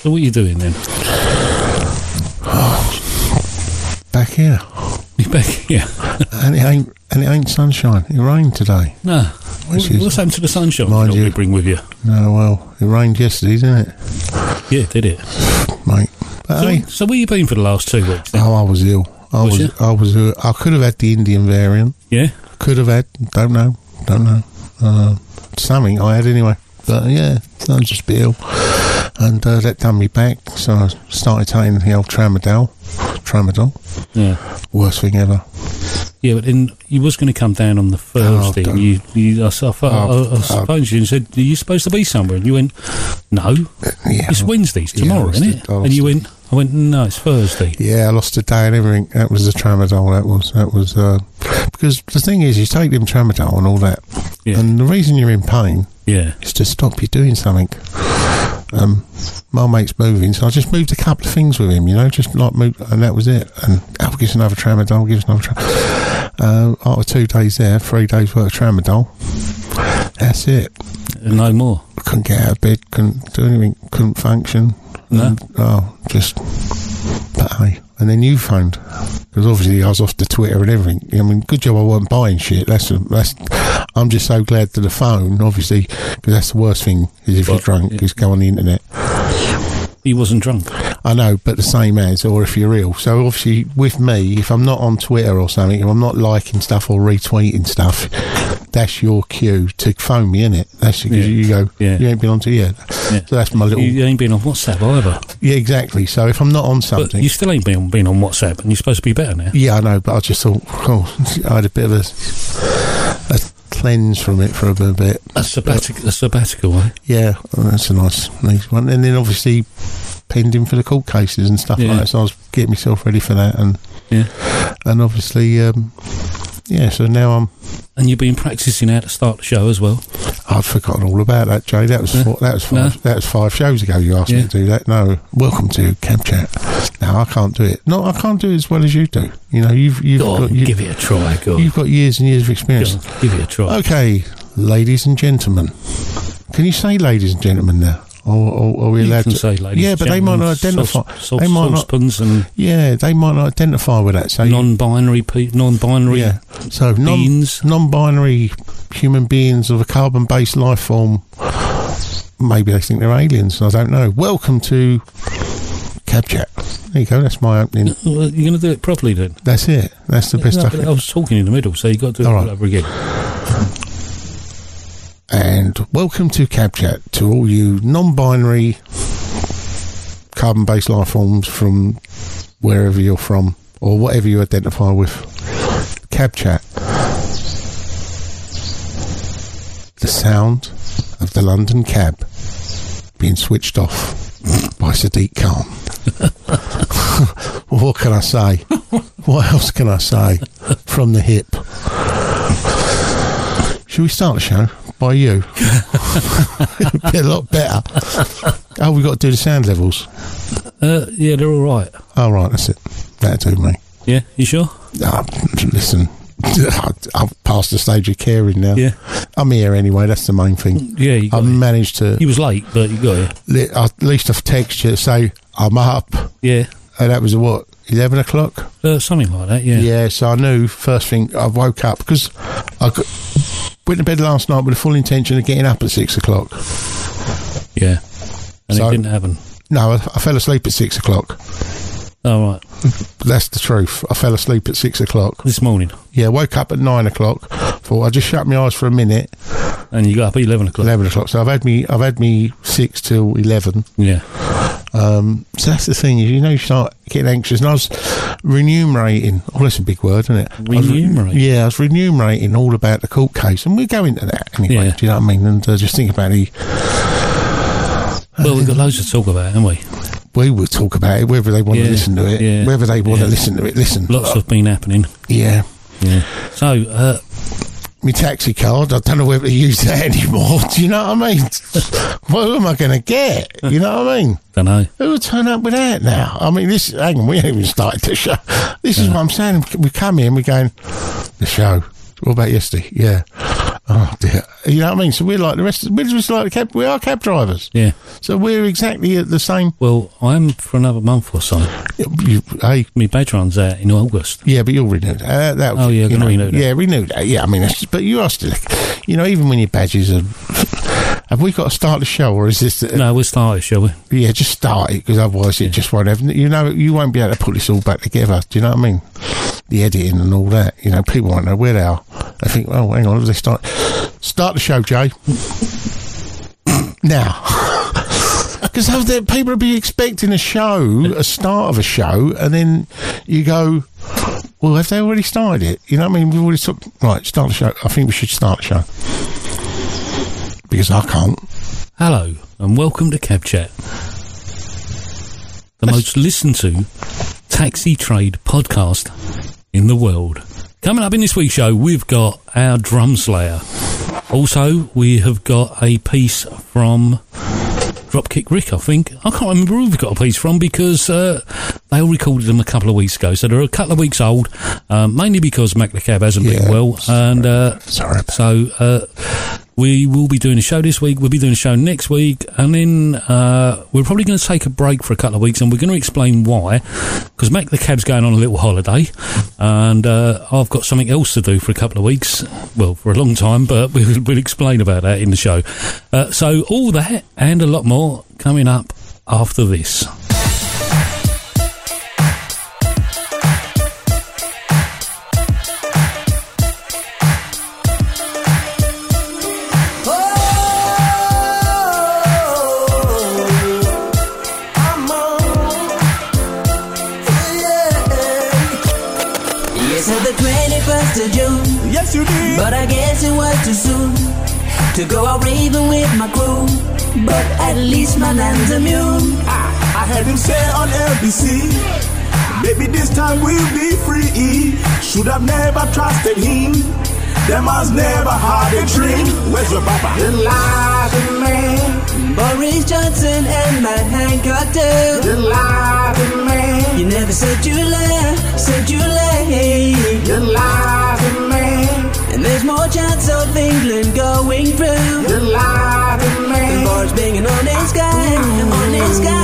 So what are you doing then? Back here, You back here? and it ain't and it ain't sunshine. It rained today. No. Which What- is- What's happened to the sunshine? Mind you you- bring with you. No, well, it rained yesterday, didn't it, Yeah, did it? mate? But So, hey, so where you been for the last two weeks? Then? oh, I was ill. I Was was. you? I was. Uh, I could have had the Indian variant. Yeah. Could have had. Don't know. Don't know. Uh, something I had anyway. But yeah, I'm just be ill, and uh, that done me back. So I started taking the old tramadol. Tramadol, Yeah. worst thing ever. Yeah, but then you was going to come down on the Thursday. and you, you, I, I, thought- Oh, I, I suppose you and said, "Are you supposed to be somewhere?" And you went, "No, Yeah, it's Wednesdays Yeah, tomorrow, lost isn't it. it?" And you went, "I went, no, it's Thursday." Yeah, I lost a day and everything. That was the tramadol. That was that was uh, because the thing is, you take them tramadol and all that, Yeah. and the reason you're in pain Yeah, is to stop you doing something. Um, my mate's moving, so I just moved a couple of things with him, you know, just like move, and that was it. And Al gives another tramadol, gives another. Tra- uh, after two days there, three days worth of tramadol. That's it. no more. Couldn't get out of bed, couldn't do anything, couldn't function. No? And, oh, just. But hey, and then you phoned because obviously I was off the Twitter and everything. I mean, good job I wasn't buying shit. That's that's. I'm just so glad to the phone, obviously, because that's the worst thing is if you're drunk, yeah. is go on the internet. He wasn't drunk. I know, but the same as, or if you're ill. So obviously, with me, if I'm not on Twitter or something, if I'm not liking stuff or retweeting stuff, that's your cue to phone me, innit? That's because Yeah. you go, Yeah. you ain't been on to yet. Yeah. So that's my little. You ain't been on WhatsApp either. Yeah, exactly. So if I'm not on But something, you still ain't been, been on WhatsApp, and you're supposed to be better now. yeah, I know. But I just thought, oh, I had a bit of a, a cleanse from it for a bit. A sabbatical, a sabbatical, eh? Yeah, that's a nice, nice one. And then obviously pending for the court cases and stuff Yeah. like that. So I was getting myself ready for that, and Yeah. and obviously, um, yeah. So now I'm. And you've been practicing how to start the show as well. I'd forgotten all about that, Jay. That was Yeah. four, that was five. No. That was five shows ago. You asked me to do that. No, welcome to Cab Chat. No, I can't do it. No, I can't do it as well as you do. You know, you've you've Go on, got you, give it a try. Go you've got years and years of experience. On, give it a try. Okay, ladies and gentlemen. Can you say ladies and gentlemen now? Or, or are we you allowed can to say, ladies Yeah, but they might not identify. Sauce, they might not. and Yeah, they might not identify with that. So non-binary, pe- non-binary yeah. So non, beings. non-binary human beings of a carbon-based life form. Maybe they think they're aliens. I don't know. Welcome to Cab Chat. There you go. That's my opening. Well, you're going to do it properly then. That's it. That's the best No, I. I was talking in the middle, so you got to do it All right. over again. And welcome to Cab Chat to all you non-binary carbon-based life forms from wherever you're from or whatever you identify with. Cab Chat. The sound of the London cab being switched off by Sadiq Khan. what can I say? What else can I say from the hip? Should we start the show by you? It'd be a lot better. Oh, we've got to do the sound levels. Uh, yeah, they're all right. All right, that's it. That'll do me. Yeah, you sure? Ah, listen, I've passed the stage of caring now. Yeah, I'm here anyway, that's the main thing. yeah. You, got I've managed to, you was late, but you got it. at least I've texted you to say I'm up. Yeah, And that was at what, 11 o'clock? uh, something like that. Yeah. Yeah, so I knew first thing I woke up because I got, went to bed last night with the full intention of getting up at 6 o'clock. yeah. And So- it didn't happen. No, I, I fell asleep at 6 o'clock. Oh right, That's the truth. I fell asleep at 6 o'clock. this morning, Yeah, woke up at 9 o'clock. Thought I just shut my eyes for a minute. and you got up at eleven o'clock. 11 o'clock. So I've had me, I've had me 6 till 11. Yeah, Um, so that's the thing is, you know, you start getting anxious. And I was remunerating. Oh, that's a big word, isn't it? I Remunerate? yeah, I was remunerating all about the court case, and we'll go into that anyway. Yeah. Do you know what I mean? And uh, just think about the. well, we've got loads to talk about, haven't we? We will talk about it, whether they want Yeah, to listen to it, yeah, whether they want yeah. to listen to it. Listen, Lots have been happening. yeah. Yeah. So, uh, My taxi card, I don't know whether to use that anymore. Do you know what I mean? what am I going to get? You know what I mean? don't know. Who would turn up with that now? I mean, this, hang on, we haven't even started the show. This is what I'm saying. We come in, we're going, the show. What about yesterday? Yeah. Oh dear. You know what I mean? So we're like the rest. Of, we're just like cab. We are cab drivers. Yeah. So we're exactly at the same. Well, I'm for another month or so. You, hey, My badge runs out in August. yeah, but you'll renew that. Uh, that Oh, yeah, you know, renew that. Yeah, renew that. Yeah, I mean, that's just, but you are still, you know, even when your badges are. Have we got to start the show, or is this? No, we'll start it, shall we? Yeah, just start it because otherwise it just won't have. You know, you won't be able to put this all back together. Do you know what I mean? The editing and all that. You know, people won't know where they are. They think, oh, hang on, they start start the show, Jay. now, because people will be expecting a show, a start of a show, and then you go, well, have they already started it? You know what I mean? We've already took, right. Start the show. I think we should start the show because I can't. Hello, and welcome to Cab Chat, the most listened to taxi trade podcast in the world. Coming up in this week's show, we've got our drum slayer. Also, we have got a piece from Dropkick Rick, I think. I can't remember who we've got a piece from because uh, they all recorded them a couple of weeks ago. So they're a couple of weeks old, um, mainly because Mac the Cab hasn't been Yeah. well. And uh, Sorry. So uh, we will be doing a show this week. We'll be doing a show next week, and then uh, we're probably going to take a break for a couple of weeks, and we're going to explain why. Because Mac the Cab's going on a little holiday, and uh, I've got something else to do for a couple of weeks. Well, for a long time, but we'll, we'll explain about that in the show. Uh, so all that and a lot more coming up after this. Yes, you did. but I guess it was too soon to go out raving with my crew. But at least my man's immune. I, I heard him say on LBC, Baby, this time we'll be free. Should have never trusted him. Them has never had a dream. Where's your papa? The laughing man. Boris Johnson and Matt Hancock too. The laughing man. You never said you left, said you late. The laughing man. And there's more chance of England going through. The laughing Than man. Boris banging on his guy, on his guy.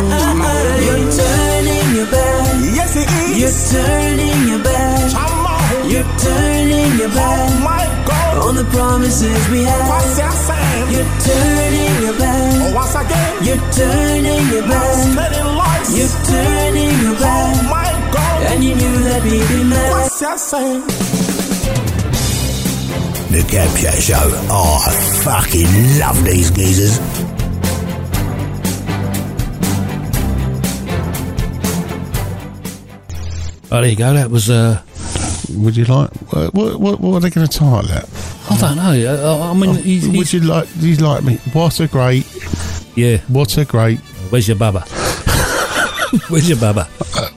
You're turning your back. Yes, it You're turning your back. Come on. You're turning your back. Oh my God. on the promises we had. What's that saying? You're turning your back. Oh, once again. You're turning your back. Lies. You're turning your back. Oh my God. And you knew that we'd be mad. What's that saying? The Cab Chat Show. Oh, I fucking love these geezers. Oh, there you go. That was. Uh, Would you like? What? What, what, what are they going to title that? I don't know. Uh, I mean, he's, Would he's, you like? He's like me. What a great. yeah. What a great. Where's your baba? Where's your baba?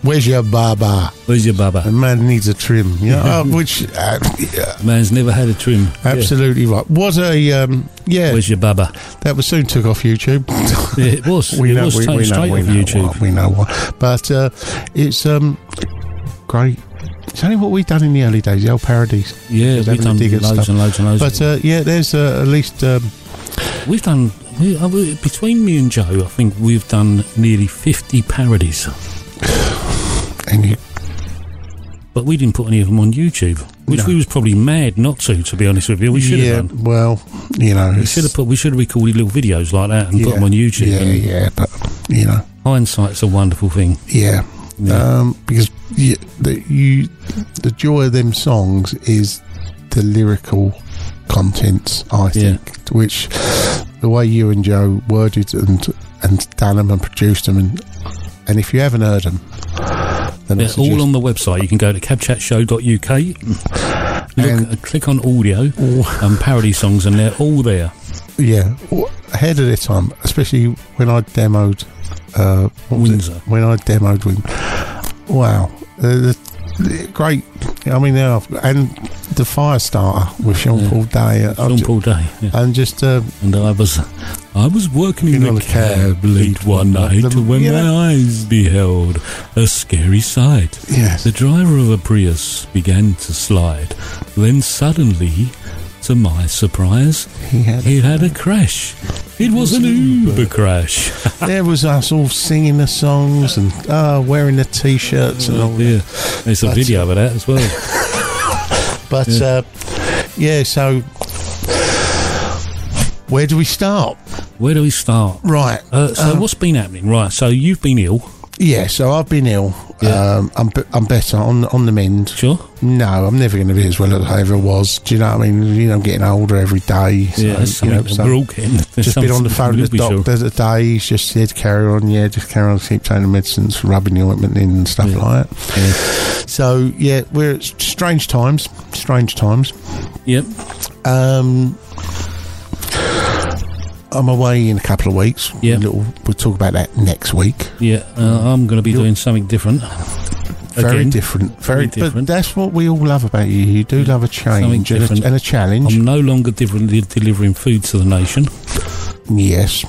Where's your baba? Where's your baba? A man needs a trim. Know, uh, which uh, yeah, Man's never had a trim. Yeah. absolutely right. What a um, yeah. Where's your baba? That was soon took off YouTube. Yeah, it was. we it know. was We, we know. We know. YouTube. What, we know what. But uh, it's um great. It's only what we've done in the early days, the old parodies. Yeah, we've done loads and loads and loads. But uh, yeah, there's uh, at least um, we've done uh, between me and Joe. I think we've done nearly fifty parodies, and you but we didn't put any of them on YouTube, which No. we was probably mad not to. To be honest with you, we should yeah. have done. Well, you know, We should have put. We should have recorded little videos like that and put them on YouTube. Yeah, yeah, but you know, hindsight's a wonderful thing. yeah. Yeah. Um, because you, the, you, the joy of them songs is the lyrical contents. I Yeah. think, which the way you and Joe worded and and done them and produced them, and and if you haven't heard them, then They're all on the website. You can go to cabchatshow.uk, look, And- uh, click on audio and parody songs, and they're all there. yeah, ahead of their time, especially when I demoed. Uh, was it? Windsor. When I demoed Win, wow, uh, the great. I mean, now and the fire starter with Sean Yeah. Paul Day, uh, Sean Paul Day. Yeah. and just uh, And I was, I was working in You know, the the cab cab late one night the- when you my eyes beheld a scary sight. yes, The driver of a Prius began to slide. Then suddenly, to my surprise, He had. he had a crash. It was an Uber crash. there was us all singing the songs and uh, wearing the t-shirts and all. yeah, there's a video of that as well. But Yeah. uh, yeah, so where do we start? Where do we start? Right. Uh, so Um, what's been happening? Right, so you've been ill, Yeah, so I've been ill. Yeah. Um, I'm I'm better on on the mend. sure? No, I'm never going to be as well as I ever was. Do you know what I mean? You know, I'm getting older every day. So, yeah, you know, so we're all getting. Just been on the phone with the be sure. doctor today. He's just said, carry on, yeah, just carry on, keep taking the medicines, rubbing the ointment in and stuff Yeah. like that. Yeah. So, yeah, we're at strange times. Strange times. Yep. Um, I'm away in a couple of weeks. Yeah. Little, we'll talk about that next week. Yeah, uh, I'm going to be You're- doing something different. Very Again, different. Very, Very different. But that's what we all love about you. You do love a change and a, and a challenge. I'm no longer differently delivering food to the nation. yes.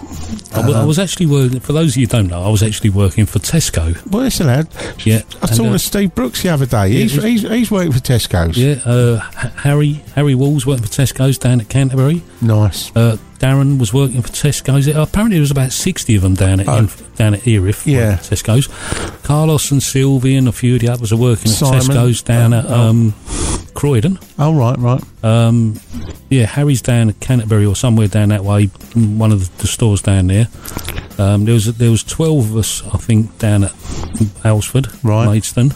I I Um, was actually working, for those of you who don't know, I was actually working for Tesco. Well, it's allowed. Yeah. I and, talking uh, to Steve Brooks the other day. He's, was- he's, he's working for Tesco's. Yeah, uh, Harry Harry Walls working for Tesco's down at Canterbury. Nice. Uh, Darren was working for Tesco's. Uh, Apparently, there was about sixty of them down at Oh. in, down at Erith. Yeah. Tesco's. Carlos and Sylvie and a few of the others are working at Simon. Tesco's down at Oh. um, Croydon. Oh, right, right. Um, yeah, Harry's down at Canterbury or somewhere down that way. One of the, the stores down there. Um, there was there was twelve of us, I think, down at Aylesford, Right. Maidstone.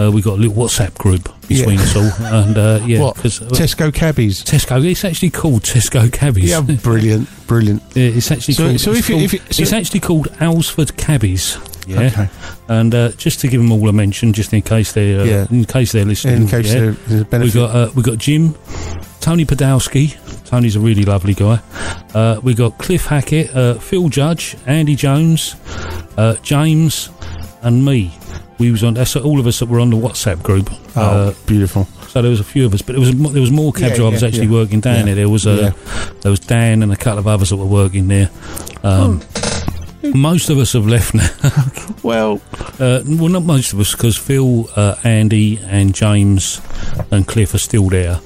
Uh, we got a little WhatsApp group between Yeah. us all, and uh, yeah, what? uh, Tesco cabbies. Tesco. It's actually called Tesco Cabbies. Yeah, brilliant, brilliant. Yeah, it's actually So- called. so it's, if you- called- if you- so- it's actually called Aylesford Cabbies. Yeah, Okay. and uh, just to give them all a mention, just in case they're uh, Yeah. in case they're listening. In case yeah. there- there's a We benefit. got uh, we got Jim, Tony Podolsky. Tony's a really lovely guy. Uh, we got Cliff Hackett, uh, Phil Judge, Andy Jones, uh, James, and me. We was on. That's all of us that were on the WhatsApp group. oh, Uh, beautiful. so there was a few of us, but there was there was more cab Yeah, drivers yeah, actually yeah. working down there. There was uh, Yeah. there was Dan and a couple of others that were working there. Um, Most of us have left now. Well, Uh, well, not most of us, because Phil, uh, Andy, and James and Cliff are still there.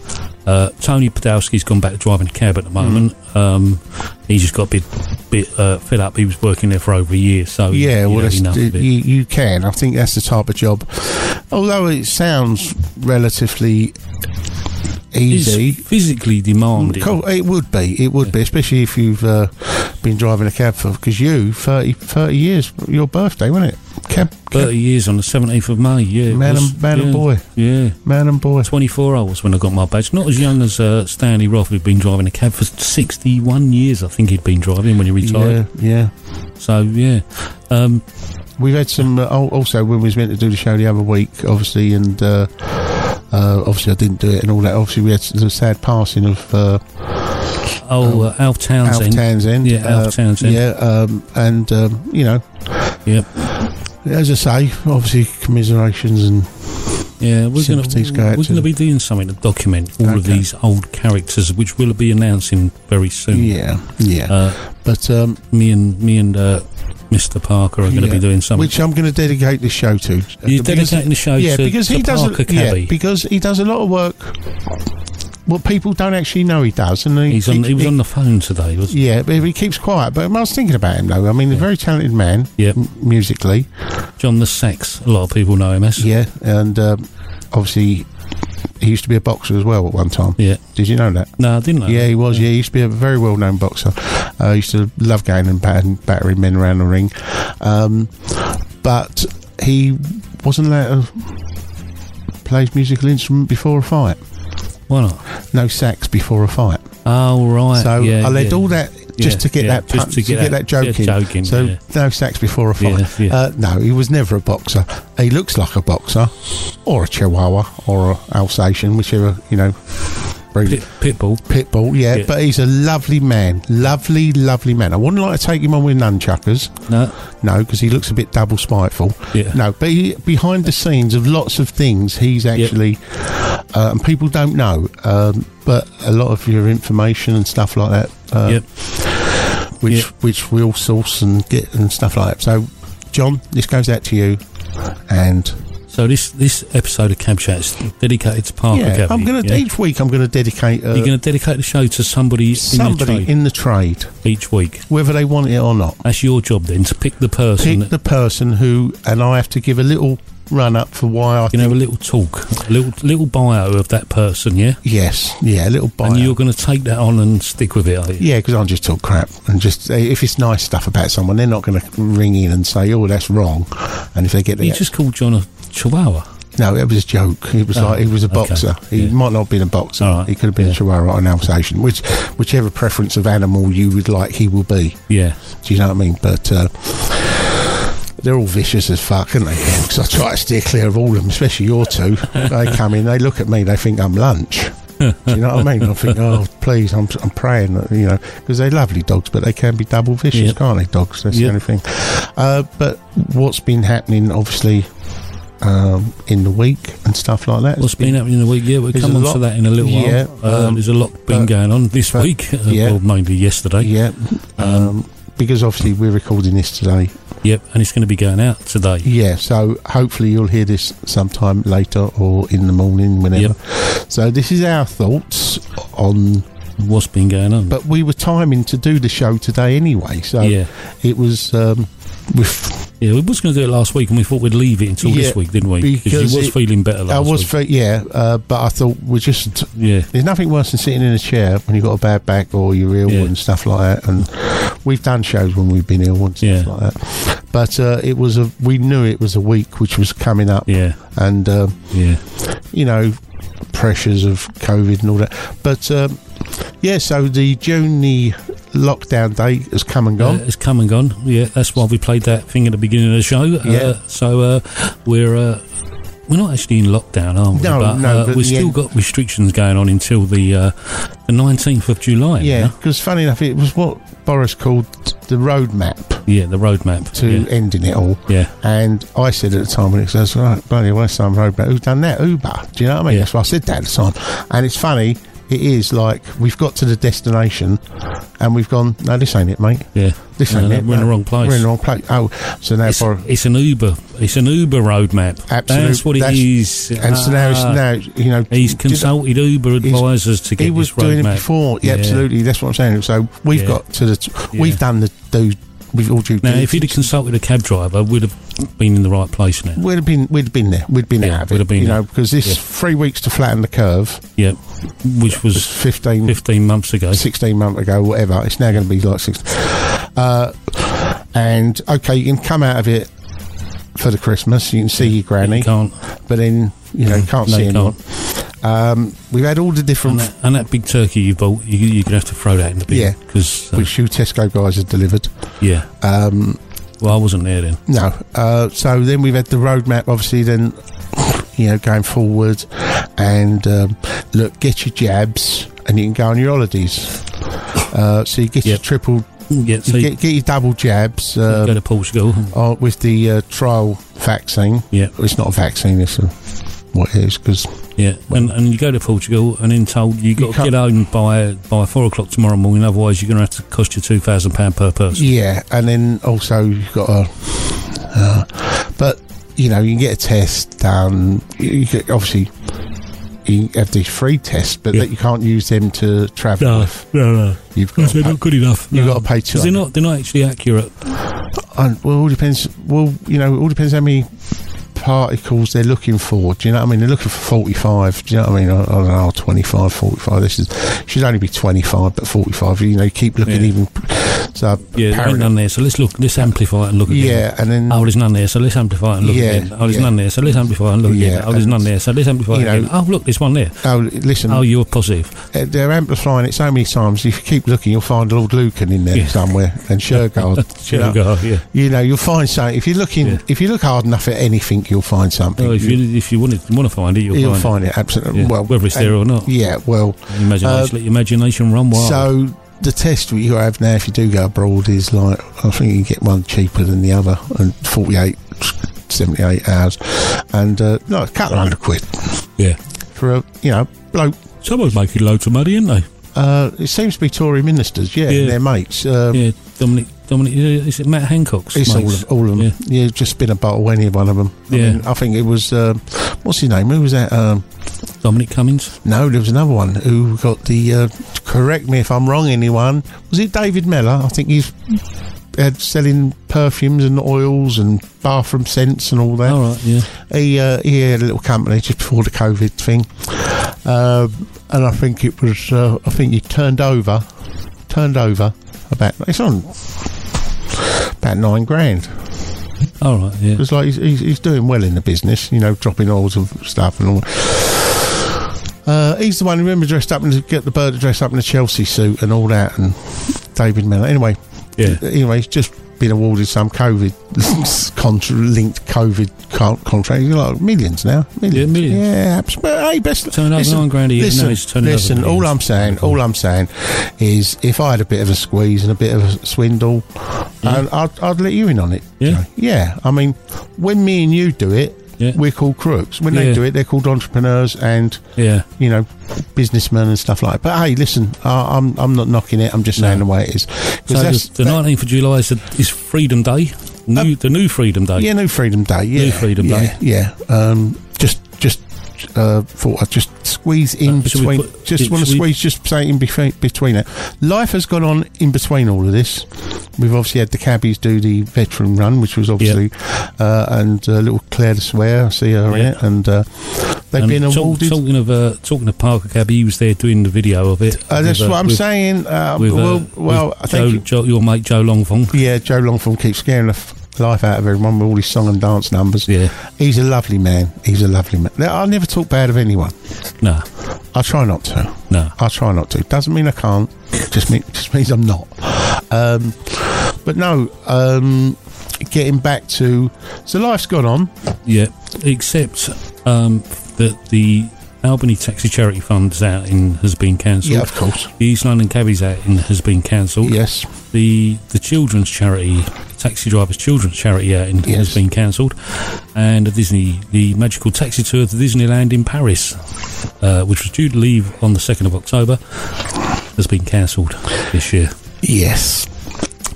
Uh, Tony Podolsky's gone back to driving a cab at the moment. Hmm. Um, he's just got a bit, bit uh, fed up. He was working there for over a year, so yeah, well, had that's, enough you, you can. I think that's the type of job. Although it sounds relatively easy. It's physically demanding. It would be. It would be, especially if you've uh, been driving a cab for because you 30, 30 years. Your birthday, wasn't it? Cab, cab Thirty years on the seventeenth of May. Yeah, man, was, and, man yeah, and boy, Yeah, man and boy. 24 I was when I got my badge. Not as young as uh, Stanley Roth, who'd been driving a cab for 61 years, I think he'd been driving when he retired. Yeah, yeah. So, yeah. Um, We've had some. Uh, also, when we was meant to do the show the other week, obviously, and uh, obviously I didn't do it and all that. Obviously, we had the sad passing of uh, oh, uh, Alf Alf Townsend. Townsend. Yeah, Alf Uh, Townsend. Yeah, um, and um, you know, Yep. as I say, obviously commiserations and Yeah, we're going to we're going to be doing something to document all of these old characters, which we'll be announcing very soon. yeah, yeah. Uh, but um, me and me and uh, Mr. Parker are going to yeah, be doing something. which I'm going to dedicate this show to. You're Because- dedicating the show yeah, to, because he does Parker a, yeah, because he does a lot of work. What people don't actually know he does, and he, He's on, he was on the phone today, wasn't Yeah, but he keeps quiet. But I was thinking about him though. I mean, he's a very talented man. Yep. m- musically. John the Sex, A lot of people know him as. Yeah, and um, obviously he used to be a boxer as well at one time. Yeah. Did you know that? No, I didn't know. Yeah, he was. Yeah, he used to be a very well-known boxer. Uh, he used to love going and battering, battering men around the ring. Um, but he wasn't allowed to play his musical instrument before a fight. Why not? No sax before a fight. Oh, right. So yeah, I led yeah. all that just Yeah, to get yeah, that just pun- to get that- that joke in. joke in, So yeah. no sax before a fight. Uh, no, he was never a boxer. He looks like a boxer, or a Chihuahua, or a Alsatian, whichever you know. Pit, Pitbull. Pitbull, yeah, Yeah. but he's a lovely man, lovely, lovely man. I wouldn't like to take him on with nunchuckers, No. no, because he looks a bit double spiteful. Yeah. No, but he, behind the scenes of lots of things, he's actually, uh, and people don't know, um, but a lot of your information and stuff like that, uh, Yep. which Yeah. which we'll source and get and stuff like that. So, John, this goes out to you, and So this this episode of Cab Chat is dedicated to Parker yeah, Cavity. I'm going to yeah? each week. I'm going to dedicate uh, You're going to dedicate the show to somebody, in the somebody trade in the trade, each week. whether they want it or not. That's your job then to pick the person. Pick the person who, and I have to give a little run up for why I. you have a little talk, a little little bio of that person, yeah. yes, yeah, a little bio. And you're going to take that on and stick with it, are you? Yeah, because I just talk crap and just if it's nice stuff about someone, they're not going to ring in and say, "Oh, that's wrong." And if they get the You just called John a chihuahua. no, it was a joke. He was Oh, like he was a okay. boxer. He Yeah. might not have been a boxer. Right. He could have been Yeah. a chihuahua or an Alsatian, which whichever preference of animal you would like, he will be. Yeah. Do you know what I mean? But uh, they're all vicious as fuck, aren't they? Because I try to steer clear of all of them, especially your two. they come in, they look at me, they think I'm lunch. Do you know what I mean? I think, oh, please, I'm, I'm praying, that, you know, because they're lovely dogs, but they can be double vicious, Yeah. can't they, dogs? That's Yeah. the only thing. Uh, but what's been happening, obviously, um, in the week and stuff like that? What's been happening in the week? Yeah, we'll come on lot- to that in a little while. Uh, um, there's a lot been but- going on this but- week. Uh, yeah. Well, mainly yesterday. Yeah, um, because obviously we're recording this today. Yep, and it's going to be going out today. Yeah, so hopefully you'll hear this sometime later or in the morning, whenever. So this is our thoughts on. What's been going on? But we were timing to do the show today anyway, so yeah, it was. Um, with, yeah, we was going to do it last week, and we thought we'd leave it until Yeah, this week, didn't we? because you was it- feeling better last I was, week. fe- yeah, uh, but I thought we just. yeah, There's nothing worse than sitting in a chair when you've got a bad back or you're ill Yeah. and stuff like that. And we've done shows when we've been ill and stuff Yeah. like that. But uh, it was a. We knew it was a week which was coming up, yeah, and. Um, yeah. you know, pressures of COVID and all that. But um, yeah, so the June the lockdown date has come and Uh, gone. it's come and gone. Yeah, that's why we played that thing at the beginning of the show. Yeah. Uh, so uh, we're uh, we're not actually in lockdown, are we? No, but, no, uh, but we've still end- got restrictions going on until the uh, the nineteenth of July. yeah, because funny enough, it was what Boris called the roadmap yeah, the roadmap to Yeah, ending it all. yeah. And I said at the time when it says, right, bloody well, some roadmap. Who's done that? Uber. Do you know what I mean? Yeah. That's why I said that at the time. And it's funny. It is like we've got to the destination, and we've gone. No, this ain't it, mate. yeah. This ain't no, it. we're in the wrong place. We're in the wrong place. Oh, so now It's, Boris. it's an Uber. It's an Uber roadmap. Absolute- That's what it that's- is. And so now, it's Ah, now you know he's consulted Uber advisors to get he was roadmap. doing it before. Yeah, Yeah. absolutely. That's what I'm saying. So we've Yeah. got to the. T- Yeah. We've done the. We've all due. Now, if you'd have consulted a cab driver, we'd have been in the right place now. We'd have been. We'd have been there. We'd been Yeah, out of we'd it. have been you there. know, because this Yeah. three weeks to flatten the curve Yeah, which was was 15, 15 months ago. 16 months ago, whatever. It's now going to be like six. Uh, and okay, you can come out of it for the Christmas. You can see your granny, You can't. but then you know you can't No, see you anyone. Um, we've had all the different And that, and that big turkey you bought, you, you're going to have to throw that in the bin. Yeah. Because, uh, which you Tesco guys have delivered. yeah. Um, Well, I wasn't there then. No. Uh, so then we've had the roadmap, obviously, then, you know, going forward. And um, look, get your jabs and you can go on your holidays. Uh, so you get your triple, Yeah, so you get, get your double jabs go uh, to Portugal. uh, with the uh, trial vaccine. Yeah, It's not a vaccine, it's a, what it is, because yeah. And, and you go to Portugal and then told you got to get home by by four o'clock tomorrow morning, otherwise you're going to have to cost you £2,000 per person. Yeah, and then also you've got a. Uh, but you know, you can get a test done. You, you get, obviously, you have these free tests, but Yeah. that you can't use them to travel No, with. no, no. You've got. They're To not good enough. You've no. got to pay Because they're not, they're not actually accurate. And, well, it all depends. Well, you know, it all depends how many particles they're looking for. Do you know what I mean? They're looking for 45. Do you know what I mean? I, I don't know, 25, 45. This is should only be 25, but 45. You know, keep looking Yeah. even. So Yeah, apparently- none there, so let's look, let's amplify it and look again. yeah, and then Oh, there's none there, so let's amplify it and look Yeah, again. Oh, there's yeah. none there, so let's amplify it and look Yeah, again. Oh, there's none there, so let's amplify it you know- again. Oh, look, there's one there. oh, listen. Oh, you're positive. Uh, They're amplifying it so many times. If you keep looking, you'll find Lord Lucan in there somewhere and Shergar. you, know, yeah. you know, you'll find something. If you're looking, if you look hard enough at anything, you'll find something. Oh, if you if you want to want to find it, you'll, will find, find it. Absolutely. Yeah, Well, whether it's there or not. Yeah. Well, it. Imagination, let your imagination run wild. so the test you have now, if you do go abroad, is like I think you can get one cheaper than the other, and 48, 78 hours, and uh, no, a couple of hundred quid yeah, for a you know bloke. someone's making loads of money, aren't they? Uh, it seems to be Tory ministers, yeah, Yeah. and their mates. Um, Yeah, Dominic Dominic, is it Matt Hancock's? It's all of, all of them. Yeah. Yeah. just been a bottle, any one of them. I, Yeah. mean, I think it was, um, what's his name? Who was that? Um, Dominic Cummings. no, there was another one who got the, uh, correct me if I'm wrong, anyone. Was it David Mellor? I think he's had selling perfumes and oils and bathroom scents and all that. All right, yeah. He, uh, he had a little company just before the COVID thing. Um, and I think it was, uh, I think he turned over, turned over about, it's on about nine grand. All right, yeah. It's like he's, he's, he's doing well in the business, you know, dropping oils of stuff and all. Uh, he's the one who remember dressed up and get the bird to dress up in a Chelsea suit and all that, and David Miller. Anyway, Yeah. anyway, just been awarded some COVID contra- linked COVID con- contract. He's like millions now, millions. Yeah, millions. Yeah, absolutely. Hey, best. Turn over nine grand a year. Listen, he's listen. All. I'm saying, all I'm saying, is if I had a bit of a squeeze and a bit of a swindle, and I'd, I'd let you in on it. Yeah. Joe. yeah. I mean, when me and you do it, Yeah. we're called crooks. When they do it, they're called entrepreneurs and Yeah. you know businessmen and stuff like. that. But hey, listen, I, I'm I'm not knocking it. I'm just saying No. the way it is. So the, 19th of July is, is Freedom Day. New, the new Freedom Day. Yeah, new Freedom Day. Yeah, New Freedom yeah, Day. Yeah, um, just, just uh, thought I'd just squeeze in Uh, between. put- just want to squeeze, just say in between, between it. Life has gone on in between all of this. We've obviously had the cabbies do the veteran run, which was obviously, uh, and uh, little Claire de Swear, I see her in Yeah. it, and uh, they've And been talk- awarded. talking of uh, talking of Parker Cabby, he was there doing the video of it. uh, that's with, uh, what I'm with- saying. Uh, With, uh, well, well, I Joe, think Joe, your mate Joe Longfong. Yeah, Joe Longford keeps scaring the life out of everyone with all his song and dance numbers. Yeah. He's a lovely man. He's a lovely man. Now, I never talk bad of anyone. No, I try not to. no. I try not to. Doesn't mean I can't. Just mean just means I'm not. Um, but no. Um, getting back to so life's gone on. Yeah, except um, that the Albany Taxi Charity Fund's outing has been cancelled. Yeah, of course. The East London Cabbies outing has been cancelled. Yes. The the children's charity, Taxi Drivers Children's Charity outing Yes. has been cancelled, and the Disney the magical taxi tour to Disneyland in Paris, uh, which was due to leave on the second of October, has been cancelled this year. Yes.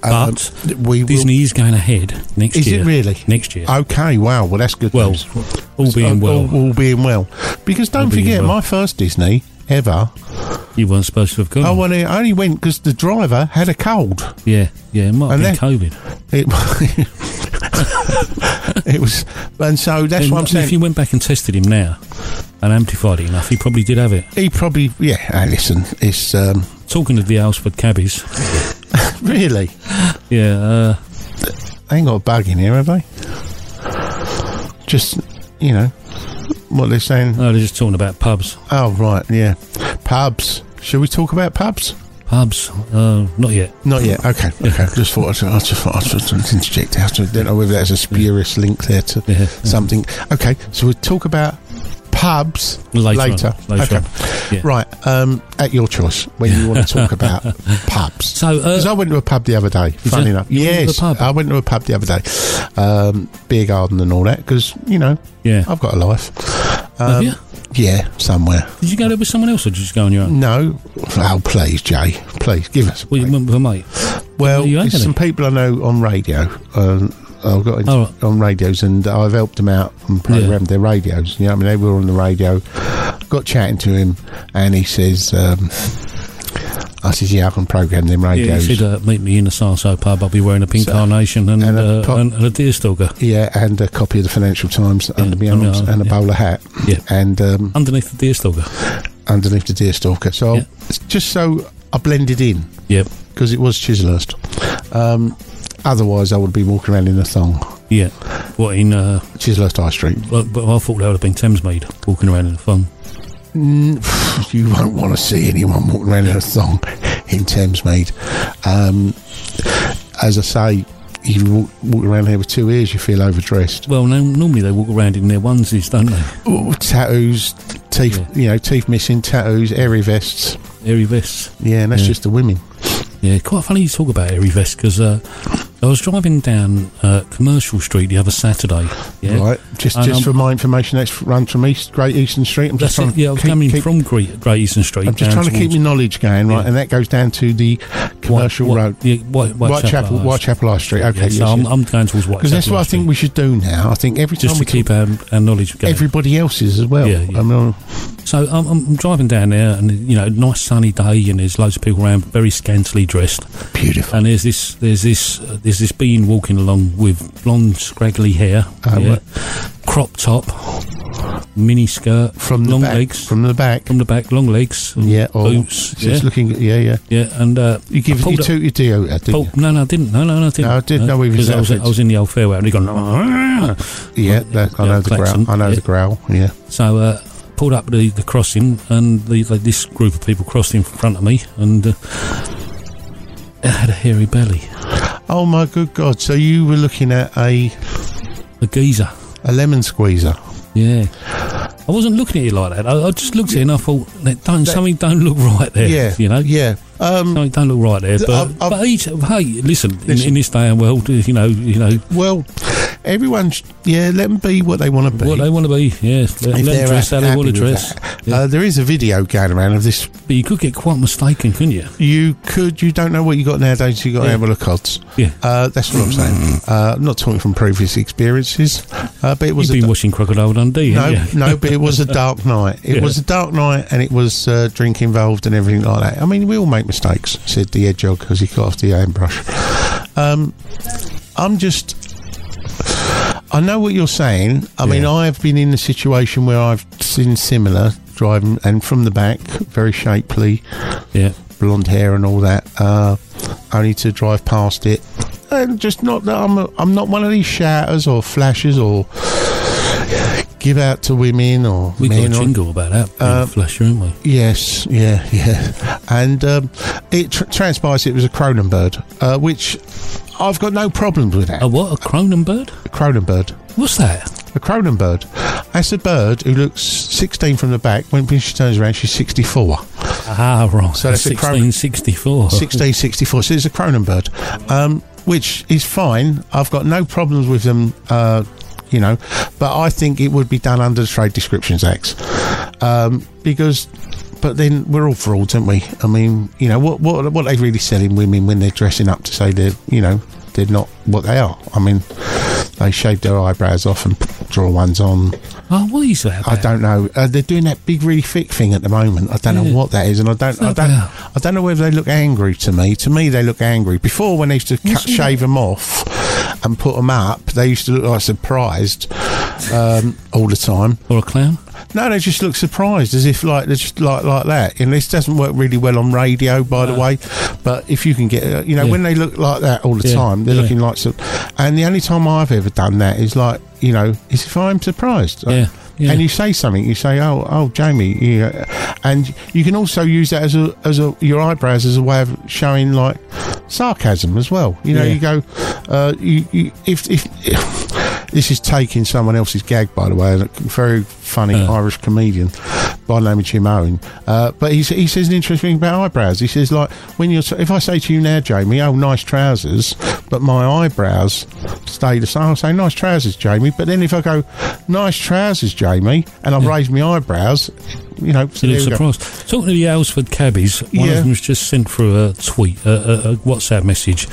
But Um, we will- Disney is going ahead next Is it year. really? Next year. Okay. Wow. Well, that's good. well, news. all being well, All, all being well. Because don't All forget, well. my first Disney ever. you weren't supposed to have gone. I, went, I only went because the driver had a cold. Yeah, yeah, it might have been COVID. It, it was, and so that's And what I'm saying. If you went back and tested him now and amplified it enough, he probably did have it. he probably, yeah. ah, listen, it's um, Talking of the Aylesford cabbies, really. yeah, uh, They ain't got a bug in here, have they? Just, you know, what they're saying. no, they're just talking about pubs. Oh, right, yeah. Pubs. Shall we talk about pubs? Pubs, uh, not yet. Not yet. Okay, okay. just thought I'd, I just thought I'd just interject. I don't know whether that's a spurious link there to Yeah. something. Okay, so we'll talk about pubs Later later. later okay. Yeah. Right. Um, at your choice when you want to talk about pubs. So, uh, Because I went to a pub the other day. Funny you? enough, You went yes, pub? I went to a pub the other day, um, beer garden and all that. Because you know, yeah, I've got a life. have Um, you? Yeah, somewhere. Did you go there with someone else, or did you just go on your own? No, oh please, Jay, please give us. A Well, you went a mate. well, there's some people I know on radio. Um, I've got Oh, right. on radios, and I've helped them out and programmed their radios. You know, I mean, they were on the radio. Got chatting to him, and he says, um, "I says, yeah, I can program them Yeah, radios." you said, uh, meet me in the Sarso pub. I'll be wearing a pink So- carnation and, and a uh, pop- and, and a deer stalker Yeah, and a copy of the Financial Times under my arms arm, and a yeah. bowler hat. Yeah. And um, underneath the deer stalker. underneath the deer stalker. So Yeah. just so I blended in Yep. because it was Chislehurst. Um, otherwise, I would be walking around in a thong. Yeah. What in? Uh, Chislehurst High Street. well, but I thought that would have been Thamesmead walking around in the fun. You won't want to see anyone walking around in a thong in Thamesmead. Um, as I say, you walk, walk around here with two ears, you feel overdressed. Well, no, normally they walk around in their onesies, don't they? Ooh, tattoos, teeth, you know, teeth missing, tattoos, airy vests. Airy vests. Yeah, and that's Yeah. just the women. Yeah, quite funny you talk about airy vests because uh, I was driving down uh, Commercial Street the other Saturday. Yeah. Right. Just And, just um, for my information, that's run from East Great Eastern Street. I'm just trying it. Yeah, I was keep- coming keep- from Great, Great Eastern Street. I'm just trying to keep my knowledge going, right? Yeah. And that goes down to the commercial White- road. Yeah, White, Whitechapel, High Whitechapel High Street. Okay, Yeah, yes, I'm, yes. I'm going towards Whitechapel. Because that's what I think we should do now. I think every time just we to keep our, our knowledge going. everybody else's as well. Yeah, yeah. I mean, So I'm, I'm driving down there, and you know, nice sunny day, and there's loads of people around, very scantily dressed. beautiful. And there's this, there's this, uh, there's this being walking along with blonde, scraggly hair, Oh, yeah, right. crop top, mini skirt, From the long back, legs, from the back. from the back, long legs, yeah, or boots, just yeah, looking. Yeah, yeah. yeah, and uh, You give you took your uh, didn't Oh, no, no, I didn't. No, no, no, I didn't. No, I didn't know he was because I was. I was in the old fairway and he gone. "Ah." you? Yeah, that, I Yeah, know the klaxon, growl. I know yeah. the growl. Yeah. So uh, pulled up the, the crossing, and the, like, this group of people crossed in front of me, and uh, it had a hairy belly, Oh my good God! So you were looking at a a geezer. a lemon squeezer. Yeah, I wasn't looking at it like that. I, I just looked at it and I thought, that don't, something don't look right there. Yeah, you know. Yeah. Um, Something don't look right there, but, I've- I've- but each, hey, listen, in, Listen. in this day and world, you know, you know well, everyone. sh- Yeah, let them be what they want to be. what they want to be. Yeah, let, let them they're dress how they want to dress. Yeah. Uh, there is a video going around of this. But you could get quite mistaken, couldn't you? You could. You don't know what you got nowadays. You got Yeah. to have a look odds. Yeah. Uh, that's what I'm saying. Uh, I'm not talking from previous experiences, uh, but it was You've a been watching Crocodile Dundee, no, you? no, but it was a dark night. It Yeah. was a dark night, and it was uh, drink involved and everything like that. I mean, we all make mistakes," said the hedgehog as he cut off the airbrush. Um, I'm just. I know what you're saying. I mean, I've been in a situation where I've seen similar driving, and from the back, very shapely, Yeah. blonde hair and all that. Uh, only to drive past it, and just not that I'm. A, I'm not one of these shouters or flashers or give out to women or We got men a or- jingle about that, Uh, a flasher, haven't we? Yes, yeah, yeah. And um, it tr- transpires it was a Kronenbourg, uh, which I've got no problems with that. A what? A Kronenbourg? A Kronenbourg. What's that? A Kronenbourg. That's a bird who looks 16 from the back. When she turns around, she's 64. Ah, right. So that's a Cron- 1664. 1664. So it's a Kronenbourg, um, which is fine. I've got no problems with them, uh, you know, but I think it would be done under the Trade Descriptions Acts um, because. But then we're all frauds, aren't we? I mean, you know, what what what are they really selling women when they're dressing up to say they're, you know, they're not what they are? I mean, they shave their eyebrows off and draw ones on. Oh, what is that? I don't know. Uh, they're doing that big, really thick thing at the moment. I don't Yeah. know what that is, and I don't, I don't, about? I don't know whether they look angry to me. To me, they look angry. Before, when they used to cut, shave them off and put them up, they used to look like surprised um, all the time. Or a clown? No, they just look surprised, as if like they're just like like that. And this doesn't work really well on radio, by the way. But if you can get, uh, you know, Yeah. when they look like that all the Yeah, time, they're yeah. looking like. And the only time I've ever done that is like, you know, is if I'm surprised. Yeah, yeah. And you say something, you say, "Oh, oh, Jamie," you, and you can also use that as a as a your eyebrows as a way of showing like sarcasm as well. You know, Yeah. you go, uh, you, you if, if this is taking someone else's gag, by the way, a very funny Uh. Irish comedian by of Jim Owen. Uh, but he, he says an interesting thing about eyebrows. He says, like, when you're, if I say to you now, Jamie, oh, nice trousers, but my eyebrows stay the same, I'll say, nice trousers, Jamie. But then if I go, nice trousers, Jamie, and I've raised my eyebrows, you know, so You there look go. surprised. Talking to the Aylesford cabbies, one Yeah. of them's just sent through a tweet, a, a, a WhatsApp message,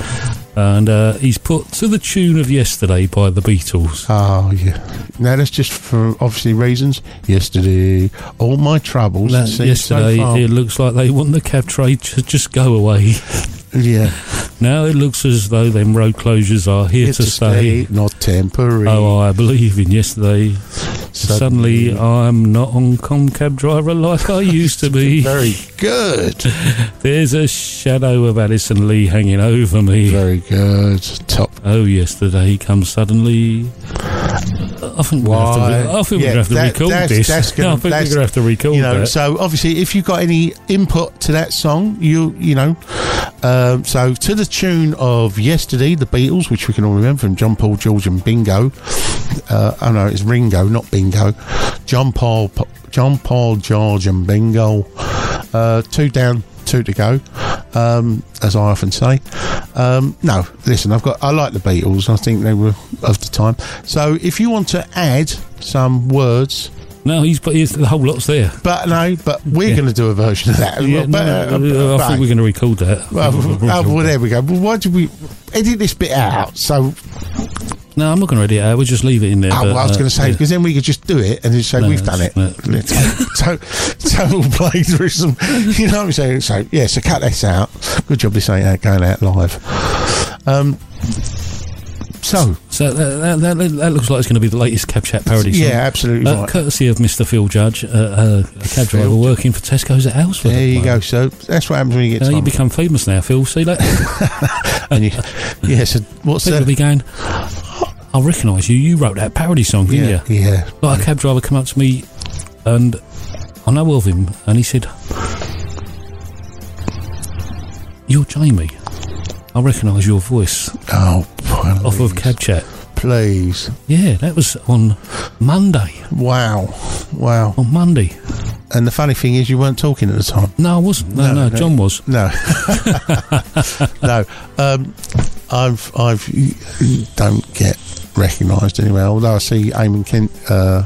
and uh, he's put to the tune of "Yesterday" by the Beatles. Oh yeah. Now that's just for obviously reasons. Yesterday, all my troubles. That- yesterday, so far- it looks like they want the cab trade to just go away. yeah. Now it looks as though them road closures are here, Here to, stay. not temporary. Oh, I believe in yesterday. Suddenly, I'm not on com cab driver like I used to be. Very good. There's a shadow of Addison Lee hanging over me. Very good. Top. Oh, yesterday comes suddenly. I think we're going to have to, I think Yeah, we're have to that- record that's- this. that's gonna- I think we're going to have to record You know, that. so obviously, if you've got any input to that song, you you know, um, so to the tune of "Yesterday," the Beatles, which we can all remember from John Paul, George, and Bingo. Uh, oh no, it's Ringo, not Bingo. John Paul, John Paul, George, and Bingo. Uh, two down, two to go. um, as I often say. Um, no, listen, I've got I like the Beatles. I think they were of the time. So if you want to add some words. No, he's put he's, the whole lot's there. But no, but we're Yeah. going to do a version of that. Yeah, But, no, uh, I right. think we're going to record that. Well, oh, well, there we go. Well, why did we edit this bit out? So, No, I'm not going to edit it. out. We'll just leave it in there. oh, but, well, I was uh, going to say yeah. because then we could just do it and just say No, we've done it. that's- Total, playthrough. You know what I'm saying? So yeah, so cut this out. Good job this ain't going out live. Um. So So that, that, that, that looks like it's going to be the latest Cab Chat parody song. yeah, absolutely Uh, right. courtesy of Mr. Phil Judge, uh, uh, a cab driver working for Tesco's at Aylesford. There you go. So that's what happens when you get Uh, you become famous now, Phil. See that? and you, yeah. So what's People that? be going, I recognise you. You wrote that parody song, didn't Yeah, you? yeah. Like a cab driver come up to me, and I know of him, and he said, "You're Jamie. I recognise your voice Oh, off of please. Cab Chat." Please. Yeah, that was on Monday. Wow. Wow. On Monday. And the funny thing is, you weren't talking at the time. No, I wasn't. No, No, no, no. John was. No, no. Um, I've, I've, don't get recognised anywhere. Although I see Eamon Kent uh,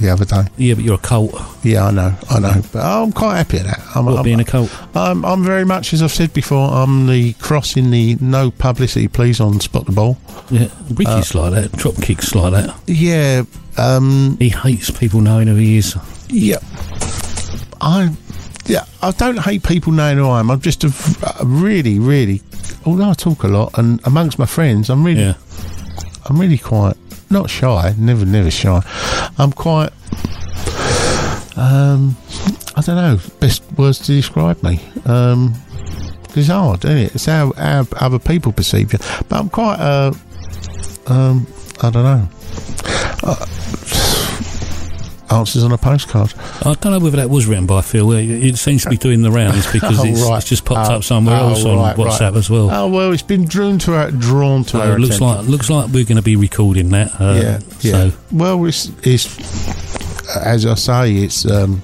the other day. Yeah, but you're a cult. Yeah, I know, I know. But I'm quite happy at that. I'm, What, I'm, being a cult? I'm, I'm very much, as I've said before, I'm the cross in the no publicity, please, on Spot the Ball. Yeah, Ricky's Uh, like that. Drop kicks like that. Yeah, um, He hates people knowing who he is. yeah. I, yeah, I don't hate people knowing who I am. I'm just a, a really, really. Although I talk a lot, and amongst my friends, I'm really Yeah. I'm really quite not shy, never, never shy. I'm quite. Um, I don't know best words to describe me. Um, it's hard, isn't it? It's how, how other people perceive you. But I'm quite. Uh, um, I don't know. Uh, answers on a postcard. I don't know whether that was written by Phil. It, seems to be doing the rounds because Oh, it's, right. it's just popped Oh, up somewhere oh, else on right, WhatsApp right. as well. Oh well, it's been drawn to our drawn to So our it looks attention. like looks like we're going to be recording that. Uh, yeah, yeah. So Well, it's, it's as I say, it's um,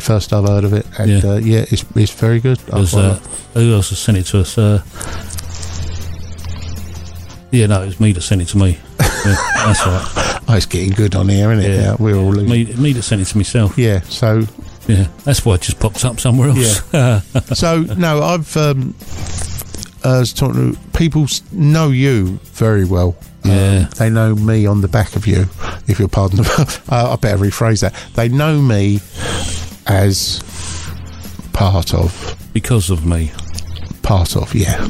first I've heard of it, and Yeah. uh, yeah it's it's very good. I there's, quite uh, who else has sent it to us? Uh, yeah, no, it's me that sent it to me. That's right. oh, it's getting good on here, isn't it? Yeah. Yeah, we're all losing. Me, me that sent it to myself. Yeah, so Yeah, that's why it just popped up somewhere else. Yeah. so no, I've um, uh, was talking to people know you very well. Um, Yeah. they know me on the back of you. If you'll pardon, uh, I better rephrase that. They know me as part of because of me. Part of yeah.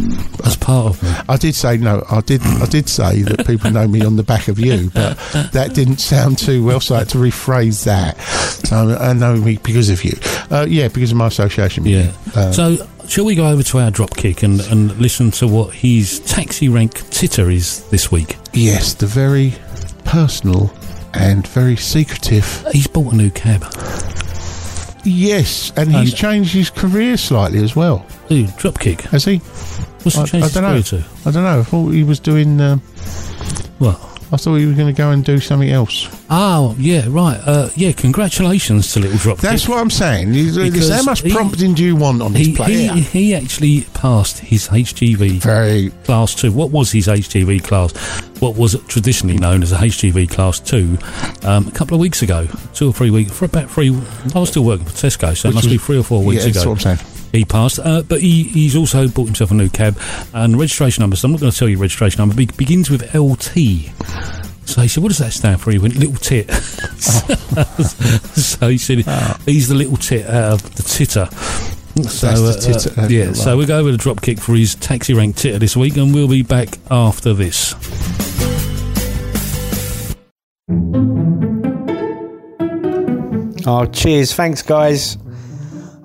As part of me. I did say no. I did. I did say that people know me on the back of you, but that didn't sound too well. So I had to rephrase that. So I know me because of you. Uh, yeah, because of my association. with Yeah. you. Uh, so, shall we go over to our dropkick and, and listen to what his taxi rank titter is this week? yes, the very personal and very secretive. He's bought a new cab. Yes, and he's And- changed his career slightly as well. Ooh, dropkick. Has he? What's he I, changed I his don't know. career to? I don't know. I thought he was doing. Um, What? I thought he was going to go and do something else. Oh, yeah, right. Uh, yeah, congratulations to Little Drop. That's what I'm saying. Because How much he- prompting do you want on he, this player? he, he actually passed his HGV Very Class 2. What was his HGV Class? What was traditionally known as a HGV Class 2 um, a couple of weeks ago. Two or three weeks. For about three. I was still working for Tesco, so it must was- be three or four weeks yeah, ago. that's what I'm saying. He passed. Uh, but he, he's also bought himself a new cab and registration number. So I'm not going to tell you registration number. Be- begins with LT. So he said, "What does that stand for?" He went, "Little tit." so he said, "He's the little tit out of the titter." So That's the titter, uh, uh, yeah, so we'll go over the drop kick for his taxi rank titter this week, and we'll be back after this. Oh, cheers. Thanks, guys.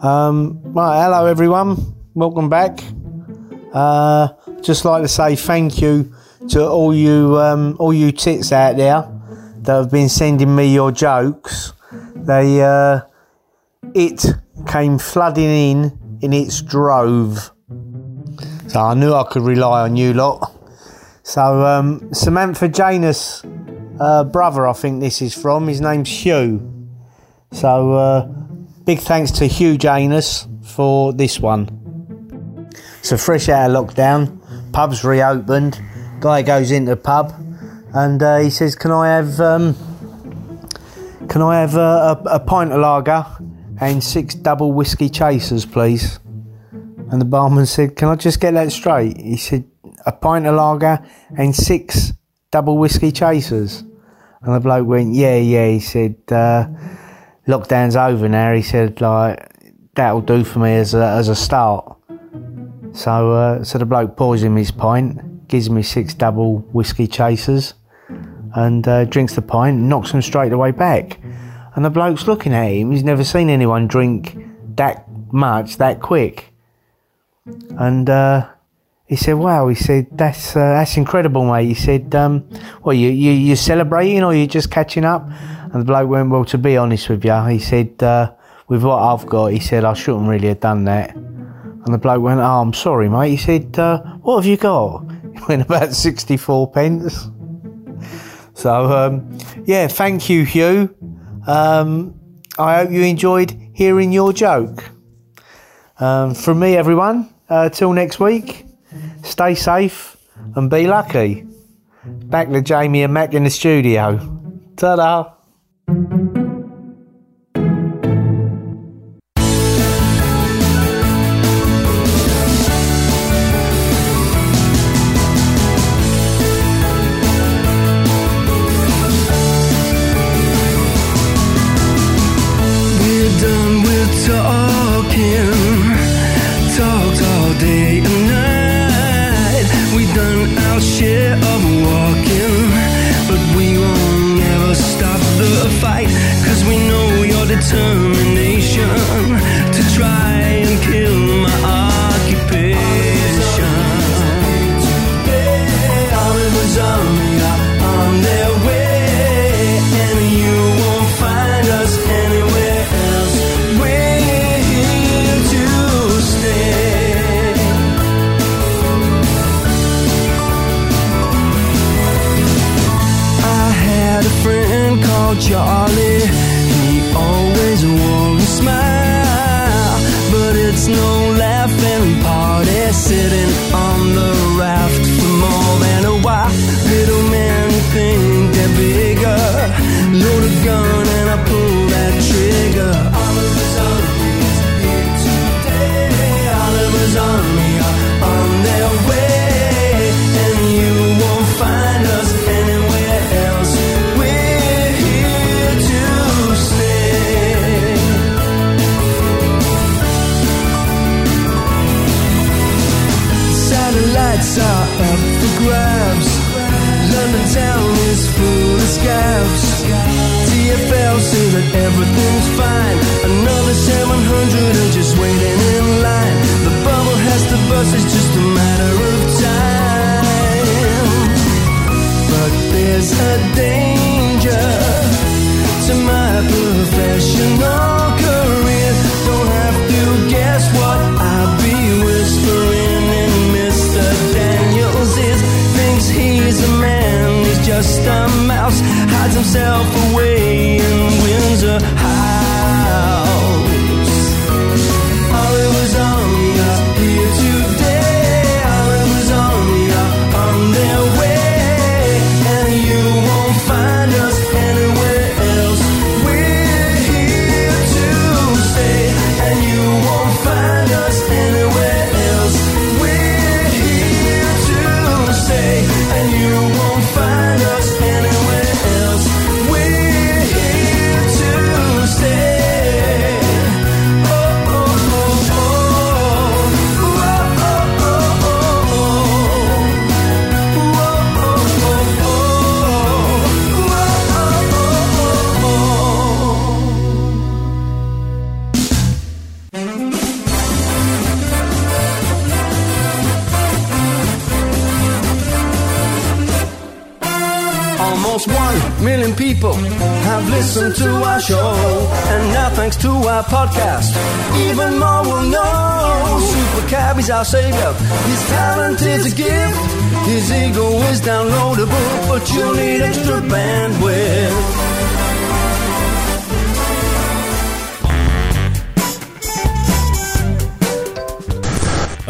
Um, right, hello, everyone. Welcome back. Uh, just like to say thank you to all you, um, all you tits out there that have been sending me your jokes. They, uh, it came flooding in in its drove. So I knew I could rely on you lot. So, um, Samantha Janus, uh, brother, I think this is from. His name's Hugh. So, uh, big thanks to Hugh Janus for this one. So fresh out of lockdown, pub's reopened. Guy goes into the pub, and uh, he says, "Can I have um, can I have a, a, a pint of lager and six double whiskey chasers, please?" And the barman said, "Can I just get that straight?" He said, "A pint of lager and six double whiskey chasers." And the bloke went, "Yeah, yeah." He said, uh, "Lockdown's over now." He said, "Like that'll do for me as a as a start." So, uh, so the bloke pours him his pint, gives me six double whiskey chasers, and uh, drinks the pint, knocks them straight away back. And the bloke's looking at him. He's never seen anyone drink that much that quick. And uh, he said, "Wow," he said, "That's uh, that's incredible, mate." He said, um, "What you you you celebrating or you just catching up?" And the bloke went, "Well, to be honest with you," he said, uh, "with what I've got," he said, "I shouldn't really have done that." And the bloke went, "Oh, I'm sorry, mate." He said, uh, "What have you got?" He went about sixty-four pence. So um, yeah, thank you, Hugh. Um, I hope you enjoyed hearing your joke. Um, from me, everyone. Uh, till next week. Stay safe and be lucky. Back to Jamie and Mac in the studio. Ta-da. We're sitting on fine. Another 700 are just waiting in line. The bubble has to bust, it's just a matter of time. But there's a danger to my professional career. Don't have to guess what I'll be whispering in Mr. Daniels' ears. Thinks he's a man, he's just a mouse. Hides himself away to our show, and now thanks to our podcast, even more will know. Super Cab our savior. His talent is a gift. His ego is downloadable, but you'll need extra bandwidth.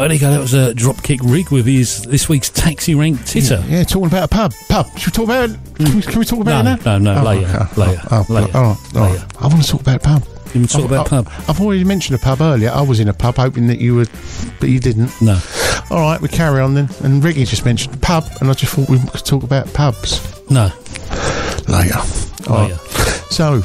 There you go. That was a dropkick Rick with his this week's taxi rank titter. Yeah, talking about a pub. Pub. Should we talk about it? Can we, can we talk about No, it now? no, no, oh, later, okay. later, Oh, oh, later, all right, all later. I want to talk about pub. You want to talk about I- pub? I've already mentioned a pub earlier. I was in a pub hoping that you would, but you didn't. No. All right, we carry on then. And Ricky just mentioned pub, and I just thought we could talk about pubs No. later. All right. Later. So,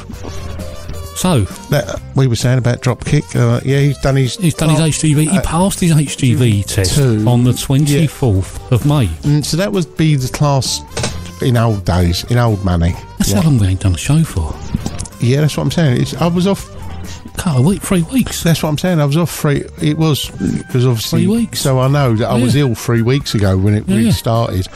So that, we were saying about Dropkick. Uh, yeah, he's done his. he's done his HGV. He uh, passed his HGV test two. on the twenty fourth of May. Mm, so that would be the class in old days, in old money. That's yeah. how long we ain't done a show for. yeah, that's what I'm saying. It's, I was off Couple of week, three weeks. That's what I'm saying. I was off three. It was because obviously Three weeks. So I know that I was ill three weeks ago when it Yeah, really started,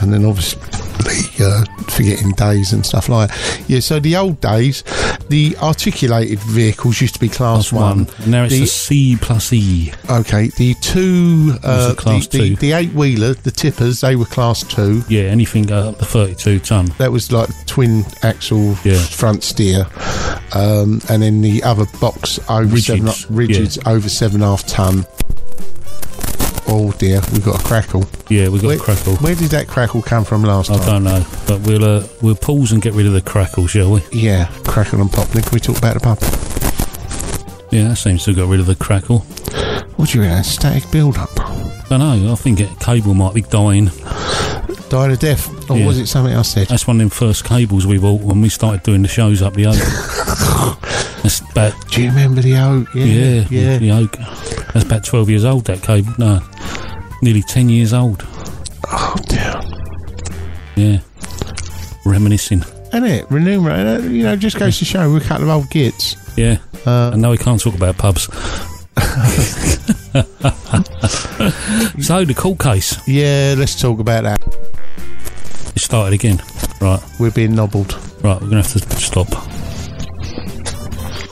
and then obviously uh, forgetting days and stuff like. that. Yeah. So the old days, the articulated vehicles used to be class, Plus one. Now it's The- a C plus E. okay. The two, uh, class the, the, two? the eight wheeler, the tippers, they were class two. Yeah, anything up to thirty two ton. That was like twin axle Yeah. front steer, um, and then the other box over seven, Rigids, rigids over seven and a half ton. Oh dear, we've got a crackle. Yeah, we got Where, a crackle. where did that crackle come from last I time? I don't know, but we'll uh, we'll pause and get rid of the crackle, shall we? Yeah, crackle and pop. popping. Can we talk about the pub? Yeah, that seems to have got rid of the crackle. What do you reckon? Static build up. I don't know. I think a cable might be dying. Died of death. Or Yeah. was it something I said? That's one of them first cables we bought when we started doing the shows up the oak. That's about Do you remember the oak? Yeah, yeah, yeah. the oak. That's about twelve years old. That cable, no, nearly ten years old. Oh dear. Yeah, reminiscing. And it, remunerate, uh, you know, just goes to show we're a couple of old gits. Yeah, Uh, and now we can't talk about pubs. so the court case yeah, let's talk about that. it started again. Right, We're being nobbled. right, we're gonna have to stop.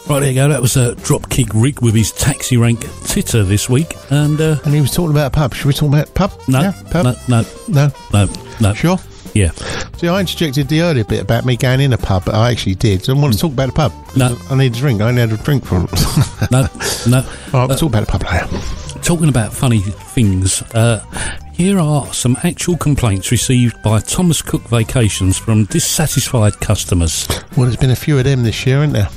Right, there you go. That was a dropkick Rick with his taxi rank titter this week, and uh, And he was talking about a pub. Should we talk about pub? no, Yeah, pub? no, no, No? no, no. Sure? Yeah, See, I interjected the earlier bit about me going in a pub, but I actually did. So I want to talk about the pub. No. I need a drink. I only had a drink for it. no, no. All right, we'll talk about the pub later. Talking about funny things, uh, here are some actual complaints received by Thomas Cook Vacations from dissatisfied customers. Well, there's been a few of them this year, isn't there?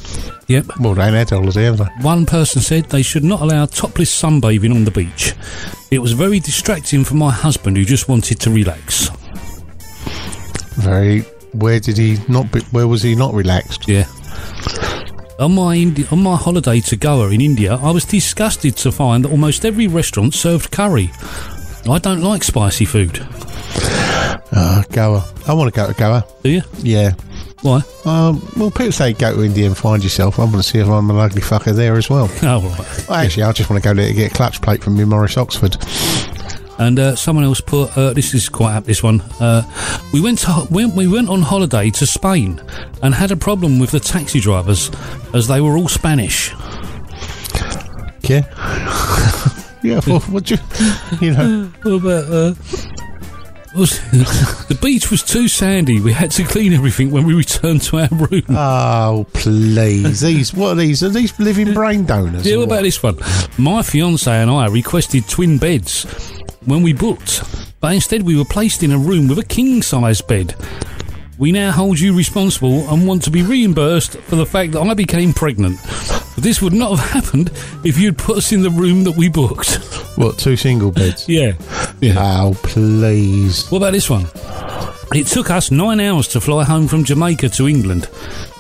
Yep. Well, they ain't had holiday, have they? One person said they should not allow topless sunbathing on the beach. It was very distracting for my husband who just wanted to relax. Very. Where did he not? Be, where was he not relaxed? Yeah. On my Indi- on my holiday to Goa in India, I was disgusted to find that almost every restaurant served curry. I don't like spicy food. Uh, Goa. I want to go to Goa. Do you? Yeah. Why? Um, well, people say go to India and find yourself. I want to see if I'm an ugly fucker there as well. Oh, right. Well, actually, I just want to go there to get a clutch plate from me Morris Oxford. And uh, someone else put uh, this is quite apt. This one. Uh, we went to we, we went on holiday to Spain and had a problem with the taxi drivers as they were all Spanish. Yeah. yeah. Well, what you? You know. What about uh, the beach was too sandy. We had to clean everything when we returned to our room. Oh, please. These, what are these? Are these living brain donors? Yeah, what about this one? My fiance and I requested twin beds when we booked, but instead we were placed in a room with a king size bed. We now hold you responsible and want to be reimbursed for the fact that I became pregnant. This would not have happened if you'd put us in the room that we booked. What, two single beds? Yeah. Yeah. Oh, please. What about this one? It took us nine hours to fly home from Jamaica to England.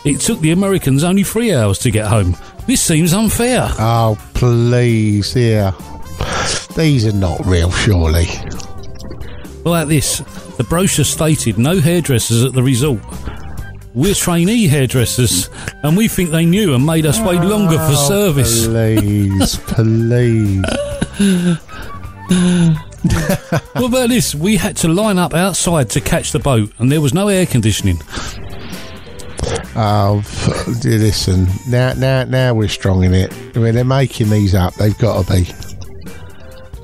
It took the Americans only three hours to get home. This seems unfair. Oh, please. Yeah. These are not real, surely. What about this? The brochure stated no hairdressers at the resort. We're trainee hairdressers, and we think they knew and made us wait longer for Oh, service. Please, please. What about this? We had to line up outside to catch the boat, and there was no air conditioning. Oh, f- listen. Now, now, now we're strong in it. When they're making these up, they've got to be.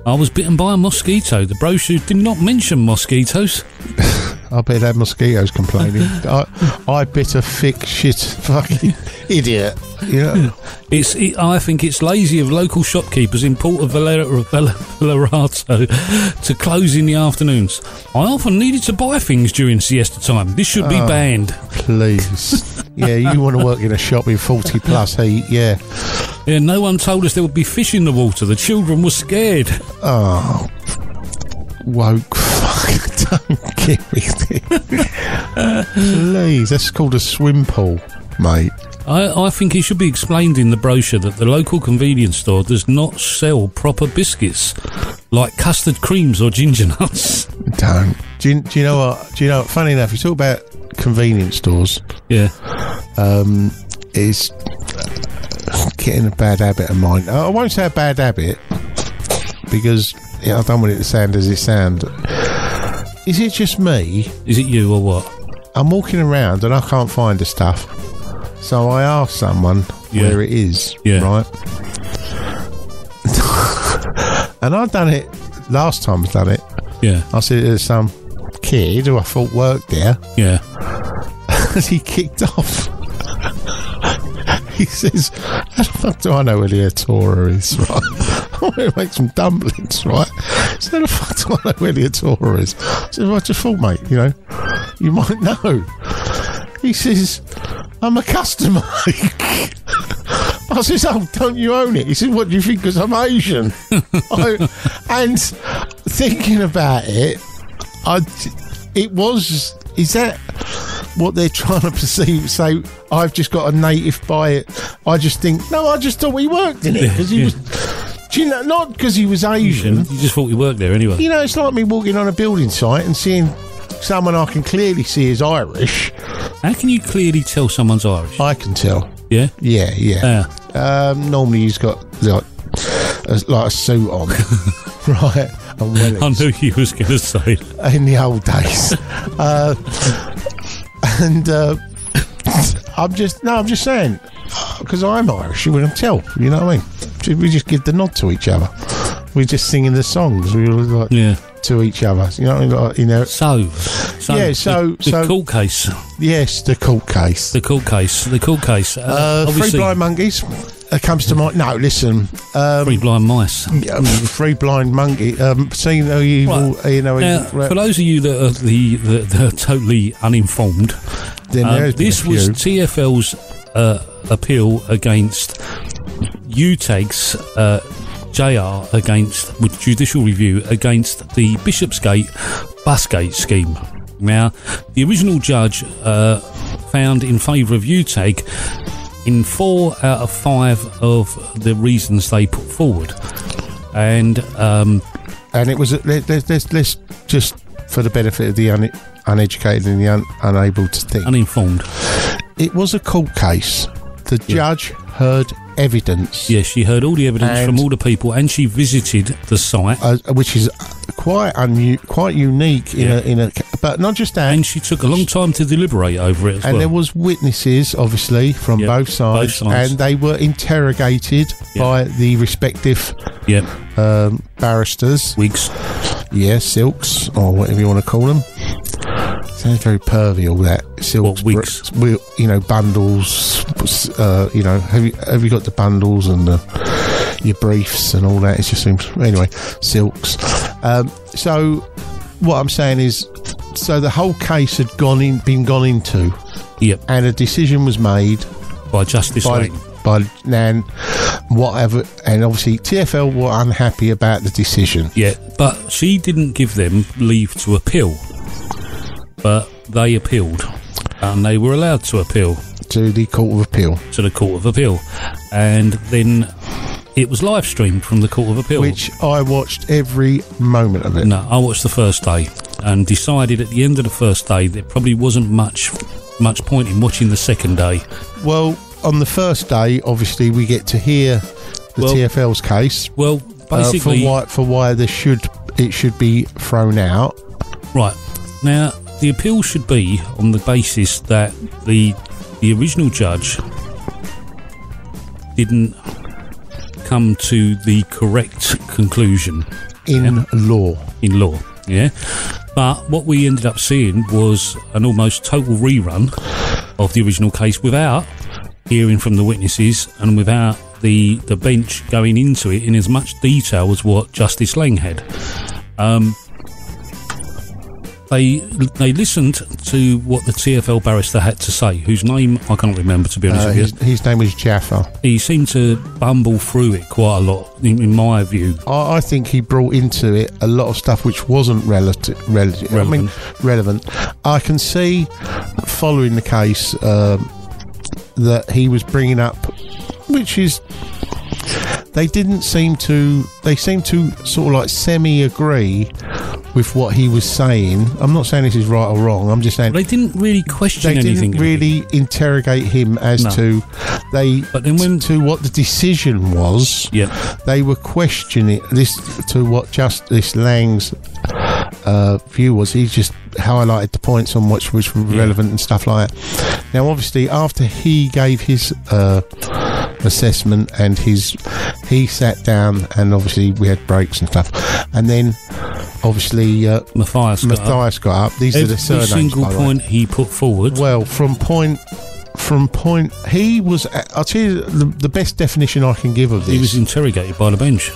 I was bitten by a mosquito. The brochure did not mention mosquitoes. I bet they had mosquitoes complaining. I, I bit a thick shit fucking idiot. Know, It's. It, I think it's lazy of local shopkeepers in Port of Valera- Val- Valerato to close in the afternoons. I often needed to buy things during siesta time. This should be Oh. banned. please. yeah, you want to work in a shop in 40 plus heat, yeah. Yeah, no one told us there would be fish in the water. The children were scared. Oh, woke fuck. Don't give me this. Please, that's called a swim pool, mate. I, I think it should be explained in the brochure that the local convenience store does not sell proper biscuits like custard creams or ginger nuts. Don't. Do you, do you know what? Do you know? what? Funny enough, you talk about convenience stores. Yeah. Um, is getting a bad habit of mine. I won't say a bad habit because yeah, I don't want it to sound as it sound. Is it just me? Is it you or what? I'm walking around and I can't find the stuff. So I ask someone Yeah. where it is, Yeah. right? and I've done it last time I've done it. Yeah. I said there's some kid who I thought worked there Yeah. and he kicked off. he says, How the fuck do I know where the Atora is, right? I want to make some dumplings, right? So how the fuck do I know where the Atora is? I said, well, I just thought, mate, you know, you might know. He says, I'm a customer. I says, oh, don't you own it? He says, what do you think, because I'm Asian? I, and thinking about it, I, it was, is that what they're trying to perceive? Say, I've just got a native buy it. I just think, no, I just thought he worked in it because he Yeah. was, do you know, not because he was Asian. You just thought you worked there anyway. You know, it's like me walking on a building site and seeing someone I can clearly see is Irish. How can you clearly tell someone's Irish? I can tell. Yeah. Yeah, yeah. Um, normally he's got like a, like a suit on, right? And I knew you was going to say. that. in the old days. uh, and uh, I'm just no, I'm just saying because I'm Irish. You wouldn't tell. You know what I mean? We just give the nod to each other. We're just singing the songs. We were like Yeah. to each other. You know, what I mean? Like, you know. So, so Yeah, so- the, the so- court case, Yes, the court case. the court case, the court case. Uh, Uh, three blind monkeys. Uh, comes to mind. No, listen. Um, three blind mice. yeah, three blind monkey. Um, seeing how you, Right. you know, Now, for those of you that are the, the, that are totally uninformed, then um, this was. TFL's uh, appeal against UTAG's uh, JR against with judicial review against the Bishopsgate Busgate scheme. Now, the original judge uh, found in favour of UTAG in four out of five of the reasons they put forward, and um, and it was let, let, let's, let's just for the benefit of the un, uneducated and the un, unable to think uninformed. it was a court case the judge heard evidence Yes, she heard all the evidence And- from all the people, and she visited the site. uh, which is quite unu- quite unique in Yeah. a in a but not just that and she took a long time to deliberate over it as and well. there was witnesses obviously from Yeah, both, sides, both sides. and they were interrogated Yeah. by the respective yeah, um, barristers wigs. yeah silks or whatever you want to call them sounds very pervy all that silks What, wigs? br- you know bundles uh, you know have you have you got the bundles and the your briefs and all that it just seems anyway silks um, so what I'm saying is so the whole case had gone in been gone into Yep, and a decision was made by Justice by Lang. by Nan whatever and obviously TFL were unhappy about the decision Yeah, but she didn't give them leave to appeal. But they appealed, and they were allowed to appeal to the Court of Appeal to the Court of Appeal, and then it was live streamed from the Court of Appeal. which I watched every moment of it. No, I watched the first day and decided at the end of the first day there probably wasn't much much point in watching the second day. Well, on the first day, obviously, we get to hear the Well, TFL's case Well, uh, basically, for why for why there should it should be thrown out. right now the appeal should be on the basis that the the original judge didn't come to the correct conclusion In law, in law. Yeah, but what we ended up seeing was an almost total rerun of the original case without hearing from the witnesses and without the the bench going into it in as much detail as what Justice Lang had. Um, they they listened to what the TFL barrister had to say, whose name I can't remember to be honest Uh, with you. his, name was Jaffa. He seemed to bumble through it quite a lot, in, in my view. I, I think he brought into it a lot of stuff which wasn't relative, relative. I mean, relevant. I can see, following the case, um, that he was bringing up, which is. They didn't seem to. They seemed to sort of like semi agree with what he was saying. I'm not saying this is right or wrong. I'm just saying They didn't really question they anything. didn't really interrogate him as No. to they But then when- to what the decision was. Yeah. They were questioning this to what Justice Lang's uh, view was. He just highlighted the points on which which were relevant and stuff like that. Now, obviously, after he gave his uh, assessment and his he sat down and obviously we had breaks and stuff, and then obviously uh, Matthias got up. Matthias got up. These are the surnames. single the way. point he put forward. Well, from point from point he was. I'll tell you the, the best definition I can give of this. he was interrogated by the bench.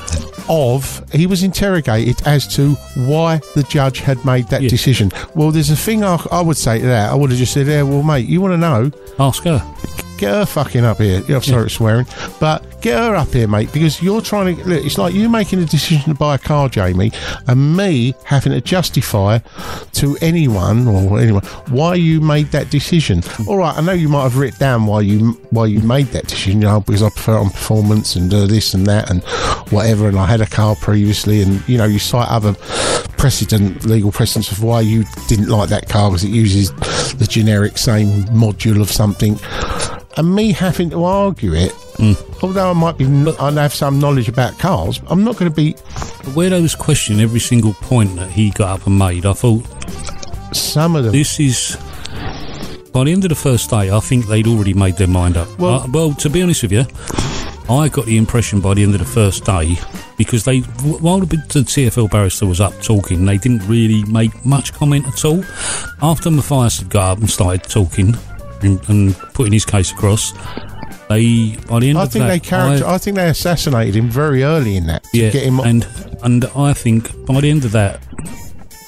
of he was interrogated as to why the judge had made that Yeah. decision. Well, there's a thing I, I would say to that. I would have just said, "Yeah, well, mate, you want to know? Ask her. Get her fucking up here." Yeah, I'm sorry for swearing, but get her up here, mate, because you're trying to. Look, it's like you making a decision to buy a car, Jamie, and me having to justify to anyone or anyone why you made that decision. All right, I know you might have written down why you why you made that decision. You know, because I prefer on performance and uh, this and that and whatever. And I had a car previously, and you know, you cite other precedent, legal precedents of why you didn't like that car because it uses the generic same module of something. And me having to argue it, although I might be, I have some knowledge about cars, I'm not going to be Where they was questioning every single point that he got up and made, I thought some of them. this is. By the end of the first day, I think they'd already made their mind up. Well- Uh, well, to be honest with you, I got the impression by the end of the first day because they, while the, TFL barrister was up talking, they didn't really make much comment at all. After Matthias had got up and started talking and, and putting his case across, they by the end I of think that, they character. I, think they assassinated him very early in that to yeah, get him. and and I think by the end of that,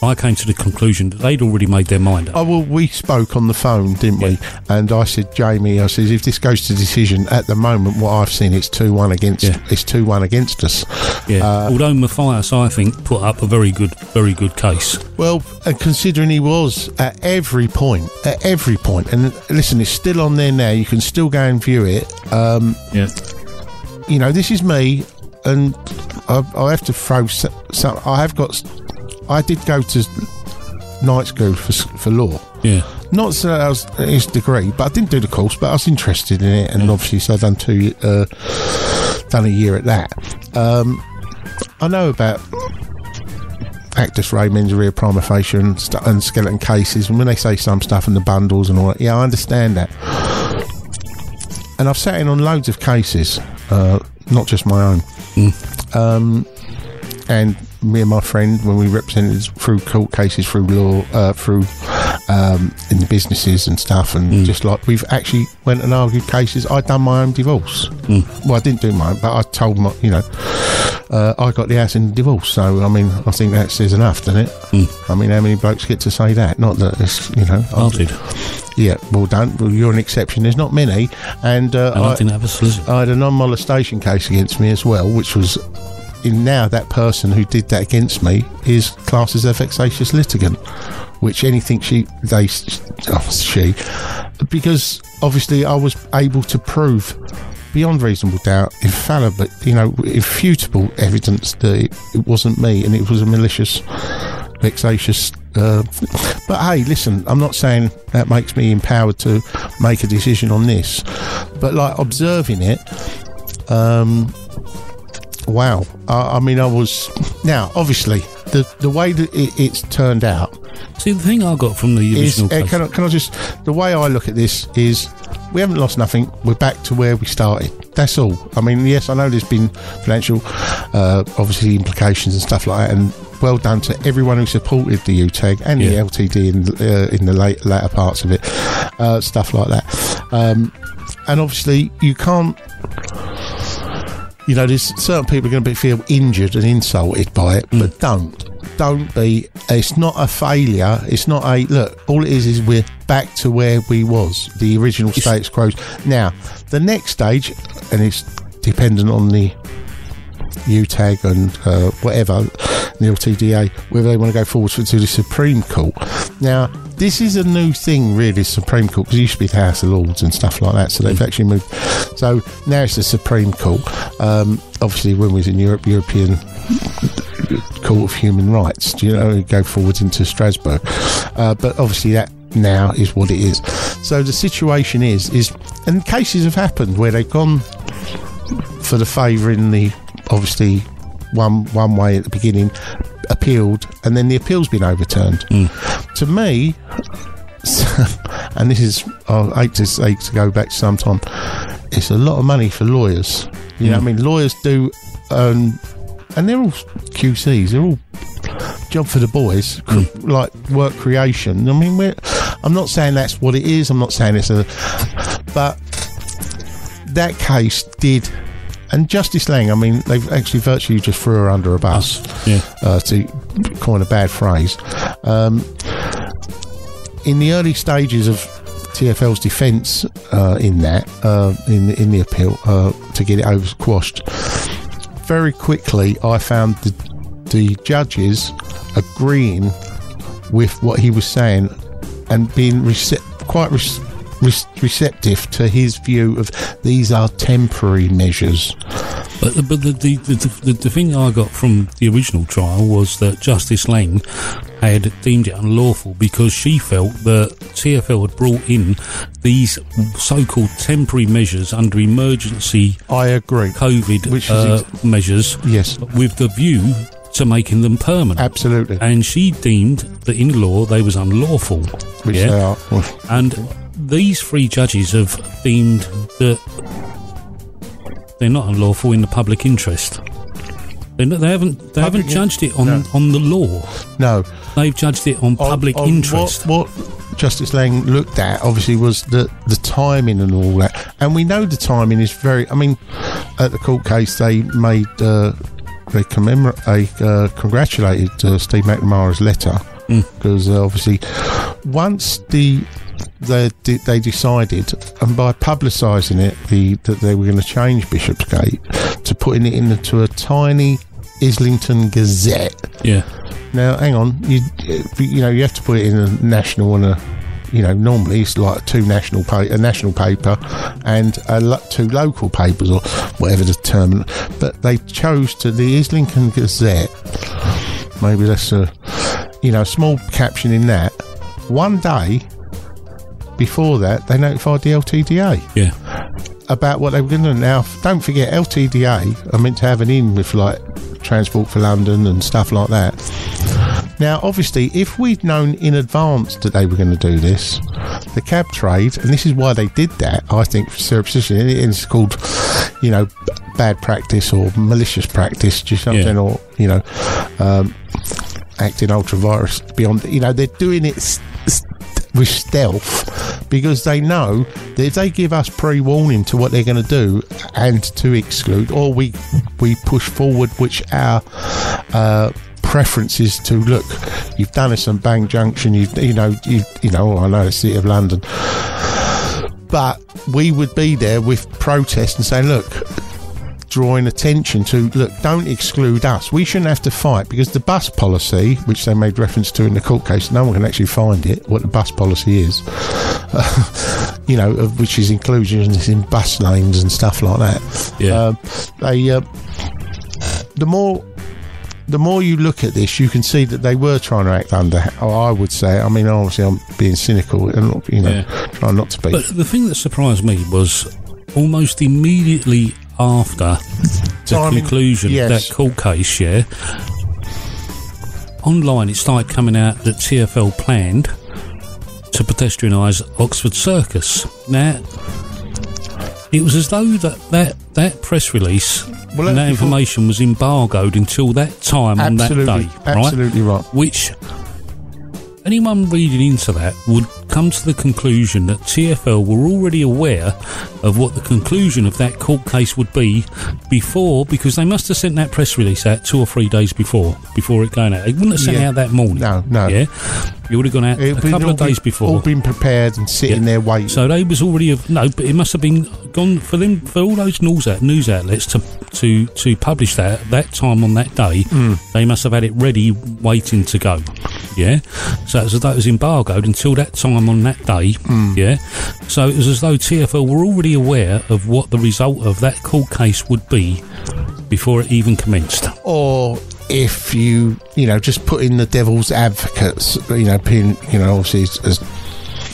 I came to the conclusion that they'd already made their mind up. Oh well, we spoke on the phone, didn't we? And I said, Jamie, I said, if this goes to decision at the moment, what I've seen, it's two one against. Yeah. It's two one against us. Yeah. Uh, Although Matthias, I think, put up a very good, very good case. Well, and considering he was at every point, at every point, and listen, it's still on there now. You can still go and view it. Um, Yeah. you know, this is me, and I, I have to throw some. I have got. I did go to night school for for law. Yeah. Not so I was his degree, but I didn't do the course. But I was interested in it, and obviously, so I've done two, uh, done a year at that. Um, I know about actus rea mens rea prima facie and, st- and skeleton cases, and when they say some stuff and the bundles and all that, yeah, I understand that. And I've sat in on loads of cases, uh, not just my own. Um, and me and my friend, when we represented through court cases, through law, uh, through um, in the businesses and stuff, and just like we've actually went and argued cases. I'd done my own divorce. Well, I didn't do mine, but I told my, you know, uh, I got the house in divorce. So I mean, I think that says enough, doesn't it? I mean, how many blokes get to say that? Not that it's, you know, I did. yeah, well done. Well, you're an exception. There's not many, and, uh, And I, I, didn't have a solicitor. I had a non-molestation case against me as well, which was in now that person who did that against me is classed as a vexatious litigant, which anything she they oh, she because obviously I was able to prove beyond reasonable doubt, infallible, but you know, irrefutable evidence that it, it wasn't me and it was a malicious, vexatious. Uh, but hey, listen, I'm not saying that makes me empowered to make a decision on this, but like observing it, um, wow. I, I mean, I was now obviously the the way that it, it's turned out See, the thing I got from the is original uh, can, I, can I just the way I look at this is we haven't lost nothing. We're back to where we started. That's all. I mean, yes, I know there's been financial, uh, obviously implications and stuff like that, and well done to everyone who supported the UTAG and Yeah. the LTD in uh, in the late latter parts of it, uh, stuff like that. Um, and obviously you can't. You know, there's certain people are going to be feel injured and insulted by it, but don't. Don't be. It's not a failure. It's not a look. All it is is we're back to where we was, the original status quo. Now, the next stage, and it's dependent on the UTAG and uh, whatever, the LTDA, whether they want to go forward to the Supreme Court. Now, this is a new thing, really, Supreme Court, because it used to be the House of Lords and stuff like that, so they've actually moved. So now it's the Supreme Court. Um, obviously, when we was in Europe, European Court of Human Rights, do you know, go forwards into Strasbourg. Uh, but obviously, that now is what it is. So the situation is, is, and cases have happened where they've gone for the favour in the obviously one one way at the beginning, appealed, and then the appeal's been overturned. To me, and this is I hate to say to go back to some time, it's a lot of money for lawyers. You know, what I mean, lawyers do, um, and they're all QCs. They're all job for the boys, cr- like work creation. I mean, we're, I'm not saying that's what it is. I'm not saying it's a, but that case did. And Justice Lang, I mean, they've actually virtually just threw her under a bus, Yeah. uh, to coin a bad phrase. Um, in the early stages of TFL's defence uh, in that, uh, in in the appeal, uh, to get it over quashed, very quickly I found the the judges agreeing with what he was saying and being recep- quite re- receptive to his view of these are temporary measures. But, the- but the, the, the, the, thing I got from the original trial was that Justice Lang had deemed it unlawful because she felt that TFL had brought in these so called temporary measures under emergency I agree. COVID Which uh, measures Yes, with the view to making them permanent. absolutely. and she deemed that in law they was unlawful. Which yeah? they are. And these three judges have deemed that they're not unlawful in the public interest. They're not, they haven't. They Public haven't in- judged it on no. on the law. no. They've judged it on public on interest. What, what Justice Lang looked at obviously was the the timing and all that, and we know the timing is very. I mean, at the court case, they made uh, they commemorate, they uh, congratulated uh, Steve McNamara's letter because uh, obviously once the they they decided, and by publicising it, the that they were going to change Bishopsgate to putting it into a tiny Islington Gazette. yeah, Now, hang on, you you know you have to put it in a national and a you know normally it's like two national pa- a national paper and a lo- two local papers or whatever the term. But they chose to the Islington Gazette. Maybe that's a you know a small caption in that. One day before that, they notified the LTDA yeah, about what they were going to do. Now, don't forget, LTDA are meant to have an in with like Transport for London and stuff like that. Now, obviously, if we'd known in advance that they were going to do this, the cab trade, and this is why they did that, I think, surreptitiously, and it's called, you know, bad practice or malicious practice, just something, Yeah. or, you know, um, acting ultra vires beyond, you know, they're doing it s- s- with stealth because they know that if they give us pre-warning to what they're going to do and to exclude or we we push forward which our uh, preference is to look you've done us on Bank junction you you know you you know I know the city of London. But we would be there with protest and say look drawing attention to look don't exclude us we shouldn't have to fight because the bus policy which they made reference to in the court case no one can actually find it what the bus policy is you know of which is inclusion in bus lanes and stuff like that Yeah. um, they uh, the more the more you look at this, you can see that they were trying to act under. I would say. I mean, obviously, I'm being cynical and you know, Yeah. trying not to be. But the thing that surprised me was almost immediately after the conclusion yes. of that court case, yeah, online it started coming out that TFL planned to pedestrianise Oxford Circus. Now, it was as though that, that, that press release Well, and that information was embargoed until that time on that day, right? absolutely right. which anyone reading into that would come to the conclusion that TFL were already aware of what the conclusion of that court case would be before, because they must have sent that press release out two or three days before, before it going out. They wouldn't have sent Yeah. out that morning. No, no. Yeah, it would have gone out It'd a couple of days been- before. All been prepared and sitting Yeah. there waiting. So they was already of no, but it must have been gone for them for all those news out, news outlets to to to publish that at that time on that day. Hmm. They must have had it ready, waiting to go. Yeah, so it was as though it was embargoed until that time on that day. Hmm. Yeah, so it was as though TFL were already aware of what the result of that court case would be before it even commenced. or if you, you know, just put in the devil's advocates, you know, pin, you know, obviously as, as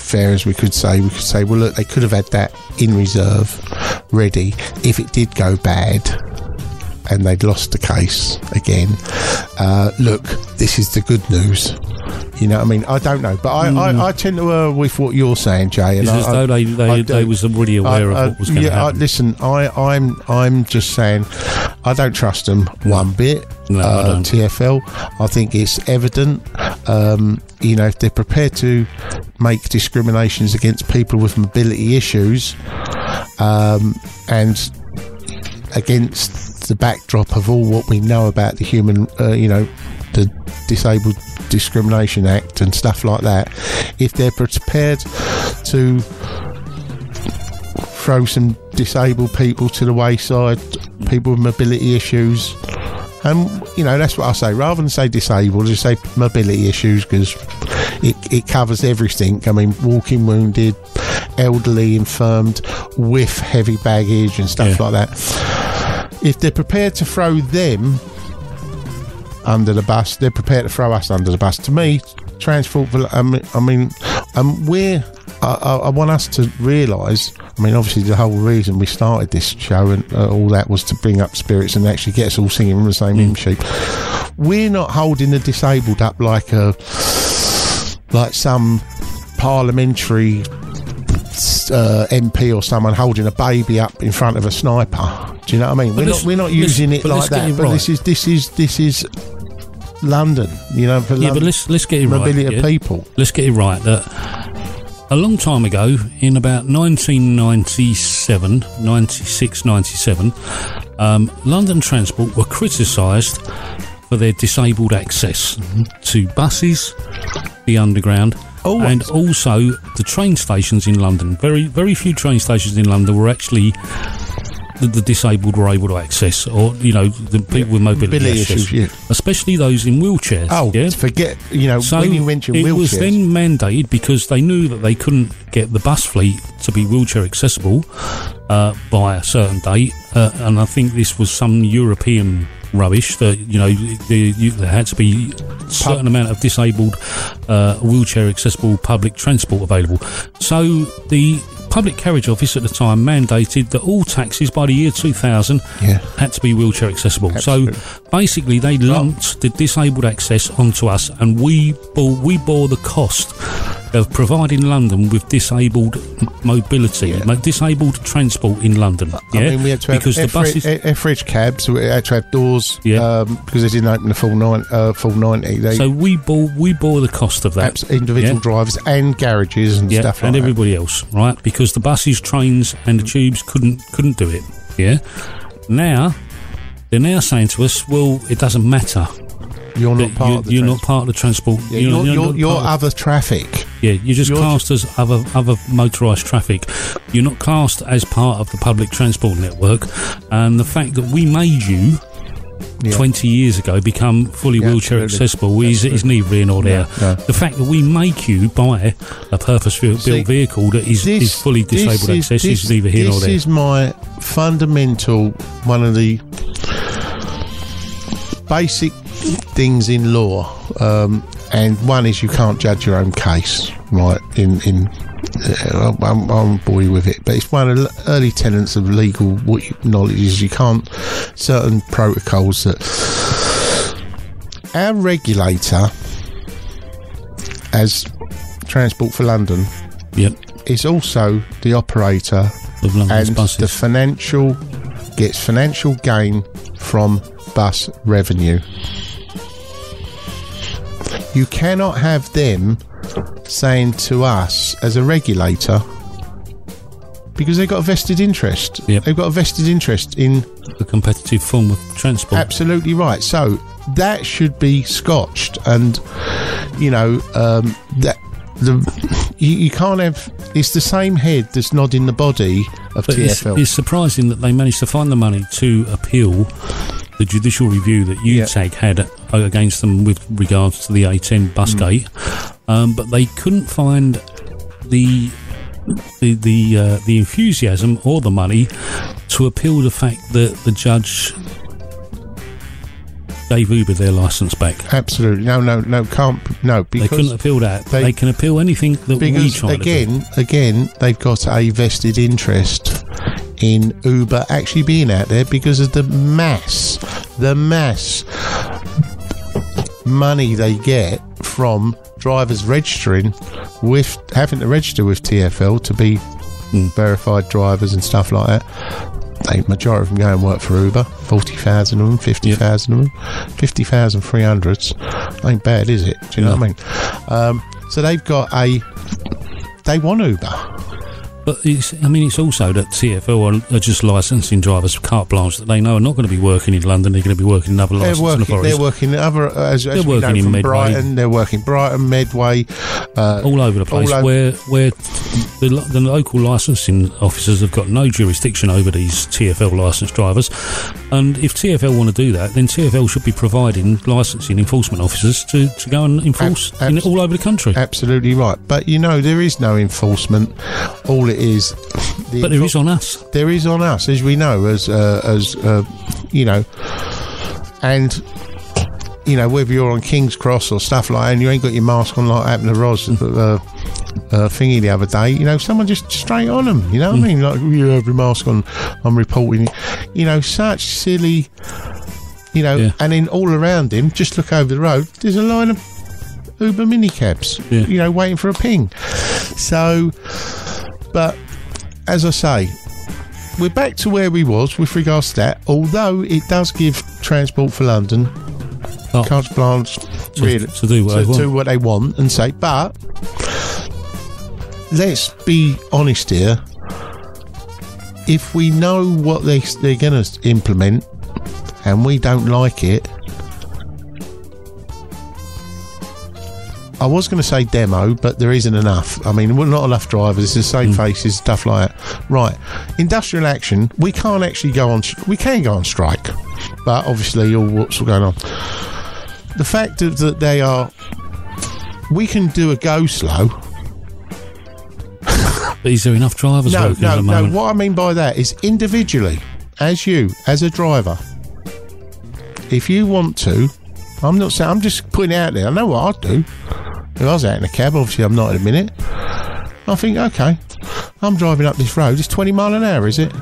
fair as we could say, we could say, well, look, they could have had that in reserve, ready, if it did go bad. And they'd lost the case again. Uh, look, this is the good news. You know what I mean? I don't know, but I, I, I tend to uh, with what you're saying, Jay. And It's I, as though they they, I they was already aware I- I- of what was going to yeah, I- happen. listen, I, I'm I'm just saying, I don't trust them one bit. No, I uh, don't. TFL, I think it's evident. Um, you know, if they're prepared to make discriminations against people with mobility issues, um, and against the backdrop of all what we know about the human, uh, you know, the Disabled Discrimination Act and stuff like that, if they're prepared to throw some disabled people to the wayside, people with mobility issues. And you know that's what I say. Rather than say disabled, just say mobility issues because it, it covers everything. I mean, walking wounded, elderly, infirmed, with heavy baggage and stuff Yeah. like that. If they're prepared to throw them under the bus, they're prepared to throw us under the bus. To me, transport. I mean, I mean, um, we're. I, I, I want us to realise. I mean, obviously, the whole reason we started this show and uh, all that was to bring up spirits and actually get us all singing from the same hymn sheet. We're not holding the disabled up like a like some parliamentary uh, MP or someone holding a baby up in front of a sniper. Do you know what I mean? We're not we're not using it like that. it But right. this is this is this is London. You know, for yeah, London, but let's let's get it right. mobility yeah? of people. let's get it right that a long time ago in about 1997 96 97 um, london transport were criticised for their disabled access to buses the underground Oh, and also the train stations in london very very few train stations in london were actually the, the disabled were able to access, or you know, the people with mobility, issues, yeah. especially those in wheelchairs. Oh, yeah, forget you know so when you it wheelchairs. was then mandated because they knew that they couldn't get the bus fleet to be wheelchair accessible uh, by a certain date, uh, and I think this was some European rubbish that you know the, you, there had to be a certain amount of disabled uh, wheelchair accessible public transport available. So the Public Carriage Office at the time mandated that all taxis by the year 2000 Yeah. had to be wheelchair accessible. Absolutely. So basically, they lumped the disabled access onto us, and we bore, we bore the cost of providing London with disabled mobility, mo- disabled transport in London. Yeah, mean, we had to have because the Etheridge, buses. Etheridge cabs. We had to have doors. Yeah. Um, because they didn't open the full nine, uh, full ninety. They so we bore we bore the cost of that. individual yeah. drivers and garages and yeah, stuff like and that. everybody else, right? Because the buses, trains, and the tubes couldn't couldn't do it. Yeah. Now they're now saying to us, well, it doesn't matter. You're not part you, of the you're not transport. part of the transport. Yeah, you're, you're, not you're part of- other traffic. Yeah, you're just You're classed as other other motorised traffic. You're not classed as part of the public transport network. And the fact that we made you Yeah. 20 years ago become fully Yeah, wheelchair absolutely. accessible is, is neither here nor there. no. The fact that we make you buy a purpose-built vehicle that is, is fully this disabled access is, this- neither here nor there. This is my fundamental, one of the basic things in law, um, and one is you can't judge your own case, right? In in uh, I won't- I won't bore you with it, but it's one of the early tenets of legal what you- knowledge is you can't certain protocols that our regulator as Transport for London Yep, is also the operator of London's and buses. the financial gets financial gain from bus revenue. You cannot have them saying to us as a regulator, because they've got a vested interest. Yep. They've got a vested interest in the competitive form of transport. Absolutely right. So that should be scotched, and you know um, that the you, you can't have. It's the same head that's nodding the body of But it's, TFL. it's surprising that they managed to find the money to appeal the judicial review that Yeah. UTAG had against them with regards to the A10 busgate, Mm. um, but they couldn't find the the the, uh, the enthusiasm or the money to appeal the fact that the judge gave Uber their license back. Absolutely no, no, no, can't no They couldn't appeal that. they- They, can appeal anything that we because try again, again, they've got a vested interest in Uber actually being out there because of the mass, the mass money they get from drivers registering with having to register with TFL to be verified drivers and stuff like that. They majority of them go and work for Uber. Forty thousand of them, fifty thousand of them, fifty thousand three hundreds. Ain't bad, is it? Do you know what I mean? Um, so they've got a. They want Uber. But it's, I mean, it's also that TFL are, just licensing drivers carte blanche that they know are not going to be working in London. They're going to be working in other They're working. authorities They're working in other. As, as They're working in Medway. Brighton. They're working Brighton, Medway. Uh, all over the place. over- where where the, the local licensing officers have got no jurisdiction over these TFL licensed drivers, and if TFL want to do that, then TFL should be providing licensing enforcement officers to, to go and enforce Ab- in, all over the country. Absolutely right. But you know, there is no enforcement. All it is. The but there enfor- is on us. there is on us, as we know, as uh, as uh, you know, and you know whether you're on King's Cross or stuff like, that and you ain't got your mask on like happened to Roz. Uh, uh, thingy the other day, you know, someone just straight on them. You know what I mean? Like you have your mask on, I'm reporting. You know, such silly. You know, Yeah. and then all around him, just look over the road. There's a line of Uber minicabs. Yeah. You know, waiting for a ping. So, but as I say, we're back to where we was with regards to that. Although it does give Transport for London Oh, carte blanche to, really to do what to they want. do what they want and say, but let's be honest here. If we know what they they're going to implement and we don't like it, I was going to say demo, but there isn't enough. I mean, we're not enough drivers. It's the same hmm. faces, stuff like that. Right, industrial action. We can't actually go on. We can go on strike, but obviously, all what's going on. The fact of that they are, we can do a go slow. But is there enough drivers No, no, no. What I mean by that is individually, as you, as a driver, if you want to, I'm not saying, I'm just putting it out there. I know what I'd do. If I was out in a cab, obviously I'm not in a minute. I think, okay, I'm driving up this road. It's 20 mile an hour, is it?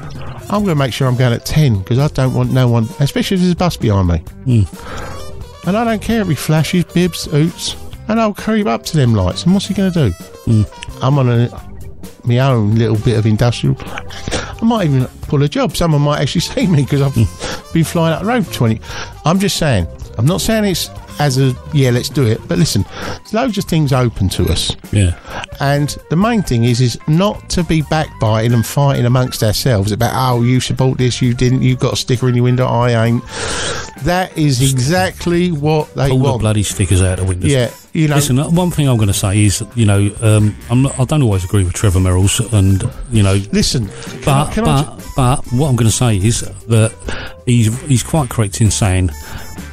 I'm going to make sure I'm going at 10 because I don't want no one, especially if there's a bus behind me. Hmm. And I don't care if he flashes, bibs, oots, and I'll creep up to them lights. And what's he going to do? Hmm. I'm on a my own little bit of industrial. I might even pull a job. Someone might actually see me because I've been flying up the road for 20. I'm just saying. I'm not saying it's as a, yeah, let's do it. But listen, there's loads of things open to us. Yeah. And the main thing is, is not to be backbiting and fighting amongst ourselves about, oh, you support this, you didn't, you got a sticker in your window, I ain't. That is exactly what they Pull the bloody stickers out the windows. Yeah, you know, Listen, uh, one thing I'm going to say is, you know, um, I'm not, I don't always agree with Trevor Merralls, and you know, listen, but I, can I but but what I'm going to say is that he's he's quite correct in saying,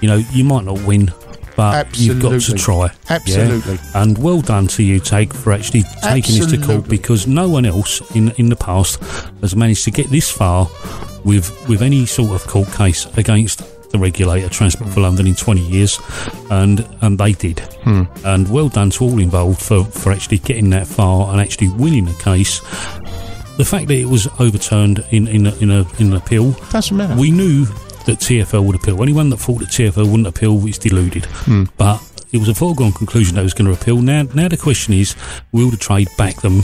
you know, you might not win, but you've got to Absolutely. try. Yeah? Absolutely. And well done to UTAG, for actually taking this to court because no one else in in the past has managed to get this far with with any sort of court case against the regulator Transport for London in 20 years and and they did hmm. and well done to all involved for for actually getting that far and actually winning the case the fact that it was overturned in in a, in, a, in an appeal doesn't matter. we knew that TFL would appeal. Anyone that thought that TFL wouldn't appeal is deluded. Hmm. But it was a foregone conclusion that it was going to appeal. Now, now the question is, will the trade back them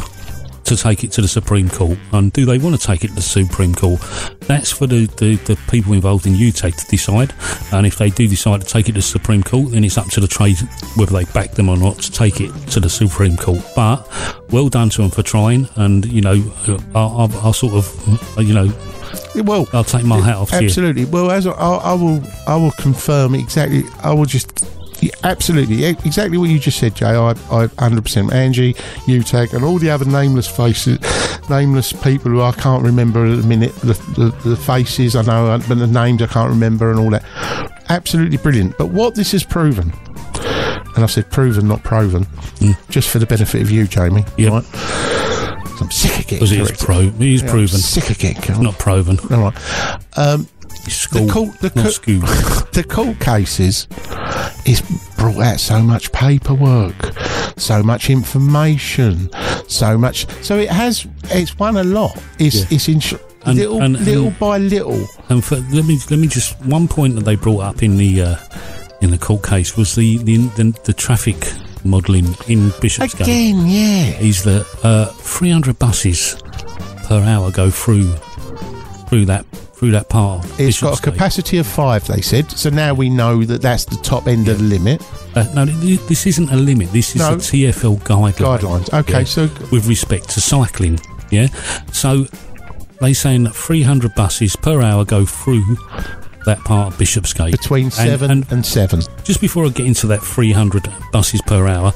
to take it to the Supreme Court, and do they want to take it to the Supreme Court? That's for the, the, the people involved in UTAG to decide. And if they do decide to take it to the Supreme Court, then it's up to the trade whether they back them or not to take it to the Supreme Court. But well done to them for trying, and you know, I'll, I'll, I'll sort of, you know, Well, I'll take my hat off to you. absolutely. Well, as I, I, will, I will confirm exactly. I will just. yeah, absolutely, exactly what you just said, Jay. I, I, hundred percent. Angie, UTAG, and all the other nameless faces, nameless people who I can't remember at the minute. The, the, the faces I know, but the names I can't remember, and all that. Absolutely brilliant. But what this has proven, and I said proven, not proven, mm. just for the benefit of you, Jamie. Yep. Right? I'm sick of getting Because he's, pro, is Yeah, I'm proven, sick of getting corrected. not proven. All right. Um, school, the court, the, not co- school. the court cases is brought out so much paperwork, so much information, so much. So it has. It's won a lot. It's Yeah. it's in And- little and- little and- by little. And for, let me let me just one point that they brought up in the uh, in the court case was the the, the, the traffic modelling in Bishopsgate. Again, yeah. Is that uh, 300 buses per hour go through through that through that part. Of It's got a capacity of five. They said. So now we know that that's the top end of the limit. Uh, no, this isn't a limit. This is No. a TFL guideline. Guidelines. Okay, so- with respect to cycling, yeah. So they saying that 300 buses per hour go through that part of Bishopsgate Between And- seven and and, seven. just before I get into that 300 buses per hour,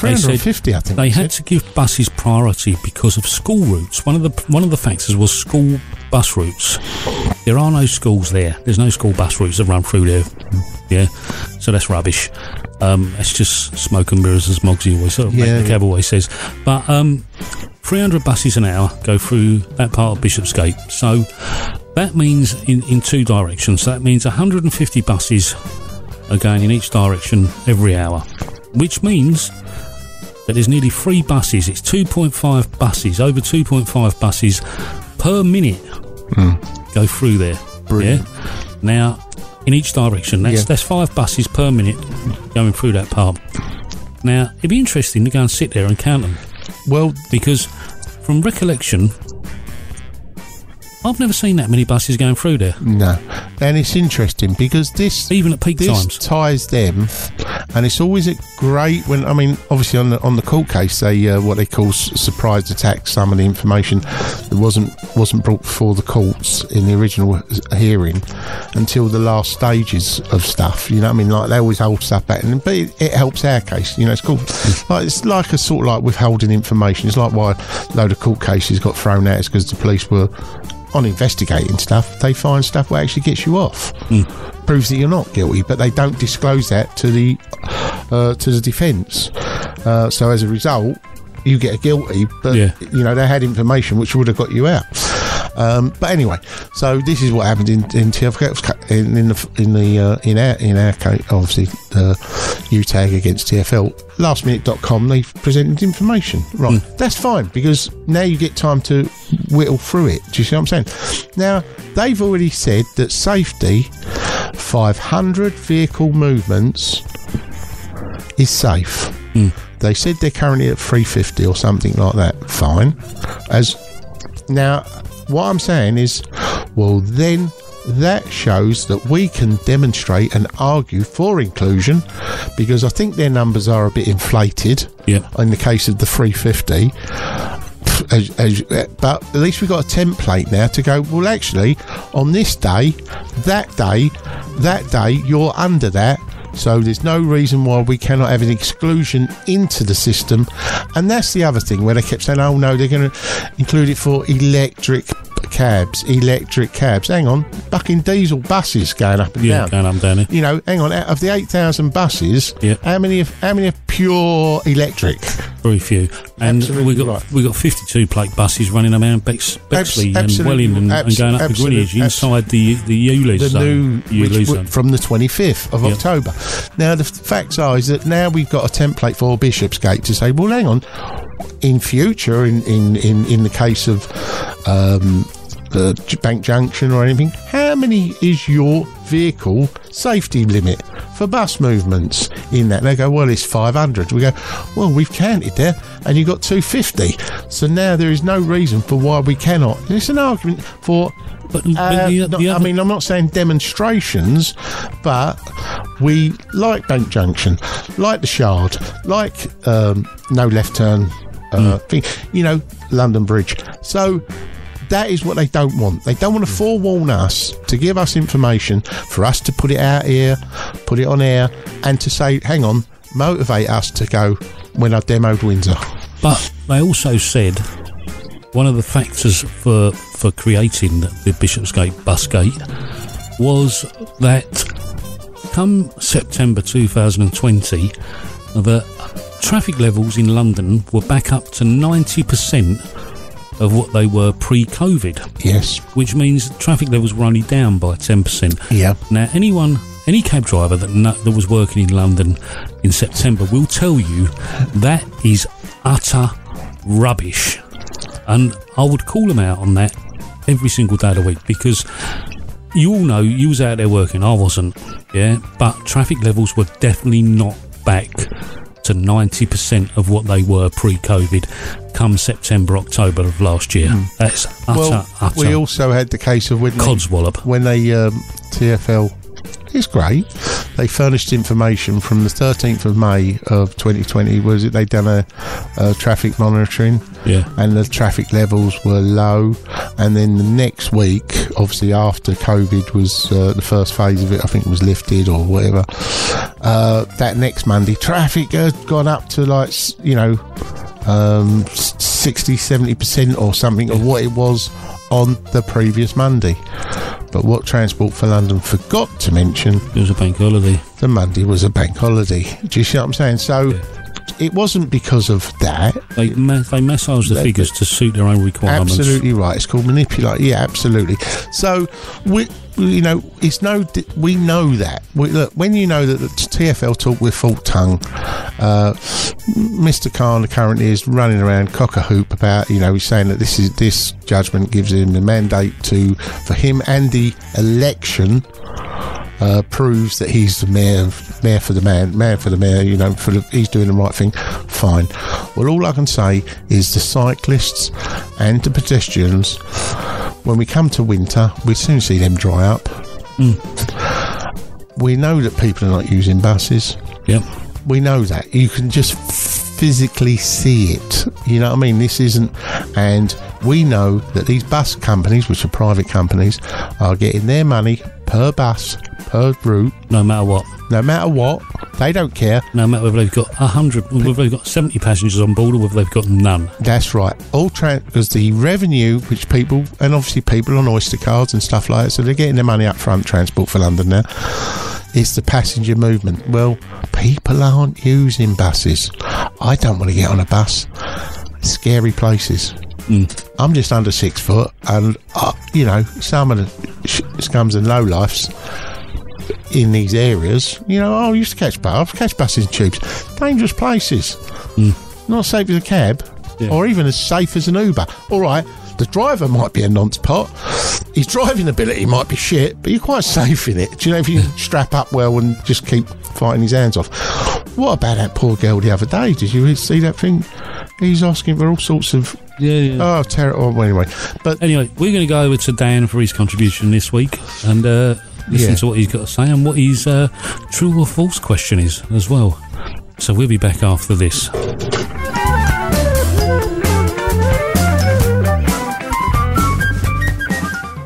they said 350, I think. they had said. to give buses priority because of school routes. One of the one of the factors was school bus routes. There are no schools there. There's no school bus routes that run through there. Yeah, so that's rubbish. Um, it's just smoke and mirrors, as Mogsy always sort of Yeah, the cab always says. But um, 300 buses an hour go through that part of Bishopsgate. So that means in, in two directions. That means 150 buses are going in each direction every hour, which means that there's nearly three buses. It's 2.5 buses, over 2.5 buses per minute hmm. go through there. Brilliant. Yeah? Now, in each direction, that's Yeah. that's five buses per minute going through that part. Now, it'd be interesting to go and sit there and count them Well, because, from recollection, I've never seen that many buses going through there, no. And it's interesting because this even at peak this times. ties them, and it's always a great when I mean, obviously on the on the court case, they uh, what they call s- surprise attacks. Some of the information that wasn't wasn't brought before the courts in the original hearing until the last stages of stuff. You know, what I mean, like they always hold stuff back, and but it, it helps our case. You know, it's called like it's like a sort of like withholding information. It's like why a load of court cases got thrown out is because the police were. On investigating stuff, they find stuff that actually gets you off proves that you're not guilty, but they don't disclose that to the uh, to the defence. Uh, so as a result, you get guilty, but Yeah. you know they had information which would have got you out. Um, but anyway, so this is what happened in in TFL in, in the in the uh, in our in our case, obviously the UTAG against TFL. Lastminute.com they presented information. Right, that's fine because now you get time to whittle through it. Do you see what I'm saying? Now they've already said that safety, 500 vehicle movements is safe. They said they're currently at 350 or something like that. Fine. As now, what I'm saying is, well, then that shows that we can demonstrate and argue for inclusion because I think their numbers are a bit inflated Yeah. in the case of the 350. As, as, but at least we've got a template now to go, well, actually, on this day, that day, that day, you're under that. So there's no reason why we cannot have an exclusion into the system. And that's the other thing where they kept saying, oh no, they're going to include it for electric cabs, electric cabs. Hang on, bucking diesel buses going up and Yeah, down. going up and down there. You know, hang on. Out of the eight thousand buses, Yeah. how many? Of, how many are pure electric? Very few, and we got right. we got fifty two plate buses running around Bex, Bexley and absolutely- Welling and, going up to absolute- Greenwich abs- inside the the ULEZ the zone. new um, which ULEZ zone. Um. from the 25th of Yep. October. Now the f- facts are is that now we've got a template for Bishopsgate to say, well, hang on, in future, in in in, in the case of um, the Bank Junction or anything, how many is your vehicle safety limit? for bus movements in that. They go, well, it's 500. We go, well, we've counted there and you got 250. So now there is no reason for why we cannot. It's an argument for. But, uh, but the, not- the I mean, I'm not saying demonstrations, but we like Bank Junction, like the Shard, like um, no left turn uh, thing, you know, London Bridge. So that is what they don't want. They don't want to forewarn us to give us information for us to put it out here, put it on air, and to say, hang on, motivate us to go when I demoed Windsor. But they also said one of the factors for for creating the Bishopsgate bus gate was that come September 2020, the traffic levels in London were back up to 90% of what they were pre-COVID, Yes. which means traffic levels were only down by 10%. Yeah. Now, anyone, any cab driver that kno- that was working in London in September will tell you that is utter rubbish, and I would call them out on that every single day of the week because you all know you was out there working, I wasn't, yeah, but traffic levels were definitely not back to 90% of what they were pre-COVID come September, October of last year. That's utter, Well, utter we also had the case of when they- codswallop. when they um, TFL it's great. They furnished information from the 13th of May of 2020. Was it they done a, a traffic monitoring? Yeah. and the traffic levels were low. And then the next week, obviously after COVID was uh, the first phase of it, I think it was lifted or whatever. Uh, that next Monday, traffic had gone up to like you know um, 60, 70 percent or something of what it was on the previous Monday. But what Transport for London forgot to mention It was a bank holiday. the Monday was a bank holiday. Do you see what I'm saying? So it wasn't because of that. They ma- they massage the They- figures to suit their own requirements. Absolutely right. It's called manipulate. Yeah, absolutely. So we, you know, it's no. We know that. We, look, when you know that the TFL talk with full tongue, uh, Mr. Khan currently is running around cock a hoop about. You know, he's saying that this is this judgment gives him the mandate to for him and the election. Uh, proves that he's the mayor, mayor for the man, man for the mayor. You know, for the, he's doing the right thing. Fine. Well, all I can say is the cyclists and the pedestrians. When we come to winter, we soon see them dry up. We know that people are not using buses. Yep. We know that. You can just physically see it. You know what I mean? This isn't. And we know that these bus companies, which are private companies, are getting their money per bus, per route, No matter what. no matter what. They don't care. No matter whether they've got a hundred, whether they've got seventy passengers on board, or whether they've got none. That's right. All trans because the revenue which people and obviously people on Oyster cards and stuff like that, so they're getting their money up front. Transport for London now. It's the passenger movement. Well, people aren't using buses. I don't want to get on a bus. Scary places. I'm just under six foot, and uh, you know some of the sh- scums and lowlifes in these areas. You know, oh, I used to catch bus, catch buses and tubes. Dangerous places. Not safe as a cab, Yeah. or even as safe as an Uber. All right, the driver might be a nonce pot. His driving ability might be shit, but you're quite safe in it. Do you know if you strap up well and just keep fighting his hands off? What about that poor girl the other day? Did you see that thing? He's asking for all sorts of Yeah, yeah. oh terrible. Well, anyway, but Anyway, we're going to go over to Dan for his contribution this week and uh, listen Yeah. to what he's got to say and what his uh, true or false question is as well. So we'll be back after this.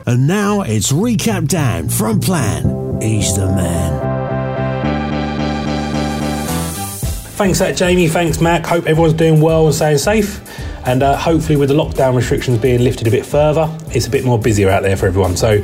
And now it's Recap Dan from Plan. He's the man. Thanks, that Jamie. Thanks, Mac. Hope everyone's doing well and staying safe. And uh, hopefully, with the lockdown restrictions being lifted a bit further, it's a bit more busier out there for everyone. So,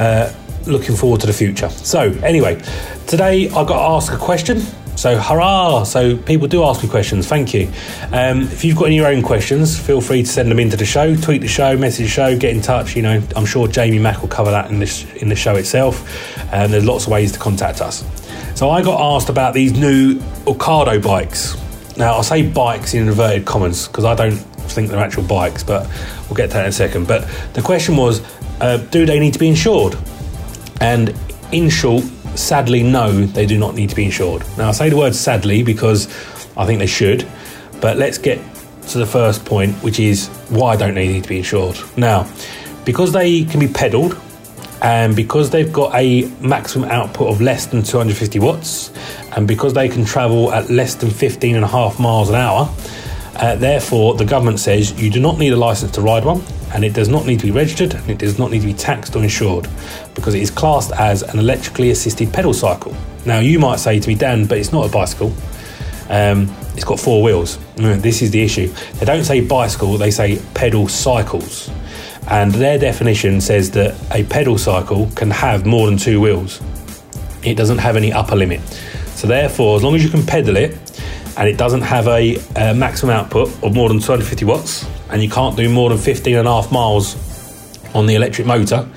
uh, looking forward to the future. So, anyway, today I got to ask a question. So, hurrah! So, people do ask me questions. Thank you. Um, if you've got any of your own questions, feel free to send them into the show, tweet the show, message the show, get in touch. You know, I'm sure Jamie Mack will cover that in this in the show itself. And there's lots of ways to contact us. So I got asked about these new Ocado bikes. Now I say bikes in inverted commas because I don't think they're actual bikes, but we'll get to that in a second. But the question was, uh, do they need to be insured? And in short, sadly, no, they do not need to be insured. Now, I say the word sadly because I think they should, but let's get to the first point, which is why don't they need to be insured? Now, because they can be pedalled and because they've got a maximum output of less than 250 watts and because they can travel at less than 15 and a half miles an hour, uh, therefore, the government says you do not need a license to ride one, and it does not need to be registered, and it does not need to be taxed or insured, because it is classed as an electrically assisted pedal cycle. Now, you might say to me, Dan, but it's not a bicycle. Um, it's got four wheels. Mm, This is the issue. They don't say bicycle, they say pedal cycles. And their definition says that a pedal cycle can have more than two wheels. It doesn't have any upper limit. So, therefore, as long as you can pedal it and it doesn't have a, uh maximum output of more than 250 watts, and you can't do more than 15 and a half miles on the electric motor,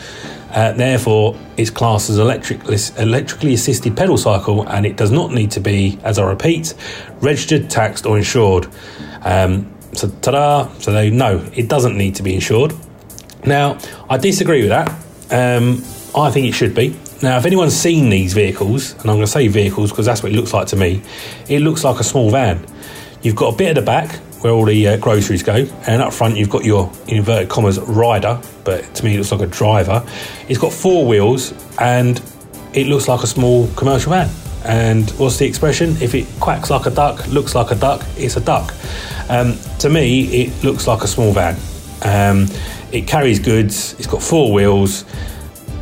uh, therefore, it's classed as electric, electrically assisted pedal cycle, and it does not need to be, as I repeat, registered, taxed, or insured. Um, so, ta-da! So they no, it doesn't need to be insured. Now, I disagree with that. Um, I think it should be. Now, if anyone's seen these vehicles, and I'm going to say vehicles because that's what it looks like to me, it looks like a small van. You've got a bit at the back where all the uh, groceries go, and up front you've got your in inverted commas rider, but to me it looks like a driver. It's got four wheels, and it looks like a small commercial van. And what's the expression? If it quacks like a duck, looks like a duck, it's a duck. Um, to me, it looks like a small van. Um, it carries goods. It's got four wheels.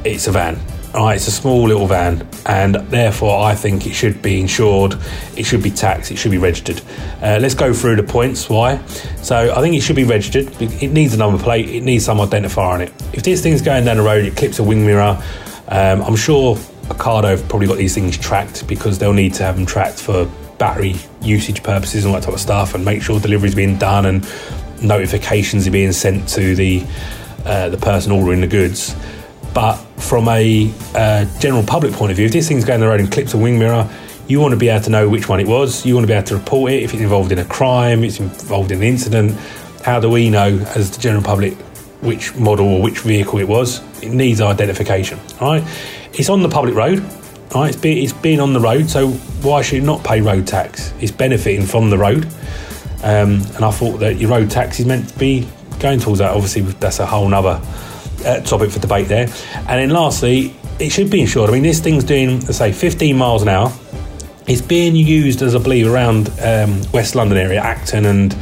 It's a van. All right, it's a small little van, and therefore I think it should be insured. It should be taxed. It should be registered. Uh, let's go through the points why. So I think it should be registered. It needs a number plate. It needs some identifier on it. If this thing's going down the road, it clips a wing mirror. Um, I'm sure Ocado have probably got these things tracked because they'll need to have them tracked for battery usage purposes and all that type of stuff, and make sure delivery's being done and notifications are being sent to the uh, the person ordering the goods. But from a uh, general public point of view, if this thing's going down the road and clips a wing mirror, you want to be able to know which one it was. You want to be able to report it if it's involved in a crime, it's involved in an incident. How do we know, as the general public, which model or which vehicle it was? It needs identification. Right, it's on the public road. Right, it's, it's been on the road, so why should it not pay road tax? It's benefiting from the road. Um, and I thought that your road tax is meant to be going towards that. Obviously, that's a whole nother uh, topic for debate there. And then lastly, it should be insured. I mean, this thing's doing, let's say, 15 miles an hour. It's being used, as I believe, around um, West London area, Acton and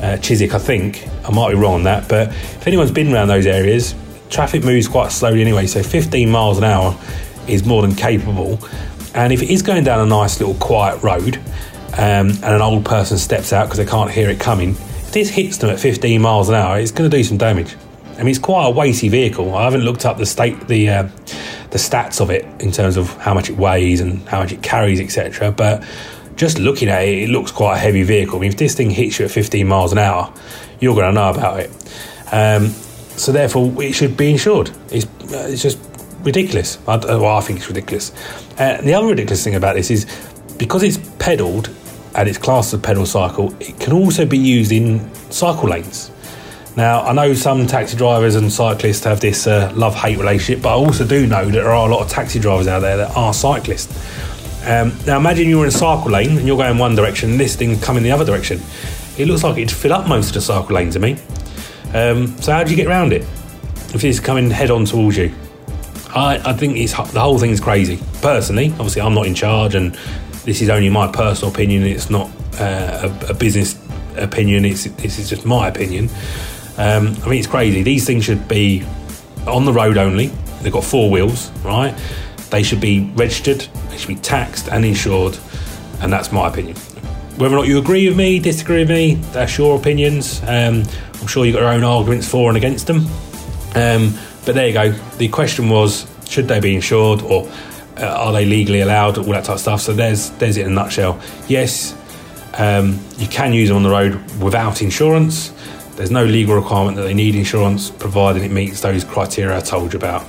uh, Chiswick, I think. I might be wrong on that, but if anyone's been around those areas, traffic moves quite slowly anyway, so 15 miles an hour is more than capable. And if it is going down a nice little quiet road, um, and an old person steps out because they can't hear it coming, if this hits them at 15 miles an hour, it's going to do some damage. I mean, it's quite a weighty vehicle. I haven't looked up the state, the uh, the stats of it in terms of how much it weighs and how much it carries, etc. But just looking at it, it looks quite a heavy vehicle. I mean, if this thing hits you at 15 miles an hour, you're going to know about it. Um, so therefore, it should be insured. It's, uh, it's just ridiculous. I, well, I think it's ridiculous. Uh, the other ridiculous thing about this is because it's pedalled and it's classed as a pedal cycle, it can also be used in cycle lanes. Now, I know some taxi drivers and cyclists have this uh, love hate relationship, but I also do know that there are a lot of taxi drivers out there that are cyclists. Um, now, imagine you're in a cycle lane and you're going one direction, and this thing coming the other direction. It looks like it'd fill up most of the cycle lane to me. Um, so, how do you get around it if it's coming head on towards you? I, I think the whole thing is crazy. Personally, obviously, I'm not in charge, and this is only my personal opinion. It's not uh, a, a business opinion. It's this is just my opinion. Um, I mean, it's crazy. These things should be on the road only. They've got four wheels, right? They should be registered. They should be taxed and insured, and that's my opinion. Whether or not you agree with me, disagree with me, that's your opinions. Um, I'm sure you've got your own arguments for and against them. Um, but there you go. The question was, should they be insured or uh, are they legally allowed? All that type of stuff. So there's there's it in a nutshell. Yes, um, you can use them on the road without insurance. There's no legal requirement that they need insurance, provided it meets those criteria I told you about.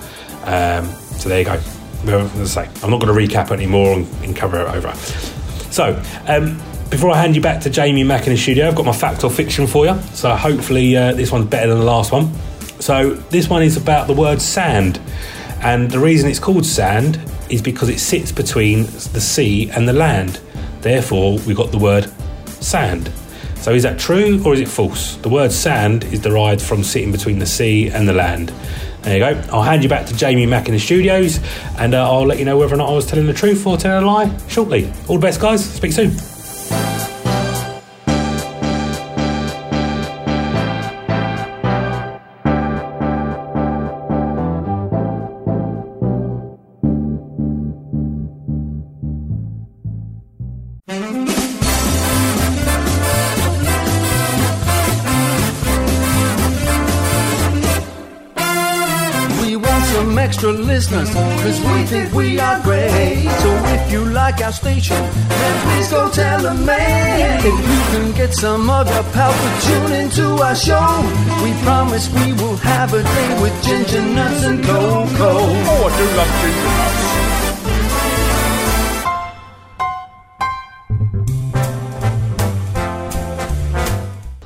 Um, so there you go. As I say, I'm not going to recap anymore and, cover it over. So, um, before I hand you back to Jamie Mack in the studio, I've got my fact or fiction for you. So hopefully uh, this one's better than the last one. So this one is about the word sand, and the reason it's called sand is because it sits between the sea and the land. Therefore, we got the word sand. So is that true or is it false? The word sand is derived from sitting between the sea and the land. There you go. I'll hand you back to Jamie Mack in the studios and uh, I'll let you know whether or not I was telling the truth or telling a lie shortly. All the best, guys. Speak soon. Cause we think we are great. So if you like our station, then please go tell a man. If you can get some other pal to tune into our show, we promise we will have a day with ginger nuts and cocoa. Oh, I do love ginger nuts.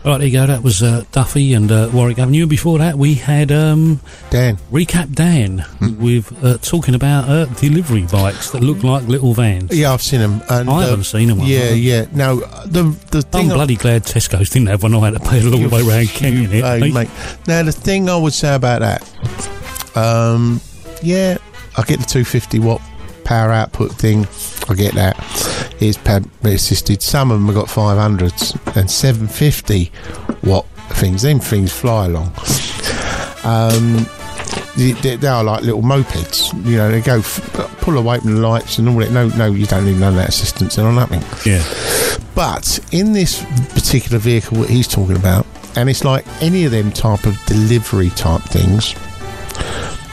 Right, there you go. That was uh, Duffy and uh, Warwick Avenue. And Before that, we had um, Dan. Recap Dan with uh, talking about uh, delivery bikes that look like little vans. Yeah, I've seen them. And, I haven't seen them. Yeah, yeah. Now, the the thing. I'm bloody glad Tesco's didn't have one. I had to pedal all the way around it. Hey, mate. Now the thing I would say about that, um, yeah, I get the 250 watt power output thing. I get that. It's pad assisted. Some of them have got 500s and 750 watt things. Them things fly along. Um, they, are like little mopeds. You know, they go f- pull away from the lights and all that. No, no, you don't need none of that assistance and all nothing. Yeah. But in this particular vehicle that he's talking about, and it's like any of them type of delivery type things,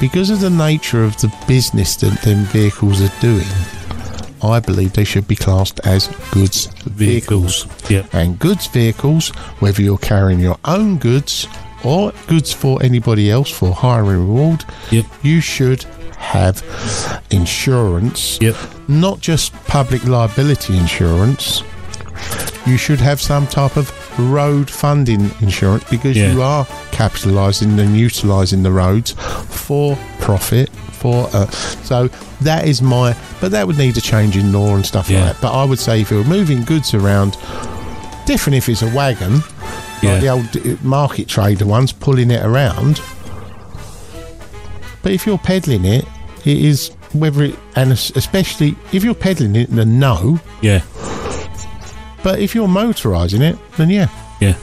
because of the nature of the business that them vehicles are doing, I believe they should be classed as goods vehicles. Vehicles. Yeah. And goods vehicles, whether you're carrying your own goods or goods for anybody else for hire and reward, Yep. you should have insurance Yep. not just public liability insurance. You should have some type of road funding insurance because Yeah. you are capitalising and utilising the roads for profit. For uh, so that is my, but that would need a change in law and stuff Yeah. like that. But I would say if you're moving goods around, different if it's a wagon, Yeah. like the old uh, market trader ones pulling it around. But if you're peddling it, it is whether it and especially if you're peddling it, then no. Yeah. But if you're motorising it, then yeah, Yeah.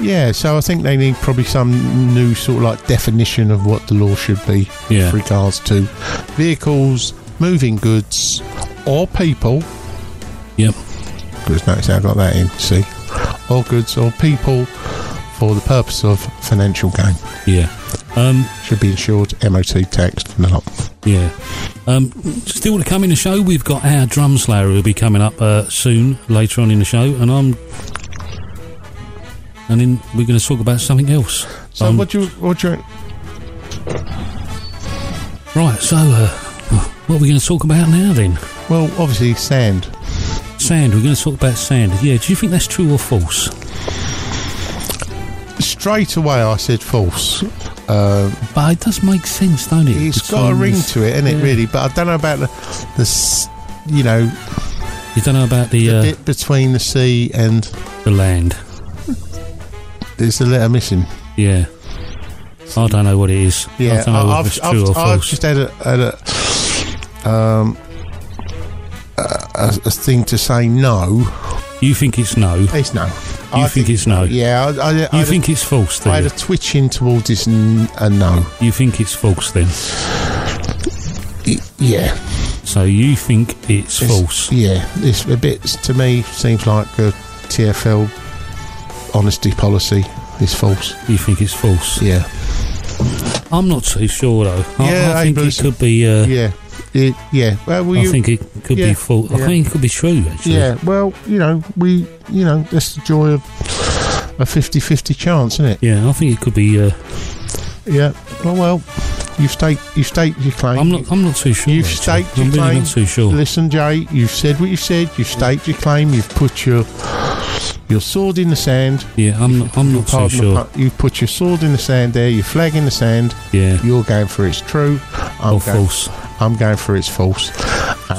yeah. So I think they need probably some new sort of like definition of what the law should be Yeah. with regards to vehicles, moving goods, or people. Yep. Because notice how I got that in. See, or goods or people for the purpose of financial gain Yeah. Um, should be insured, MOT taxed, and the lot. Yeah. Um, still to come in the show, we've got our drum slayer who'll be coming up uh, soon, later on in the show, and I'm. And then we're going to talk about something else. So Um, what you what you Right, so uh, what are we going to talk about now then? Well, obviously sand. Sand, we're going to talk about sand. Yeah, do you think that's true or false? Straight away, I said false. Uh, But it does make sense, don't it? it's got a ring to it, isn't it? Yeah. Really, but I don't know about the, the you know, You don't know about the, the uh, bit between the sea and the land. there's a letter missing. Yeah. I don't know what it is. Yeah, I don't know I- if I've, it's true I've, or I've just had a, had a um a, a, a thing to say no. You think it's no. It's no. I think it's no. Yeah, I, I, You think a, it's false, Then I had a twitching towards this n- a no. You think it's false then? Yeah. So you think it's, It's- false? Yeah, it's a bit to me seems like a TFL honesty policy is false. You think it's false? Yeah, I'm not too sure though. I, Yeah, I think it could be. Uh, yeah, it, yeah. Well, we, I think it could yeah, be false. I yeah. think it could be true actually. yeah. Well, you know, we, you know, that's the joy of a 50-50 chance, isn't it? Yeah, I think it could be. Uh, Yeah. Well, well, you state you state your claim. I'm not. I'm not too sure. You've actually. staked I'm your really claim. not too sure. Listen, Jay, you've said what you said. You've staked your claim. You've put your your sword in the sand. Yeah, I'm not, I'm not so the sure. pun, You put your sword in the sand there. Your flag in the sand. Yeah, You're going for it's true. I'm or going, false. I'm going for it's false.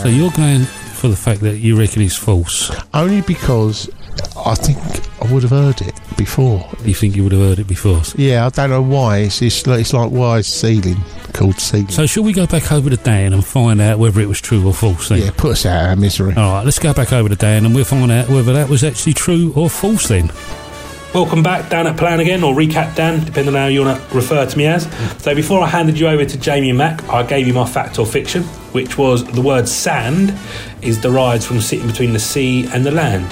So you're going for the fact that you reckon it's false. Only because I think I would have heard it before. You think you would have heard it before. Yeah, I don't know why. It's it's, like- it's like wise ceiling called ceiling. So shall we go back over to Dan and find out whether it was true or false then? yeah, put us out of our misery. All right, let's go back over to Dan and we'll find out whether that was actually true or false then. Welcome back, Dan at Plan again, or Recap Dan, depending on how you want to refer to me as. So, before I handed you over to Jamie and Mac, I gave you my fact or fiction, which was the word sand is derived from sitting between the sea and the land.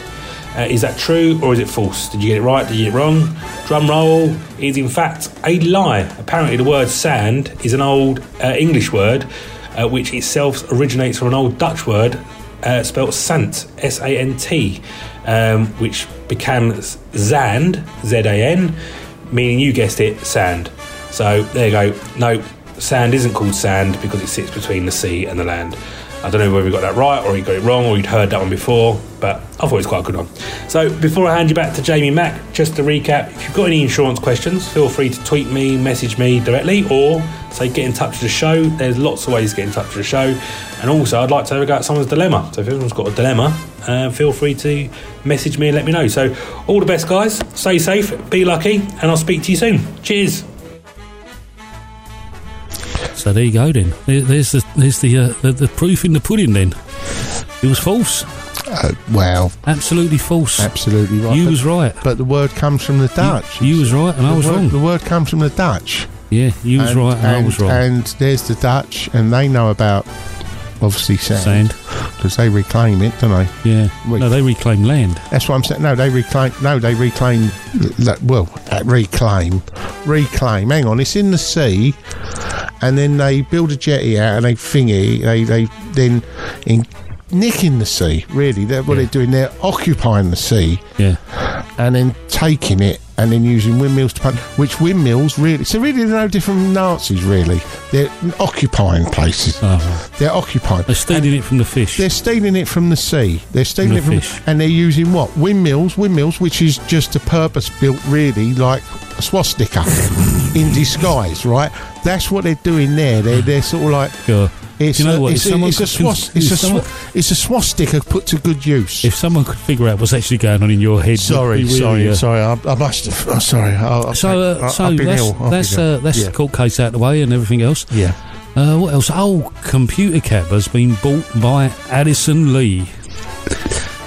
Uh, is that true or is it false? Did you get it right? Did you get it wrong? Drum roll is in fact a lie. Apparently, the word sand is an old uh, English word, uh, which itself originates from an old Dutch word uh, spelt sant, S A N T, um, which became zand, Z A N, meaning you guessed it, sand. So there you go. No, sand isn't called sand because it sits between the sea and the land. I don't know whether we got that right or you got it wrong or you'd heard that one before, but I thought it was quite a good one. So before I hand you back to Jamie Mack, just to recap, if you've got any insurance questions, feel free to tweet me, message me directly, or say get in touch with the show. There's lots of ways to get in touch with the show. And also, I'd like to have a go at someone's dilemma. So if anyone's got a dilemma, uh, feel free to message me and let me know. So all the best, guys. Stay safe, be lucky, and I'll speak to you soon. Cheers. So there you go then. There's the there's the, uh, the the proof in the pudding then. It was false. Uh, well, Absolutely false. absolutely right. You but, was right. but the word comes from the Dutch. You was right and I was word, wrong. The word comes from the Dutch. Yeah, you was and, right and, I was wrong. And there's the Dutch, and they know about obviously sand Sand. because they reclaim it, don't they? Yeah. No, they reclaim land. That's what I'm saying. No, they reclaim. No, they reclaim. Well, reclaim, reclaim. Hang on, it's in the sea, and then they build a jetty out, and they thingy. They they then in nicking the sea. Really, they're, what Yeah. they're doing. They're occupying the sea, Yeah. and then taking it, and then using windmills to pump. Which windmills really? So really, they're no different from Nazis. Really, they're occupying places. Oh, right. They're occupying. They're stealing it from the fish. They're stealing it from the sea. They're stealing the it from, fish. and they're using what windmills, windmills, which is just a purpose-built, really like a swastika in disguise, right? That's what they're doing there. They're they're sort of like it's Do you know a, what? it's, a, someone it's a could it's a someone- swa- it's a swastika put to good use. If someone could figure out what's actually going on in your head, sorry, really, sorry, uh, sorry. I, I must have. Oh, sorry. I, I, So, uh, I, so I've been that's ill. I've that's been ill. uh, that's yeah. the court case out of the way and everything else. yeah. Uh, what else? Oh, Computer Cab has been bought by Addison Lee.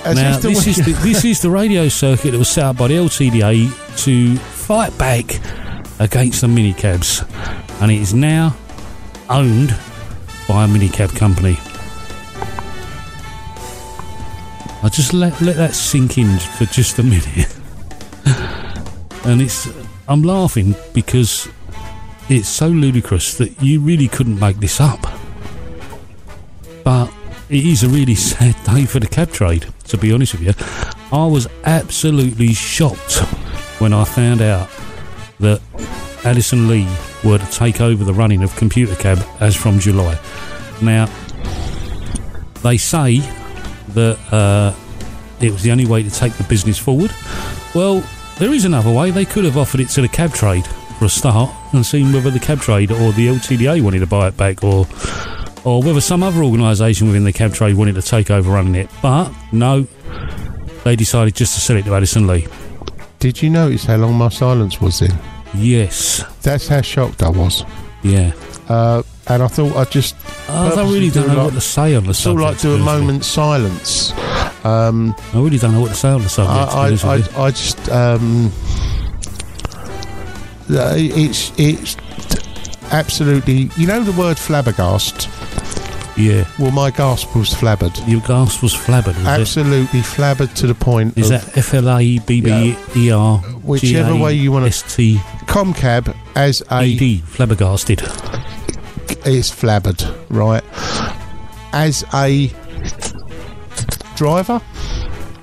Now, this is the, this is the radio circuit that was set up by the LTDA to fight back against the minicabs, and it is now owned by a minicab company. I just let let that sink in for just a minute, and it's I'm laughing because it's so ludicrous that you really couldn't make this up. But it is a really sad day for the cab trade, to be honest with you. I was absolutely shocked when I found out that Addison Lee were to take over the running of Computer Cab as from July. Now, they say that uh, it was the only way to take the business forward. Well, there is another way. They could have offered it to the cab trade for a start and seen whether the cab trade or the LTDA wanted to buy it back or or whether some other organisation within the cab trade wanted to take over running it. But no, they decided just to sell it to Addison Lee. Did you notice how long my silence was then? Yes, That's how shocked I was. yeah. Uh, and I thought I'd just I don't really do don't know like- what to say on the sort subject. of like do a to be honest with you. moment's silence. Um, I really don't know what to say on the subject. I, I. I, I just um, uh, it's it's absolutely. You know the word flabbergast. Yeah, Well, my gasp was flabbered. your gas was flabbered. Was it? Absolutely flabbered to the point Is that F L A B B E R? Whichever way you wanna- S T Comcab as A a D flabbergasted. is flabbered, right? As a driver,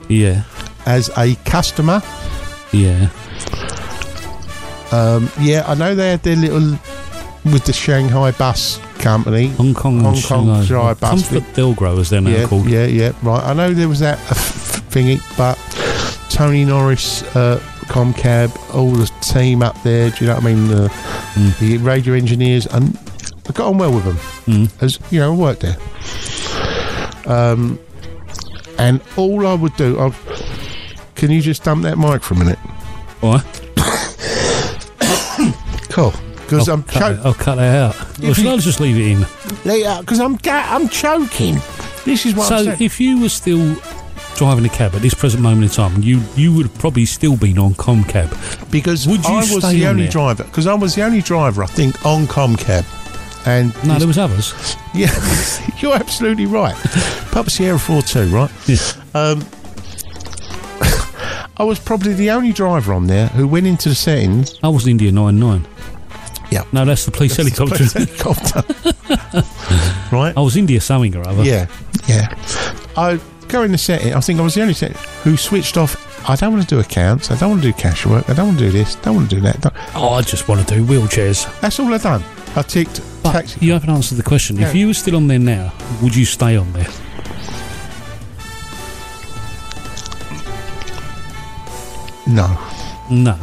Yeah, as a customer. yeah. Um, yeah, I know they had their little with the Shanghai bus company. Hong Kong, Hong Kong Shanghai. Dry Bus. Comfort Delgro, as they're now yeah, called. yeah, yeah. Right, I know there was that uh, f- thingy, but Tony Norris, uh, Comcab, all the team up there. Do you know what I mean? The, the radio engineers, and I got on well with them. Mm. As you know, I worked there. Um, and all I would do, I can you just dump that mic for a minute? Why? Cool. Because I'll, I'm cut choking. I'll cut that out. Well, shall I just leave it in? Because I'm ga- I'm choking. This is what so I'm saying. if you were still driving a cab at this present moment in time, you you would have probably still been on Comcab. because would you I was stay the on only there? driver. Because I was the only driver, I think, on Comcab. And No, there was others. Yeah, you're absolutely right. Papa Sierra 42, right? Yeah. Um, I was probably the only driver on there who went into the settings. I was India 99. Yeah. No, that's the police helicopter. helicopter. right? I was India something or other. Yeah, yeah. I go in the setting. I think I was the only setting who switched off. I don't want to do accounts. I don't want to do cash work. I don't want to do this. Don't want to do that. Don't- Oh, I just want to do wheelchairs. That's all I've done. I ticked But taxi. you haven't answered the question. If you were still on there now, would you stay on there? No. No.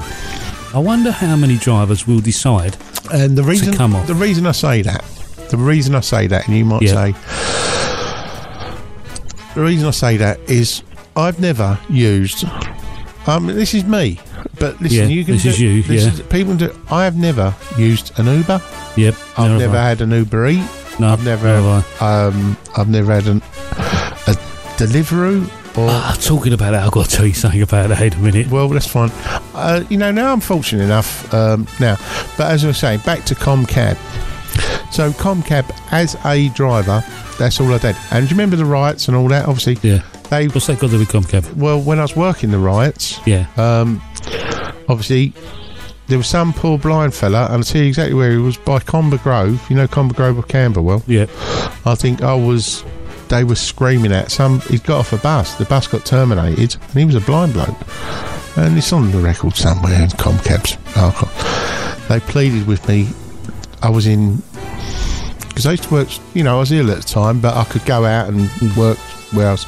I wonder how many drivers will decide. And the reason come off. the reason I say that, the reason I say that, and you might say, the reason I say that is I've never used. Um, this is me, but listen, Yeah, you can. this do, is you, this yeah. is- people do. I have never used an Uber. Yep. I've never had an Uber Eat. No, I've never. no, have I. Um, I've never had an, a Deliveroo or. Ah, talking about that, I've got to tell you something about that in a minute. Well, that's fine. Uh, you know, now I'm fortunate enough um, now. But as I was saying, back to Comcab. So Comcab, as a driver, that's all I did. And do you remember the riots and all that? Obviously, Yeah. they. What's that got to do with Comcab? Well, when I was working the riots, Yeah. um, obviously there was some poor blind fella, and I'll tell you exactly where he was by Comber Grove. You know Comber Grove of Camberwell. Yeah. I think I was. They were screaming at some. He got off a bus. The bus got terminated, and he was a blind bloke. And it's on the record somewhere in Comcab's archive. They pleaded with me. I was in because I used to work. You know, I was ill at the time, but I could go out and work where was.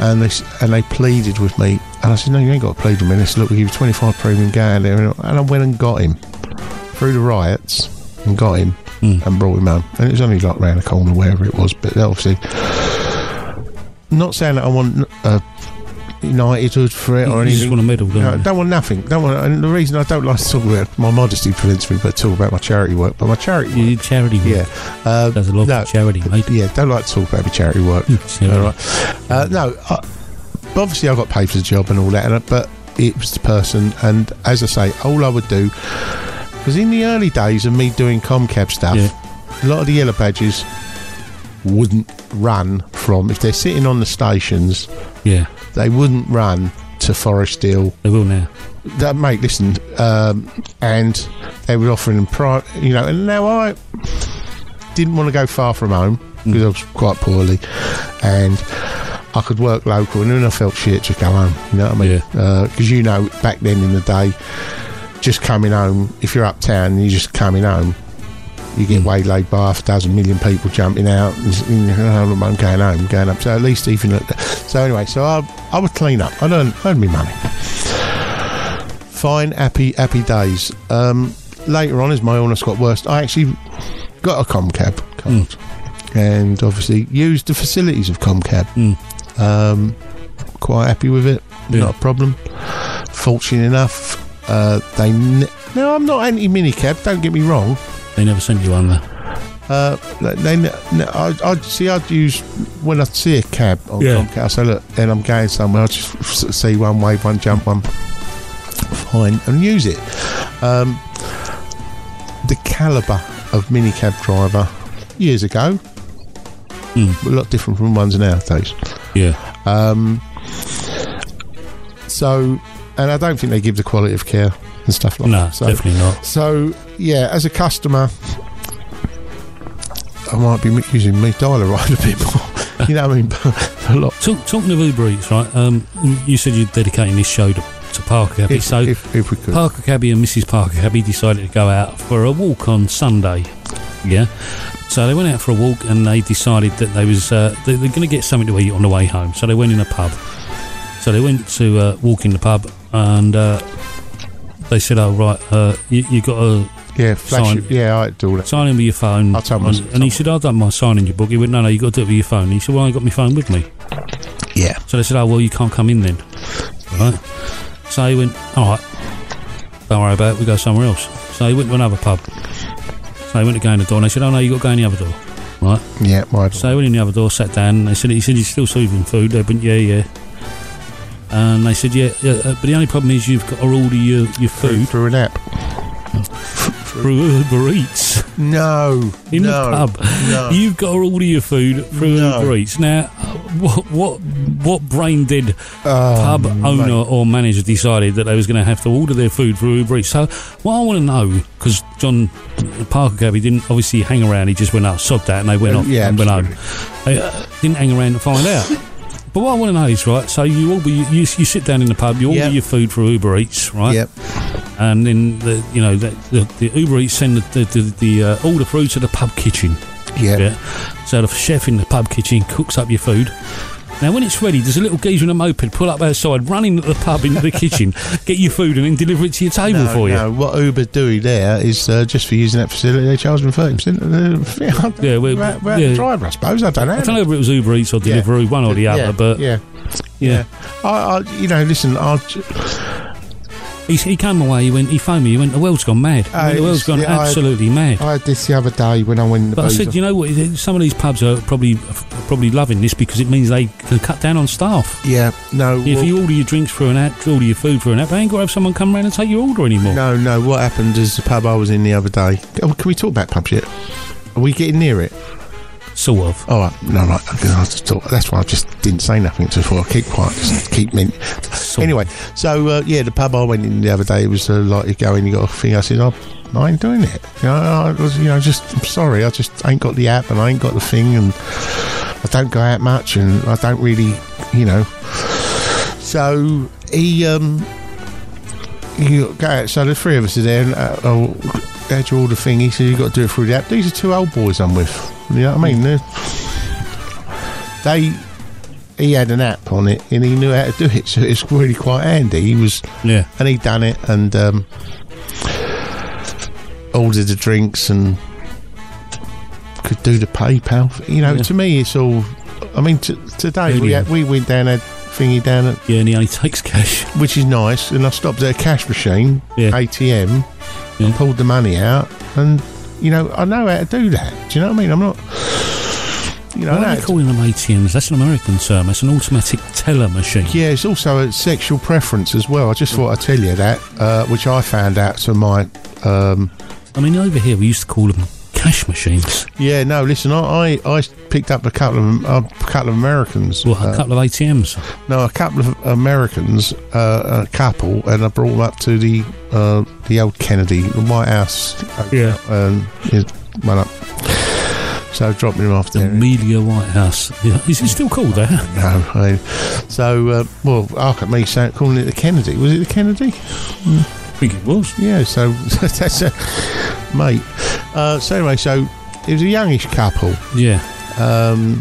And they and they pleaded with me, and I said, "No, you ain't got to plead with me." Said, "Look, we give you twenty five premium go out there," and I went and got him through the riots and got him and brought him home. And it was only like round the corner, wherever it was. But obviously, not saying that I want uh, United hood for it or anything. just want a medal, don't No, you? don't want nothing. Don't want. And the reason I don't like to talk about my modesty prevents me, but talk about my charity work. But my charity, You charity work. yeah, uh, There's a lot no, of charity, mate. yeah, don't like to talk about my charity work. Charity. All right. Uh, no, I, but obviously I got paid for the job and all that, but it was the person. And as I say, all I would do because in the early days of me doing Comcab stuff, Yeah. a lot of the yellow badges wouldn't run from if they're sitting on the stations, Yeah. they wouldn't run to Forest Hill They will now. that mate, listen, um, and they were offering them, pri- you know, and now I didn't want to go far from home because I was quite poorly, and I could work local, and then I felt shit to go home. You know what I mean? Because you know, back then in the day, just coming home, if you're uptown and you're just coming home. You get waylaid by half a dozen million people jumping out. And, s- you know, I'm going home, going up. So at least even at the, so anyway, so I I would clean up. I'd earn, earn me money fine, happy, happy days. Um, later on, as my illness got worse, I actually got a Comcab card, and obviously used the facilities of Comcab. Um, quite happy with it, Yeah. not a problem. Fortunate enough, uh, they. Ne- no, I'm not anti minicab. Don't get me wrong. They never sent you one there. Uh, they, ne- I, I see. I'd use when I see a cab on Yeah. Comcab. I say, look, and I'm going somewhere. I just see one, wave one, jump one, fine, and use it. Um, the caliber of minicab driver years ago, Mm. a lot different from ones nowadays. Yeah. Um, so, and I don't think they give the quality of care and stuff like No, that. So, definitely not. so yeah, as a customer, I might be using me dialer right a bit more. you know what I mean? a lot. Talk, talking of Uber Eats, right? Um, you said you're dedicating this show to, to Parker. If, so if, if we could. Parker Cabby and Mrs. Parker Cabby decided to go out for a walk on Sunday. Yeah. So they went out for a walk and they decided that they was uh, they, they're going to get something to eat on the way home. So they went in a pub. So they went to uh, walk in the pub, and uh, they said, "Oh right, uh, you, you got to Yeah, flash Sign. it. Yeah, I do all that. sign in with your phone." I'll tell my- and, and he said, "I don't mind signing your book." He went, "No, no, you got to do it with your phone." He said, "Well, I ain't got my phone with me." Yeah. So they said, "Oh well, you can't come in then." Right. So he went, "All right, don't worry about it. We go somewhere else." So he went to another pub. So he went to go in the door, and they said, "Oh no, you got to go in the other door." Right. Yeah, why? So he went in the other door, sat down. And they said, "He said he's still serving food." They went, "Yeah, yeah." And they said, "Yeah, yeah uh, but the only problem is you've got to order your, your through, food through an app. through Uber Eats No. in no, the pub. No. You've got to order your food through No. Uber Eats. Now, what what what brain did Oh, pub owner mate. or manager decided that they was going to have to order their food through Uber Eats? So, what I want to know, because John Parker Cabby didn't obviously hang around. He just went up, sod that, and they went Uh, off yeah, and went home. absolutely. They uh, didn't hang around to find out. But what I want to know is right. So you order, you, you, you sit down in the pub, you order Yep. your food through Uber Eats, right? Yep. And then the you know the, the, the Uber Eats send the the, the, all the uh, order through to the pub kitchen. Yeah. Yeah. So the chef in the pub kitchen cooks up your food. Now, when it's ready, there's a little geezer in a moped pull up outside, run into the pub into the kitchen, get your food, and then deliver it to your table No, for you. no, what Uber doing there is uh, just for using that facility, they charge them 30% of the, Yeah, well, we're, we're yeah. the driver, I suppose. I don't know. I don't know if it was Uber Eats or Yeah. Deliveroo, one or the other, yeah, but yeah, yeah. I, I, you know, listen, I'll, He, he came away, he went, he phoned me, he went, the world's gone mad. Uh, the world's gone yeah, I- absolutely mad. I had this the other day when I went But I said, you know what? Some of these pubs are probably probably loving this because it means they can cut down on staff. yeah, no, if well- you order your drinks through an app, order your food through an app, they ain't got to have someone come around and take your order anymore. no, no, what happened is the pub I was in the other day. Oh, can we talk about pubs yet? Are we getting near it? Sort of. All right, no, right. okay, I just thought, that's why I just didn't say nothing before. I keep quiet, just keep me. Anyway, so uh, yeah, the pub I went in the other day it was uh, like you go in, you got a thing. I said, oh, I ain't doing it. You know, I was, you know, just I'm sorry, I just ain't got the app and I ain't got the thing, and I don't go out much, and I don't really, you know. So he, um, you go out. So the three of us are there, and uh, oh, how'd you order the thing? He said you got to do it through the app. These are two old boys I'm with. You know what I mean? They're- he had an app on it, and he knew how to do it, so it's really quite handy. He was, Yeah. and he done it, and um, ordered the drinks and could do the PayPal. You know, Yeah. to me, it's all. I mean, t- today we had, we went down a thingy down at Yeah, and he only takes cash. which is nice. And I stopped at a cash machine, Yeah. ATM, Yeah. and pulled the money out. And you know, I know how to do that. Do you know what I mean? I'm not. You know, Why are they calling them ATMs? That's an American term. It's an automatic teller machine. yeah, it's also a sexual preference as well. I just thought I'd tell you that, uh, which I found out to my. Um, I mean, over here we used to call them cash machines. yeah, no, listen, I, I, I picked up a couple of a couple of Americans. Well, uh, a couple of ATMs. No, a couple of Americans, uh, a couple, and I brought them up to the uh, the old Kennedy, the White House. Yeah. and it went up. So dropping them off The there. Amelia Whitehouse. Yeah. Is it still called that? no, I, so uh, well, I at me calling it the Kennedy. Was it the Kennedy? I think it was. Yeah. So that's a mate. Uh, so anyway, so it was a youngish couple. Yeah. Um,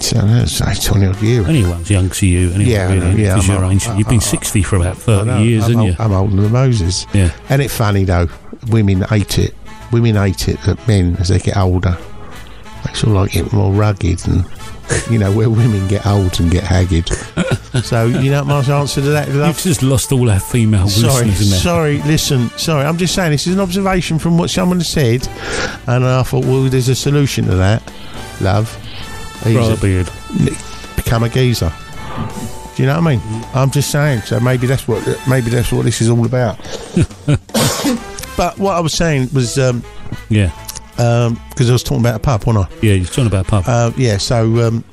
so let's say twenty odd year. Anyone's young to you. Anyway, Yeah, I know, really, yeah, because I'm you're a- ancient. You've been 60 for about 30 know, years, I'm, haven't you? I'm older than Moses. Yeah. And it's funny though, women hate it. Women hate it that men, as they get older, they sort of like get more rugged and, you know, where women get old and get haggard. so, you know my answer to that, You've just lost all our female Sorry, listeners in there. sorry, listen, sorry. I'm just saying this is an observation from what someone said, and I thought, well, there's a solution to that, love. Right, a- beard. become a geezer. Do you know what I mean? I'm just saying. So maybe that's what maybe that's what this is all about. but what I was saying was um, Yeah. Because I was talking about a pub, wasn't I? Yeah, you're talking about a pub. Uh, yeah. So um,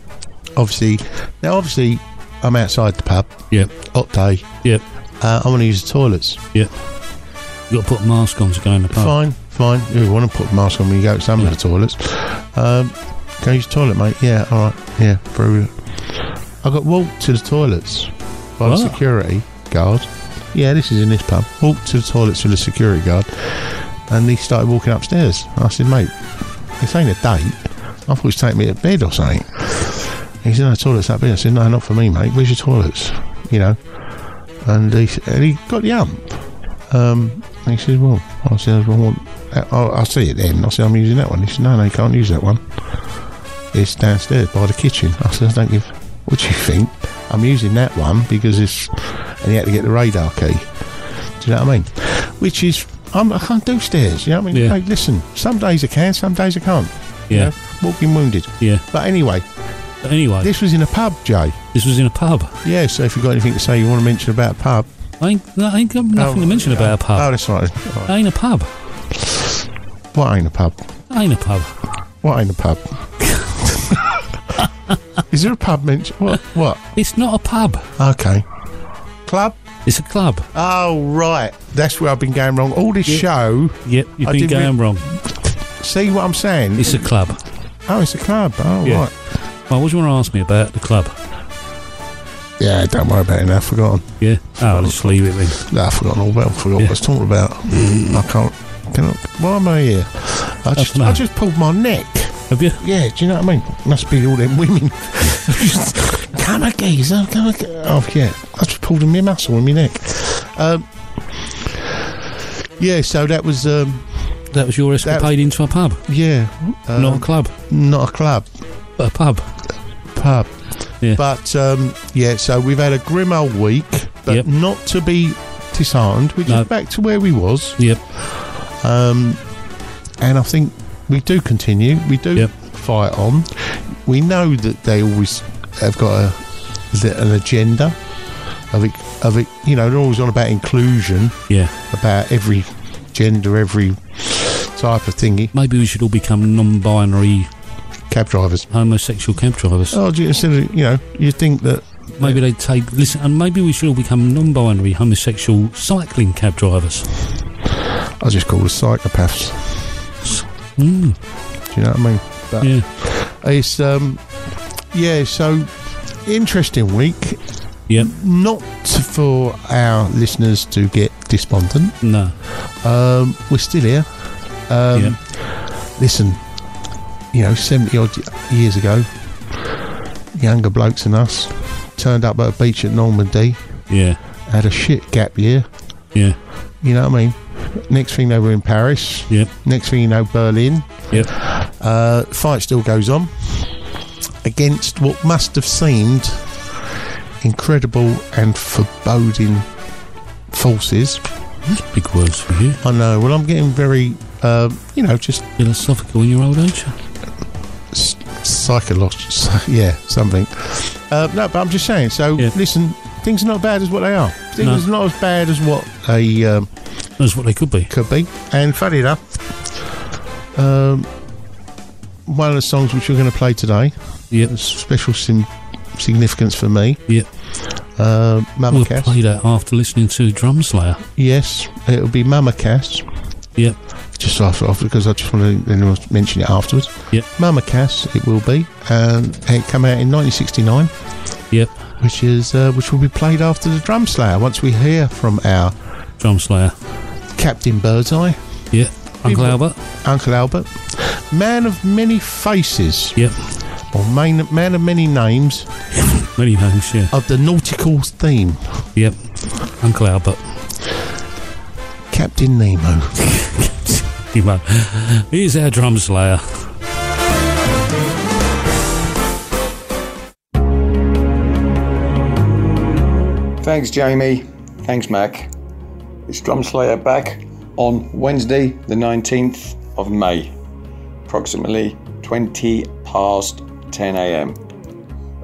obviously, now obviously, I'm outside the pub, Yeah. hot day. Yep. Uh, I want to use the toilets. Yep. you got to put a mask on to go in the pub. Fine, fine. You want to put a mask on when you go to some of the toilets. Um, go use the toilet, mate. Yeah, all right. Yeah, through. I got walked to the toilets by the security guard. Yeah, this is in this pub. Walked to the toilets with the security guard, and he started walking upstairs. I said, mate, this ain't a date. I thought he was taking me to bed or something. He said, no, toilet's up here. I said, no, not for me, mate. Where's your toilets? you know. And he, and he got the ump. Um, he says, well, I said, I want, I'll, I'll see it then. I said, I'm using that one. He said, no, no, you can't use that one. It's downstairs by the kitchen. I said, I don't give, what do you think? I'm using that one because it's, and he had to get the radar key. Do you know what I mean? Which is, I'm, I can't do stairs. You know what I mean? Yeah. Hey, listen, some days I can, some days I can't. you Yeah. know? walking wounded. Yeah. But anyway, But anyway, this, was in a pub, Jay. This was in a pub. Yeah, so if you've got anything to say you want to mention about a pub. I ain't, I ain't got oh, nothing Oh, to mention about a pub. Oh, that's right. All right. ain't a pub. What ain't a pub? ain't a pub. What ain't a pub? Is there a pub mention? What? What? It's not a pub. Okay. Club? It's a club. Oh, right. That's where I've been going wrong. All this show. Yep, you've I been didn't going wrong. See what I'm saying? It's a club. oh, it's a club. Oh, Yeah. right. Well, what do you want to ask me about the club? Yeah, don't worry about it now. I've forgotten. Yeah. Oh, let's leave it then. No, I've forgotten all about it. I forgot what I was talking about. Mm. I can't. Can I, why am I here? I just, know. I just pulled my neck. Have you? Yeah, do you know what I mean? Must be all them women. come a geezer, come a ge- Oh, yeah. I just pulled my muscle in my neck. Um, yeah, so that was, um, That was your escapade into a pub, yeah. Um, not a club, not a club, but a pub. pub. Yeah. But, um, yeah, so we've had a grim old week, but Yep. not to be disheartened. We're No. back to where we was. Yep. Um, and I think we do continue. We do Yep. fight on. We know that they always have got a, an agenda of it, of it. You know, they're always on about inclusion, Yeah. about every gender, every type of thingy. Maybe we should all become non-binary Cab drivers. homosexual cab drivers. Oh, do you, instead of, you know, you think that Maybe they take listen, and maybe we should all become non-binary homosexual cycling cab drivers. I just call them psychopaths. Mm, Do you know what I mean? But yeah. it's um, yeah. So interesting week. Yep. Not for our listeners to get despondent. No. Um, we're still here. Um, Yeah. Listen, you know, 70 odd years ago, younger blokes than us turned up at a beach at Normandy, Yeah. had a shit gap year. Yeah. You know what I mean? Next thing they were in Paris. Yep. Next thing you know, Berlin. Yep. Uh, fight still goes on against what must have seemed incredible and foreboding forces. That's big words for you. I know. Well, I'm getting very, um, you know, just Philosophical in your old age. psychological. Yeah, something. Uh, no, but I'm just saying. So Yeah. listen, things are not bad as what they are. Things No. are not as bad as what they um, That's what they could be. could be. And funny enough, um, one of the songs which we're going to play today Yep. special sim- significance for me. Yep. Uh, Mama We'll Cass. play that after listening to Drum Slayer. Yes, it'll be Mama Cass. Yep. Just after, after because I just want to mention it afterwards. Yep. Mama Cass, it will be, and it came out in 1969, Yep. which is uh, which will be played after the Drum Slayer. Once we hear from our Drum Slayer. Captain Birdseye, Yep. Uncle Albert. Uncle Albert, man of many faces, Yep. Or main, man of many names Many names, yeah. of the nautical theme, Yep. Uncle Albert. Captain Nemo. You know, Here's our Drum Slayer. Thanks, Jamie. Thanks, Mac. It's Drum Slayer back on Wednesday, the 19th of May, approximately 20 past 10 a.m.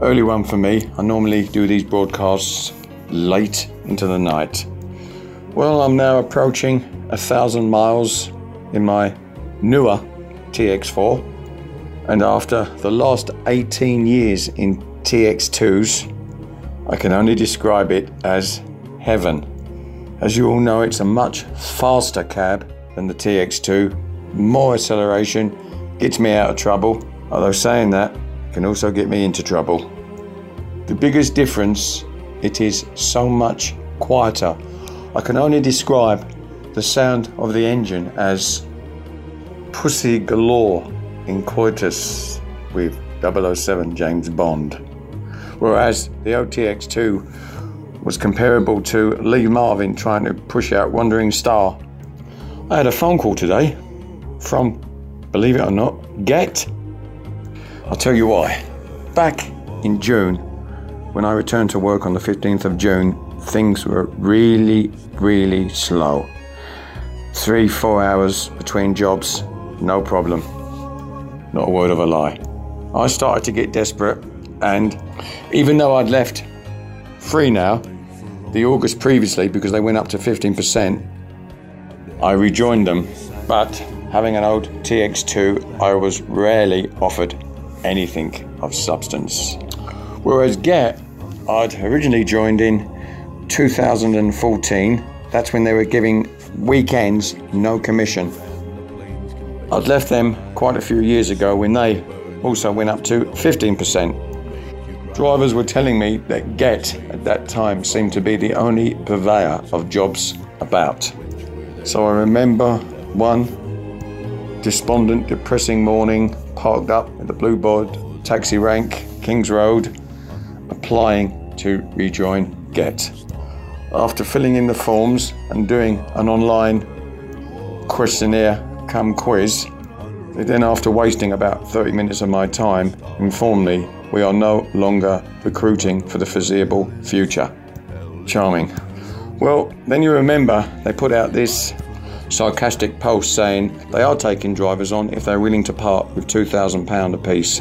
Early one for me. I normally do these broadcasts late into the night. Well, I'm now approaching a thousand miles in my newer TX4, and after the last 18 years in TX2s, I can only describe it as heaven. As you all know, it's a much faster cab than the TX2, more acceleration, gets me out of trouble, although saying that can also get me into trouble. The biggest difference, it is so much quieter. I can only describe the sound of the engine as pussy galore in coitus with 007 James Bond whereas the OTX2 was comparable to Lee Marvin trying to push out Wandering Star. I had a phone call today from, believe it or not, Gett. I'll tell you why. Back in June, when I returned to work on the 15th of June, things were really, really slow. Three, four hours between jobs, no problem. Not a word of a lie. I started to get desperate, and even though I'd left free now, the August previously, because they went up to 15%, I rejoined them. But having an old TX2, I was rarely offered anything of substance. Whereas Gett, I'd originally joined in 2014. That's when they were giving weekends no commission. I'd left them quite a few years ago when they also went up to 15%. Drivers were telling me that Gett at that time seemed to be the only purveyor of jobs about. So I remember one despondent, depressing morning, parked up the Bluebird taxi rank, Kings Road, applying to rejoin Gett. After filling in the forms and doing an online questionnaire come quiz, they then, after wasting about 30 minutes of my time, informed me we are no longer recruiting for the foreseeable future. Charming. Well, then you remember they put out this sarcastic post saying they are taking drivers on if they're willing to part with £2,000 apiece,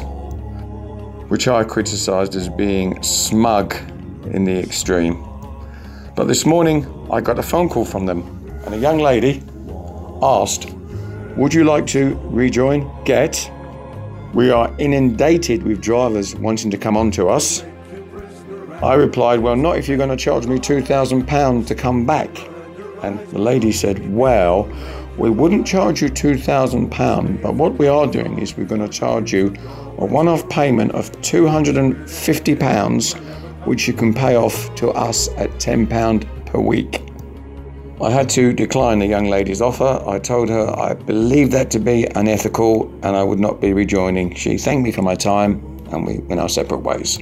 which I criticised as being smug in the extreme. But this morning I got a phone call from them, and a young lady asked, Would you like to rejoin Gett? We are inundated with drivers wanting to come on to us. I replied, Well, not if you're going to charge me £2,000 to come back. And the lady said, Well, we wouldn't charge you £2,000, but what we are doing is we're going to charge you a one off payment of £250, which you can pay off to us at £10 per week. I had to decline the young lady's offer. I told her I believed that to be unethical and I would not be rejoining. She thanked me for my time and we went our separate ways.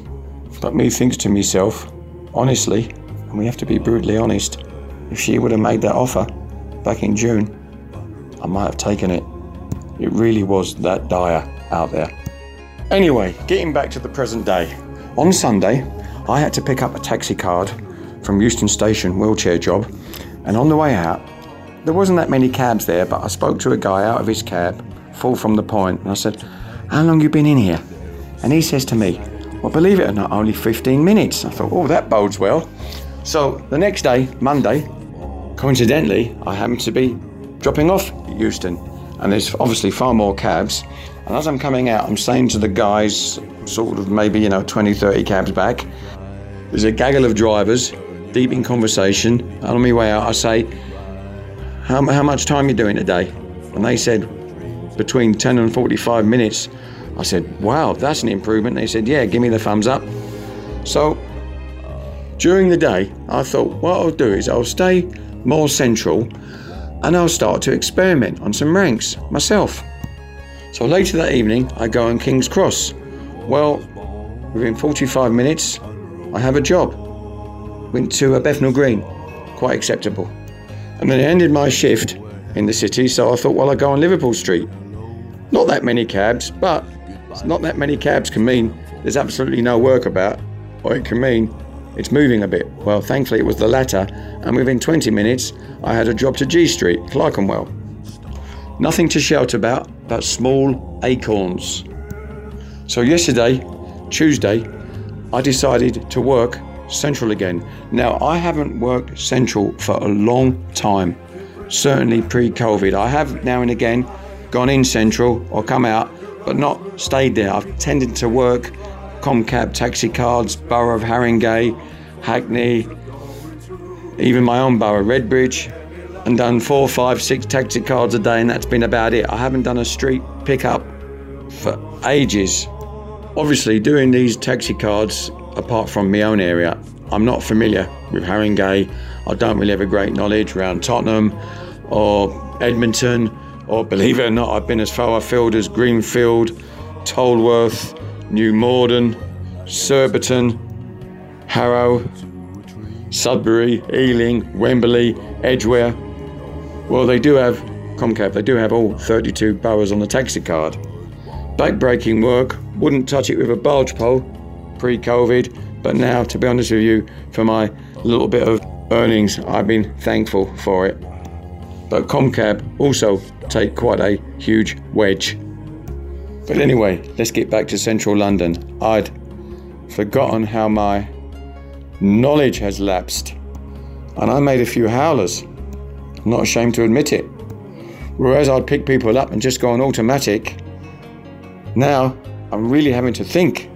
But me thinks to myself, honestly, and we have to be brutally honest, if she would have made that offer back in June, I might have taken it. It really was that dire out there. Anyway, getting back to the present day. On Sunday, I had to pick up a taxi card from Euston Station wheelchair job, and on the way out, there wasn't that many cabs there, but I spoke to a guy out of his cab, full from the point, and I said, How long you been in here? And he says to me, Well, believe it or not, only 15 minutes. I thought, Oh, that bodes well. So the next day, Monday, coincidentally, I happened to be dropping off at Euston, and there's obviously far more cabs. And as I'm coming out, I'm saying to the guys, sort of maybe, you know, 20, 30 cabs back, there's a gaggle of drivers, deep in conversation. And on my way out, I say, how, how much time you doing today? And they said, between 10 and 45 minutes. I said, wow, that's an improvement. They said, yeah, give me the thumbs up. So during the day, I thought what I'll do is I'll stay more central and I'll start to experiment on some ranks myself. So later that evening, I go on King's Cross. Well, within 45 minutes, I have a job. Went to a Bethnal Green, quite acceptable. And then I ended my shift in the city, so I thought, well, I'll go on Liverpool Street. Not that many cabs, but not that many cabs can mean there's absolutely no work about, or it can mean it's moving a bit. Well, thankfully it was the latter, and within 20 minutes I had a job to Gee Street, Clerkenwell. Nothing to shout about, but small acorns. So yesterday, Tuesday, I decided to work central again. Now, I haven't worked central for a long time, certainly pre COVID. I have now and again gone in central or come out, but not stayed there. I've tended to work Comcab taxi cards, Borough of Haringey, Hackney, even my own borough, Redbridge, and done four, five, six taxi cards a day, and that's been about it. I haven't done a street pickup for ages. Obviously, doing these taxi cards, apart from my own area, I'm not familiar with Haringey. I don't really have a great knowledge around Tottenham or Edmonton, or believe it or not, I've been as far afield as Greenford, Tolworth, New Morden, Surbiton, Harrow, Sudbury, Ealing, Wembley, Edgware. Well, they do have, Comcab, they do have all 32 boroughs on the taxi card. Backbreaking work, wouldn't touch it with a barge pole pre COVID, but now, to be honest with you, for my little bit of earnings, I've been thankful for it. But Comcab also take quite a huge wedge. But anyway, let's get back to central London. I'd forgotten how my knowledge has lapsed, and I made a few howlers. I'm not ashamed to admit it. Whereas I'd pick people up and just go on automatic, now I'm really having to think.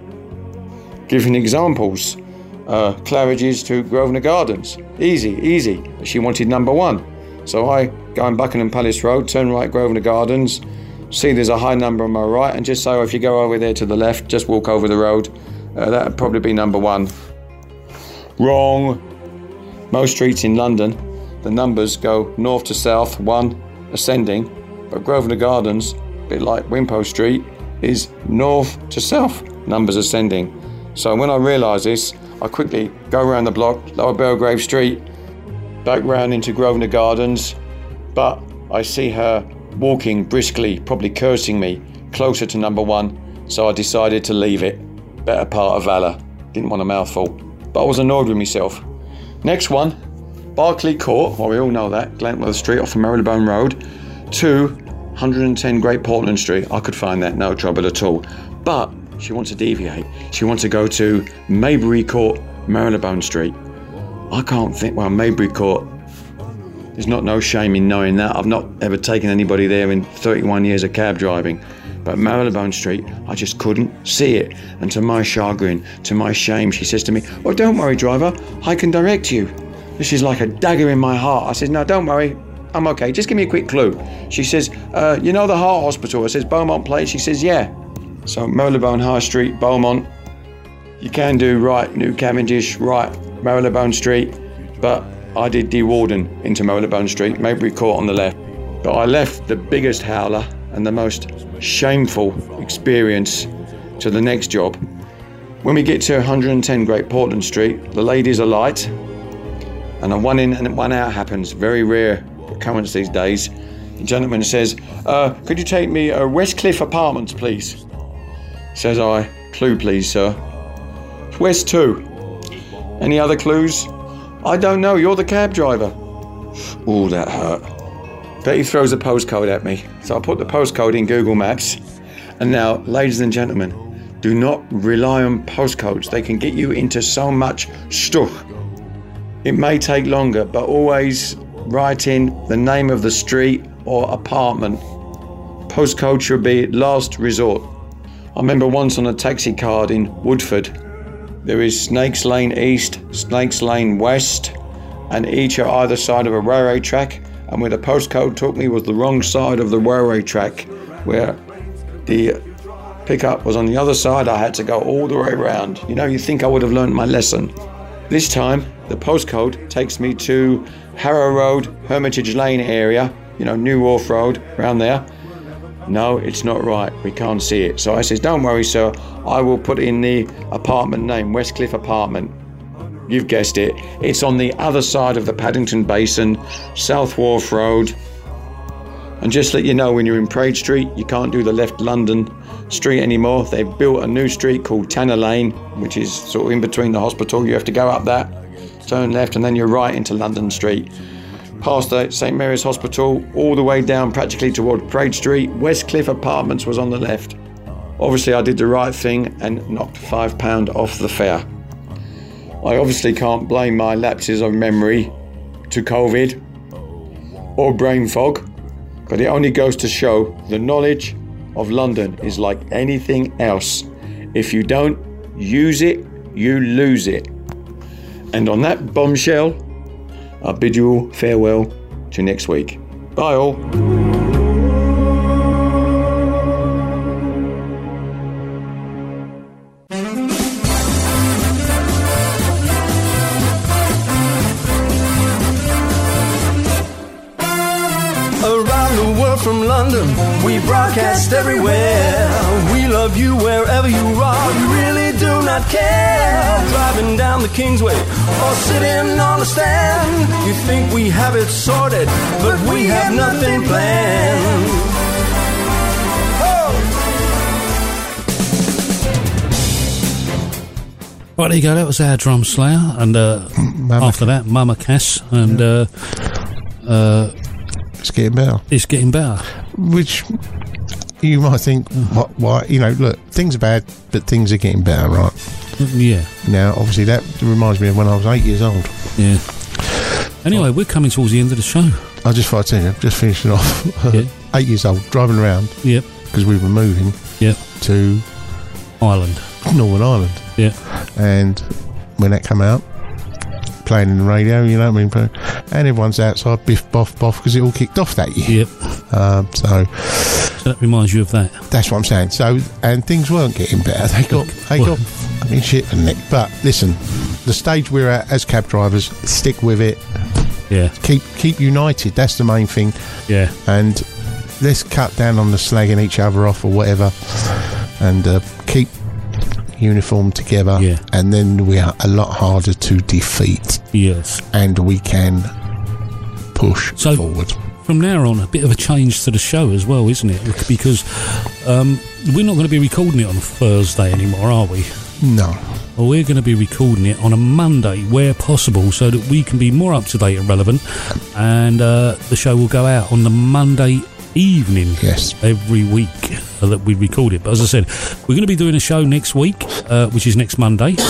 Giving examples. Uh, Claridge's to Grosvenor Gardens. Easy, easy. She wanted number one. So I go on Buckingham Palace Road, turn right Grosvenor Gardens, see there's a high number on my right, and just oh, if you go over there to the left, just walk over the road. Uh, that would probably be number one. Wrong. Most streets in London, the numbers go north to south, one ascending, but Grosvenor Gardens, a bit like Wimpole Street, is north to south, numbers ascending. So when I realise this, I quickly go around the block, Lower Belgrave Street, back round into Grosvenor Gardens, but I see her walking briskly, probably cursing me, closer to number one, so I decided to leave it. Better part of valour. Didn't want a mouthful. But I was annoyed with myself. Next one, Berkeley Court, well, we all know that, Glentworth Street off of Marylebone Road, to 110 Great Portland Street. I could find that, no trouble at all. But she wants to deviate. She wants to go to Maybury Court, Marylebone Street. I can't think, well, Maybury Court, there's not no shame in knowing that. I've not ever taken anybody there in 31 years of cab driving. But Marylebone Street, I just couldn't see it. And to my chagrin, to my shame, she says to me, Well, don't worry, driver, I can direct you. This is like a dagger in my heart. I says, No, don't worry, I'm okay. Just give me a quick clue. She says, uh, You know the heart hospital? I says, Beaumont Place. She says, Yeah. So Marylebone High Street, Beaumont. You can do right, New Cavendish, right, Marylebone Street. But I did D Warden into Marylebone Street, Maybury Court on the left. But I left the biggest howler and the most shameful experience to the next job. When we get to 110 Great Portland Street, the ladies are light, and a one in and one out happens. Very rare occurrence these days. The gentleman says, uh, Could you take me uh, Westcliff Apartments, please? Says I, Clue, please, sir. West 2. Any other clues? I don't know, you're the cab driver. Oh, that hurt. Bet he throws a postcode at me. So I put the postcode in Google Maps. And now, ladies and gentlemen, do not rely on postcodes. They can get you into so much stuff. It may take longer, but always write in the name of the street or apartment. Postcode should be last resort. I remember once on a taxi card in Woodford, there is Snakes Lane East, Snakes Lane West, and each are either side of a railway track. And where the postcode took me was the wrong side of the railway track, where the pickup was on the other side. I had to go all the way around. You know, you think I would have learned my lesson. This time, the postcode takes me to Harrow Road, Hermitage Lane area, you know, New Wharf Road, around there. No, it's not right. We can't see it. So I says, Don't worry, sir. I will put in the apartment name, Westcliff Apartment. You've guessed it. It's on the other side of the Paddington Basin, South Wharf Road. And just let you know, when you're in Praed Street, you can't do the left London street anymore. They've built a new street called Tanner Lane, which is sort of in between the hospital. You have to go up that, turn left, and then you're right into London Street. Past St Mary's Hospital, all the way down practically toward Praed Street. Westcliff Apartments was on the left. Obviously, I did the right thing and knocked £5 off the fare. I obviously can't blame my lapses of memory to COVID or brain fog, but it only goes to show the knowledge of London is like anything else. If you don't use it, you lose it. And on that bombshell, I bid you all farewell to next week. Bye all. Right, there you go. That was our drum slayer, and uh, after that, Mama Cass, and uh, uh, It's getting better. it's getting better. Which you might think, what, why? You know, look, things are bad, but things are getting better, right? Yeah, Now, obviously, that reminds me of when I was eight years old. yeah. Anyway, we're coming towards the end of the show. I just thought I'd you, just finishing off. Yeah. eight years old, driving around Yep, because we were moving yep. to Ireland. Northern Ireland. Yeah, and when that come out, playing in the radio, you know what I mean? And everyone's outside, biff, boff, boff, because it all kicked off that year. yep. Um, so So that reminds you of that. that's what I'm saying. So, and things weren't getting better. They got, they Well- got, I mean, shit, and Nick. But listen, the stage we're at as cab drivers, stick with it. Yeah, Keep, keep united. That's the main thing. yeah. And let's cut down on the slagging each other off or whatever, and uh, keep uniform together. Yeah. And then we are a lot harder to defeat. Yes. and we can push So- forward. From now on, a bit of a change to the show as well, isn't it? Because um, we're not going to be recording it on Thursday anymore, are we? No, Well, we're going to be recording it on a Monday where possible so that we can be more up to date and relevant. And uh, the show will go out on the Monday evening yes, every week uh, that we record it. But as I said, we're going to be doing a show next week, uh, which is next Monday.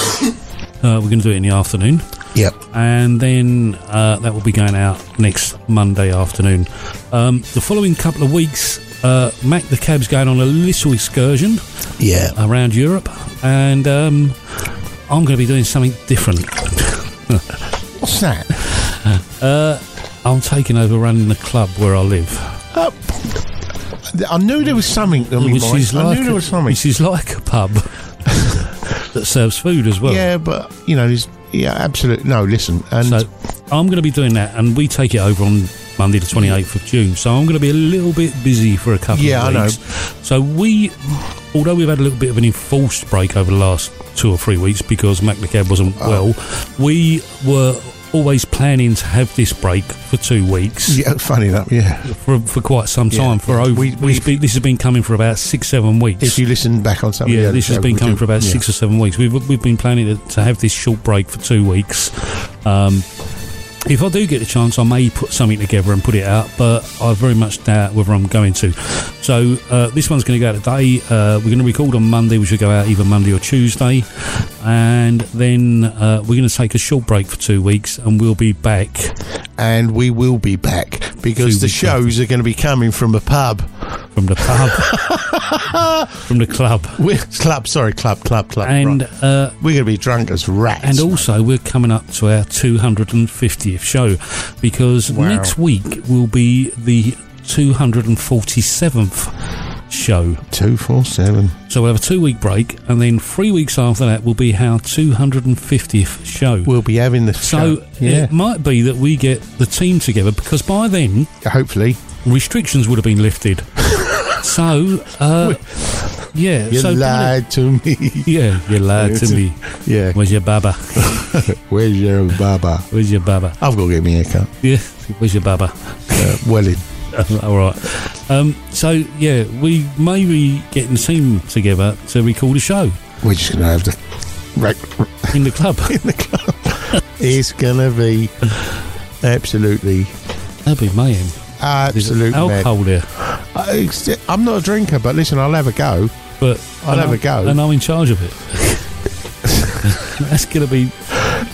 Uh, we're going to do it in the afternoon. yep, and then uh, that will be going out next Monday afternoon. Um, the following couple of weeks, uh, Mac the Cab's going on a little excursion yeah. around Europe, and um, I'm going to be doing something different. What's that? I'm taking over running the club where I live, Uh, I knew there was something. Which mind. is I like knew there was something. which is like a pub that serves food as well. yeah, but you know, there's yeah, absolutely no. Listen, and So I'm going to be doing that, and we take it over on Monday, the 28th of June. So I'm going to be a little bit busy for a couple Yeah, I of know. weeks. So we, although we've had a little bit of an enforced break over the last two or three weeks because Mac the Cab wasn't Oh. well, we were always planning to have this break for two weeks. yeah, funny enough, yeah. For, for quite some Yeah. time, for over We- been, this has been coming for about six, seven weeks. If you listen back on something, Yeah, this has been coming for about yeah. six or seven weeks. We've we've been planning to, to have this short break for two weeks. Um, if I do get the chance, I may put something together and put it out, but I very much doubt whether I'm going to. So uh, this one's going to go out today. Uh, we're going to record on Monday, which will go out either Monday or Tuesday, and then uh, we're going to take a short break for two weeks, and we'll be back. and we will be back because Two the shows are going to be coming from a pub. From the pub, from the club, We're, club, sorry, club, club, club. and right. uh, we're going to be drunk as rats. And also, we're coming up to our 250th show because Wow. next week will be the 247th show. two, four, seven. So we'll have a two week break, and then three weeks after that will be our 250th show. We'll be having the so show. Yeah, it might be that we get the team together because by then hopefully. Restrictions would have been lifted. so, uh, yeah, You so lied to me. yeah, you lied to me. yeah. Where's your baba? Where's your baba? Where's your baba? I've got to get me a haircut. Yeah, where's your baba? Uh, Welling. All right. Um, so yeah, we may be getting the team together to record a show We're just going to have the. Right, in the club. in the club. it's going to be absolutely, That'd be mayhem. There's absolutely mad. alcohol there, Uh, I'm not a drinker, but listen, I'll have a go. but I'll and have I'm- a go. and I'm in charge of it. That's going to be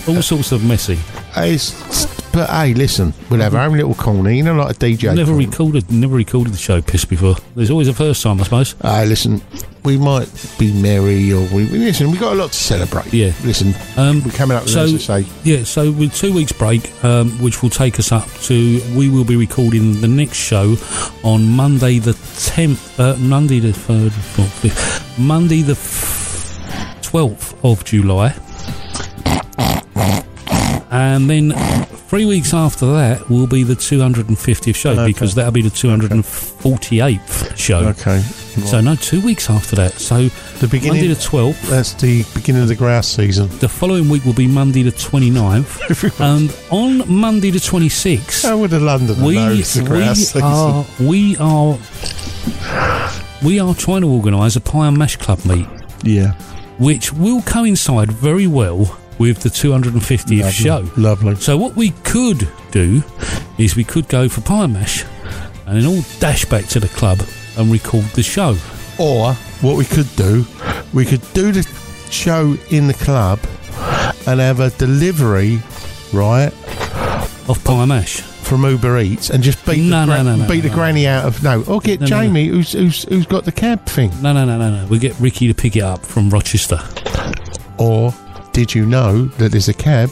all sorts of messy. It's, but hey, listen, we'll have our own little corner, you know, like a DJ. Never corner. recorded, never recorded the show piss before. There's always a first time, I suppose. Hey, listen, we might be merry, or we listen. We've got a lot to celebrate. Yeah. listen, Um, we're coming up with so as I say. yeah, so with two weeks break, um, which will take us up to, we will be recording the next show on Monday the tenth, uh, Monday the third, fourth, fifth, Monday the twelfth of July, and then three weeks after that will be the 250th show Okay. because that'll be the 248th show. Okay. So no, two weeks after that. So The beginning. Monday the 12th. That's the beginning of the grouse season. The following week will be Monday the 29th. and on Monday the 26th, How would a Londoner we, know the grouse we season? are we are we are trying to organise a pie and mash club meet, yeah. which will coincide very well with the 250th Lovely. show. Lovely. So what we could do is we could go for pie and mash, and then all dash back to the club and record the show. Or what we could do, we could do the show in the club and have a delivery, right, Of pie mash. from Uber Eats and just beat No, the no, no, no, beat the granny out of no. Or get no, no. Jamie, who's who's who's got the cab thing. No, no, no, no, no. We get Ricky to pick it up from Rochester. Or did you know that there's a cab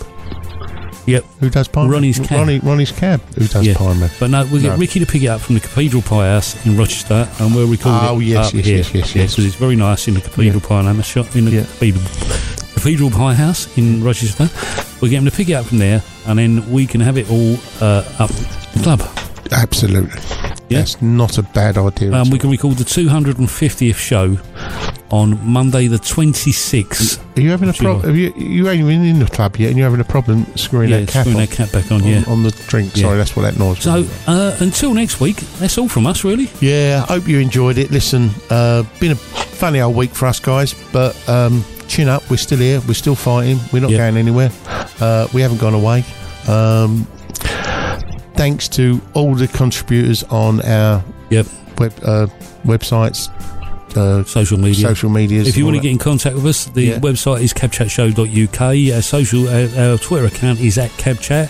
Yep. who does pie? Ronnie's cab. Ronnie, Ronnie's cab who does Yeah. pie man. But no, we get No. Ricky to pick it up from the Cathedral Pie House in Rochester, and we'll record Oh, it yes, up yes, here. yes, yes, yes. because it's very nice in the Cathedral Pie House shop in the Yeah. Cathedral, Cathedral Pie House in Rochester. We get him to pick it up from there, and then we can have it all uh, up the club. Absolutely. Yeah. That's not a bad idea. Um, we can record the 250th show on Monday the 26th. Are you having a problem? Have you you ain't even in the club yet, and you're having a problem screwing Yeah, that cap screwing on, that cap back on, on, yeah. on the drink? Yeah. Sorry, that's what that noise. So uh, until next week, that's all from us, really. Yeah, I hope you enjoyed it. Listen, uh, been a funny old week for us guys, but um, chin up. We're still here. We're still fighting. We're not Yeah. going anywhere. Uh, we haven't gone away. Um, thanks to all the contributors on our Yep. web uh, websites, uh, Social media. social medias. If you want to get in contact with us, the Yeah. website is cabchatshow.uk. Our social, uh, our Twitter account is at cabchat,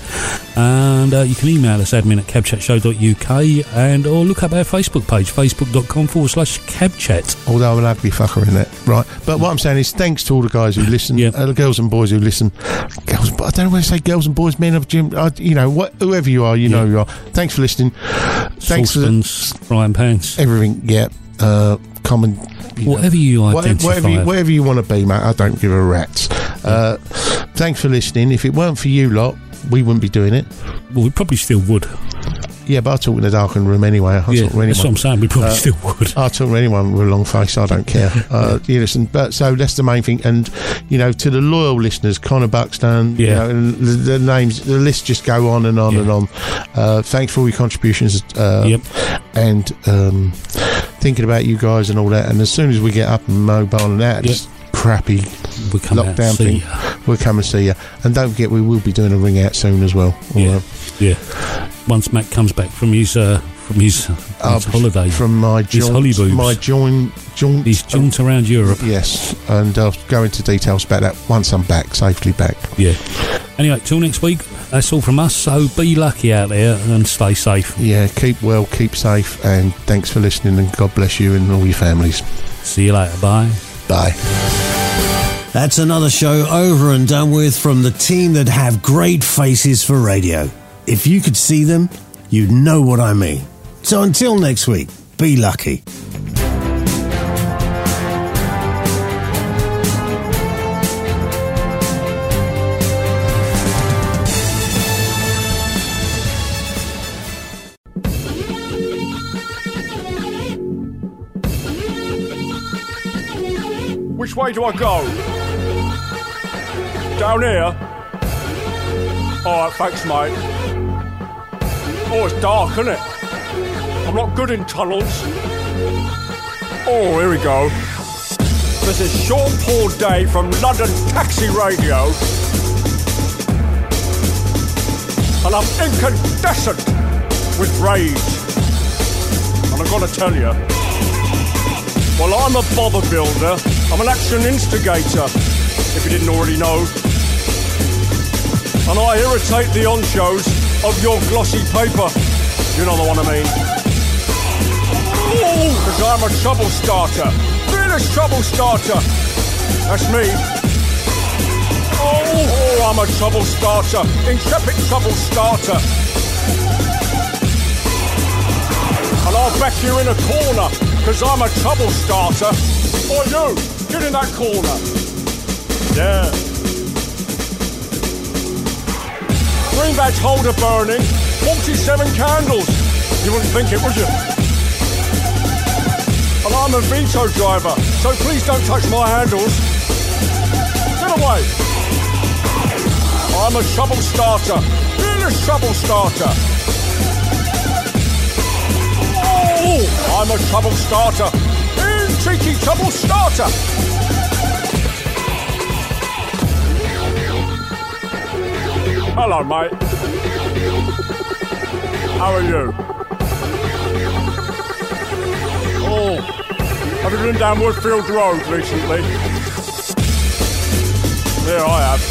and uh, you can email us admin at cabchatshow.uk, and or look up our Facebook page, facebook.com forward slash cabchat. although I'm an ugly fucker in that, right? But what I'm saying is, thanks to all the guys who listen, Yeah. uh, the girls and boys who listen, girls. I don't know whether to say girls and boys, men of Jim. Uh, you know, what, whoever you are, you know, who you are. Thanks for listening. Thanks for the, Saucepans, frying pans, everything. Yeah, uh, common. you know, whatever you identify. whatever, you, whatever you want to be, mate, I don't give a rat's. Uh, thanks for listening. If it weren't for you lot, we wouldn't be doing it. well, we probably still would. Yeah, but I talk in the darkened room anyway. I yeah, talk to anyone. that's what I'm saying. We probably Uh, still would. I'll talk to anyone with a long face. I don't care. Uh, you listen, but so that's the main thing. And you know, to the loyal listeners, Connor Buxton, you Yeah. know, and the, the names, the list just go on and on Yeah. and on. Uh, thanks for all your contributions. Uh, Yep. And um, thinking about you guys and all that. And as soon as we get up and mobile and that, Yep. crappy we come lockdown thing, we'll come and see you. And don't forget, we will be doing a ring out soon as well. Yeah. Uh, Yeah. Once Matt comes back from his uh, from his, uh, his holiday, from my His jaunt, hollyboobs. my joint, jaunt, his jaunt around Europe. Yes, and I'll go into details about that once I'm back, safely back. Yeah. Anyway, till next week, that's all from us. So be lucky out there and stay safe. Yeah, keep well, keep safe, and thanks for listening, and God bless you and all your families. See you later. Bye. Bye. That's another show over and done with from the team that have great faces for radio. If you could see them, you'd know what I mean. So until next week, be lucky. Which way do I go? Down here? Alright, thanks, mate. Oh, it's dark, isn't it? I'm not good in tunnels. Oh, here we go. This is Sean Paul Day from London Taxi Radio. And I'm incandescent with rage. And I'm gonna tell you. Well, I'm a bother builder. I'm an action instigator, if you didn't already know. And I irritate the on-shows of your glossy paper. You know the one I mean. Because I'm a trouble starter. Fearless trouble starter. That's me. Oh, oh, I'm a trouble starter. Intrepid trouble starter. And I'll back you in a corner, because I'm a trouble starter. Or you, get in that corner. Yeah. Green badge holder burning, 47 candles. You wouldn't think it, would you? And I'm a Vito driver, so please don't touch my handles. Get away. I'm a trouble starter. Really a trouble starter. Oh, I'm a trouble starter. In cheeky trouble starter. Hello, mate. How are you? Oh, have you been down Woodfield Road recently? Yeah, I have.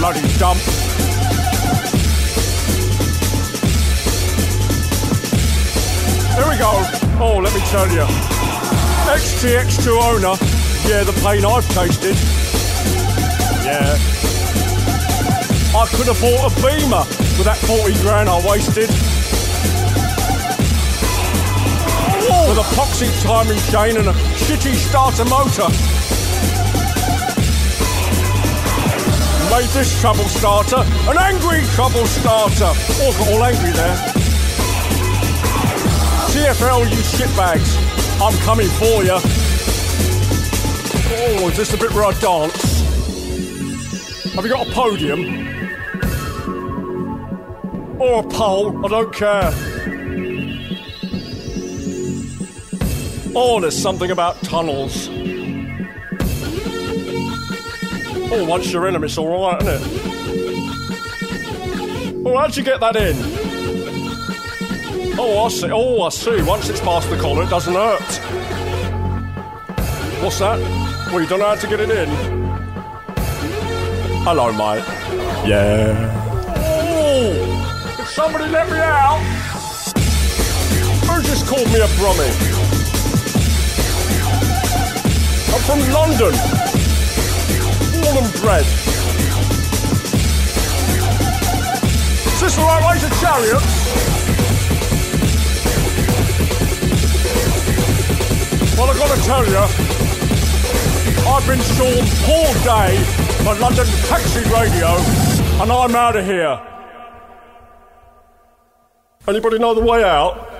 Bloody dump. Here we go. Oh, let me tell you. XTX2 owner. Yeah, the pain I've tasted. Yeah. I could have bought a Beamer with that 40 grand I wasted. With a poxy timing chain and a shitty starter motor. Made this trouble starter an angry trouble starter. Oh, got all angry there. TFL, you shitbags. I'm coming for you. Oh, is this the bit where I dance? Have you got a podium? Or a pole? I don't care. Oh, there's something about tunnels. Oh, once you're in them, it's alright, isn't it? Oh, how'd you get that in? Oh, I see. Oh, I see. Once it's past the collar, it doesn't hurt. What's that? Well, you don't know how to get it in. Hello, mate. Yeah. Somebody let me out? Just called me a brummie? I'm from London. Born and bred. Is this the right way to chariots? Well, I've got to tell you, I've been shorn all day by London Taxi Radio, and I'm out of here. Anybody know the way out?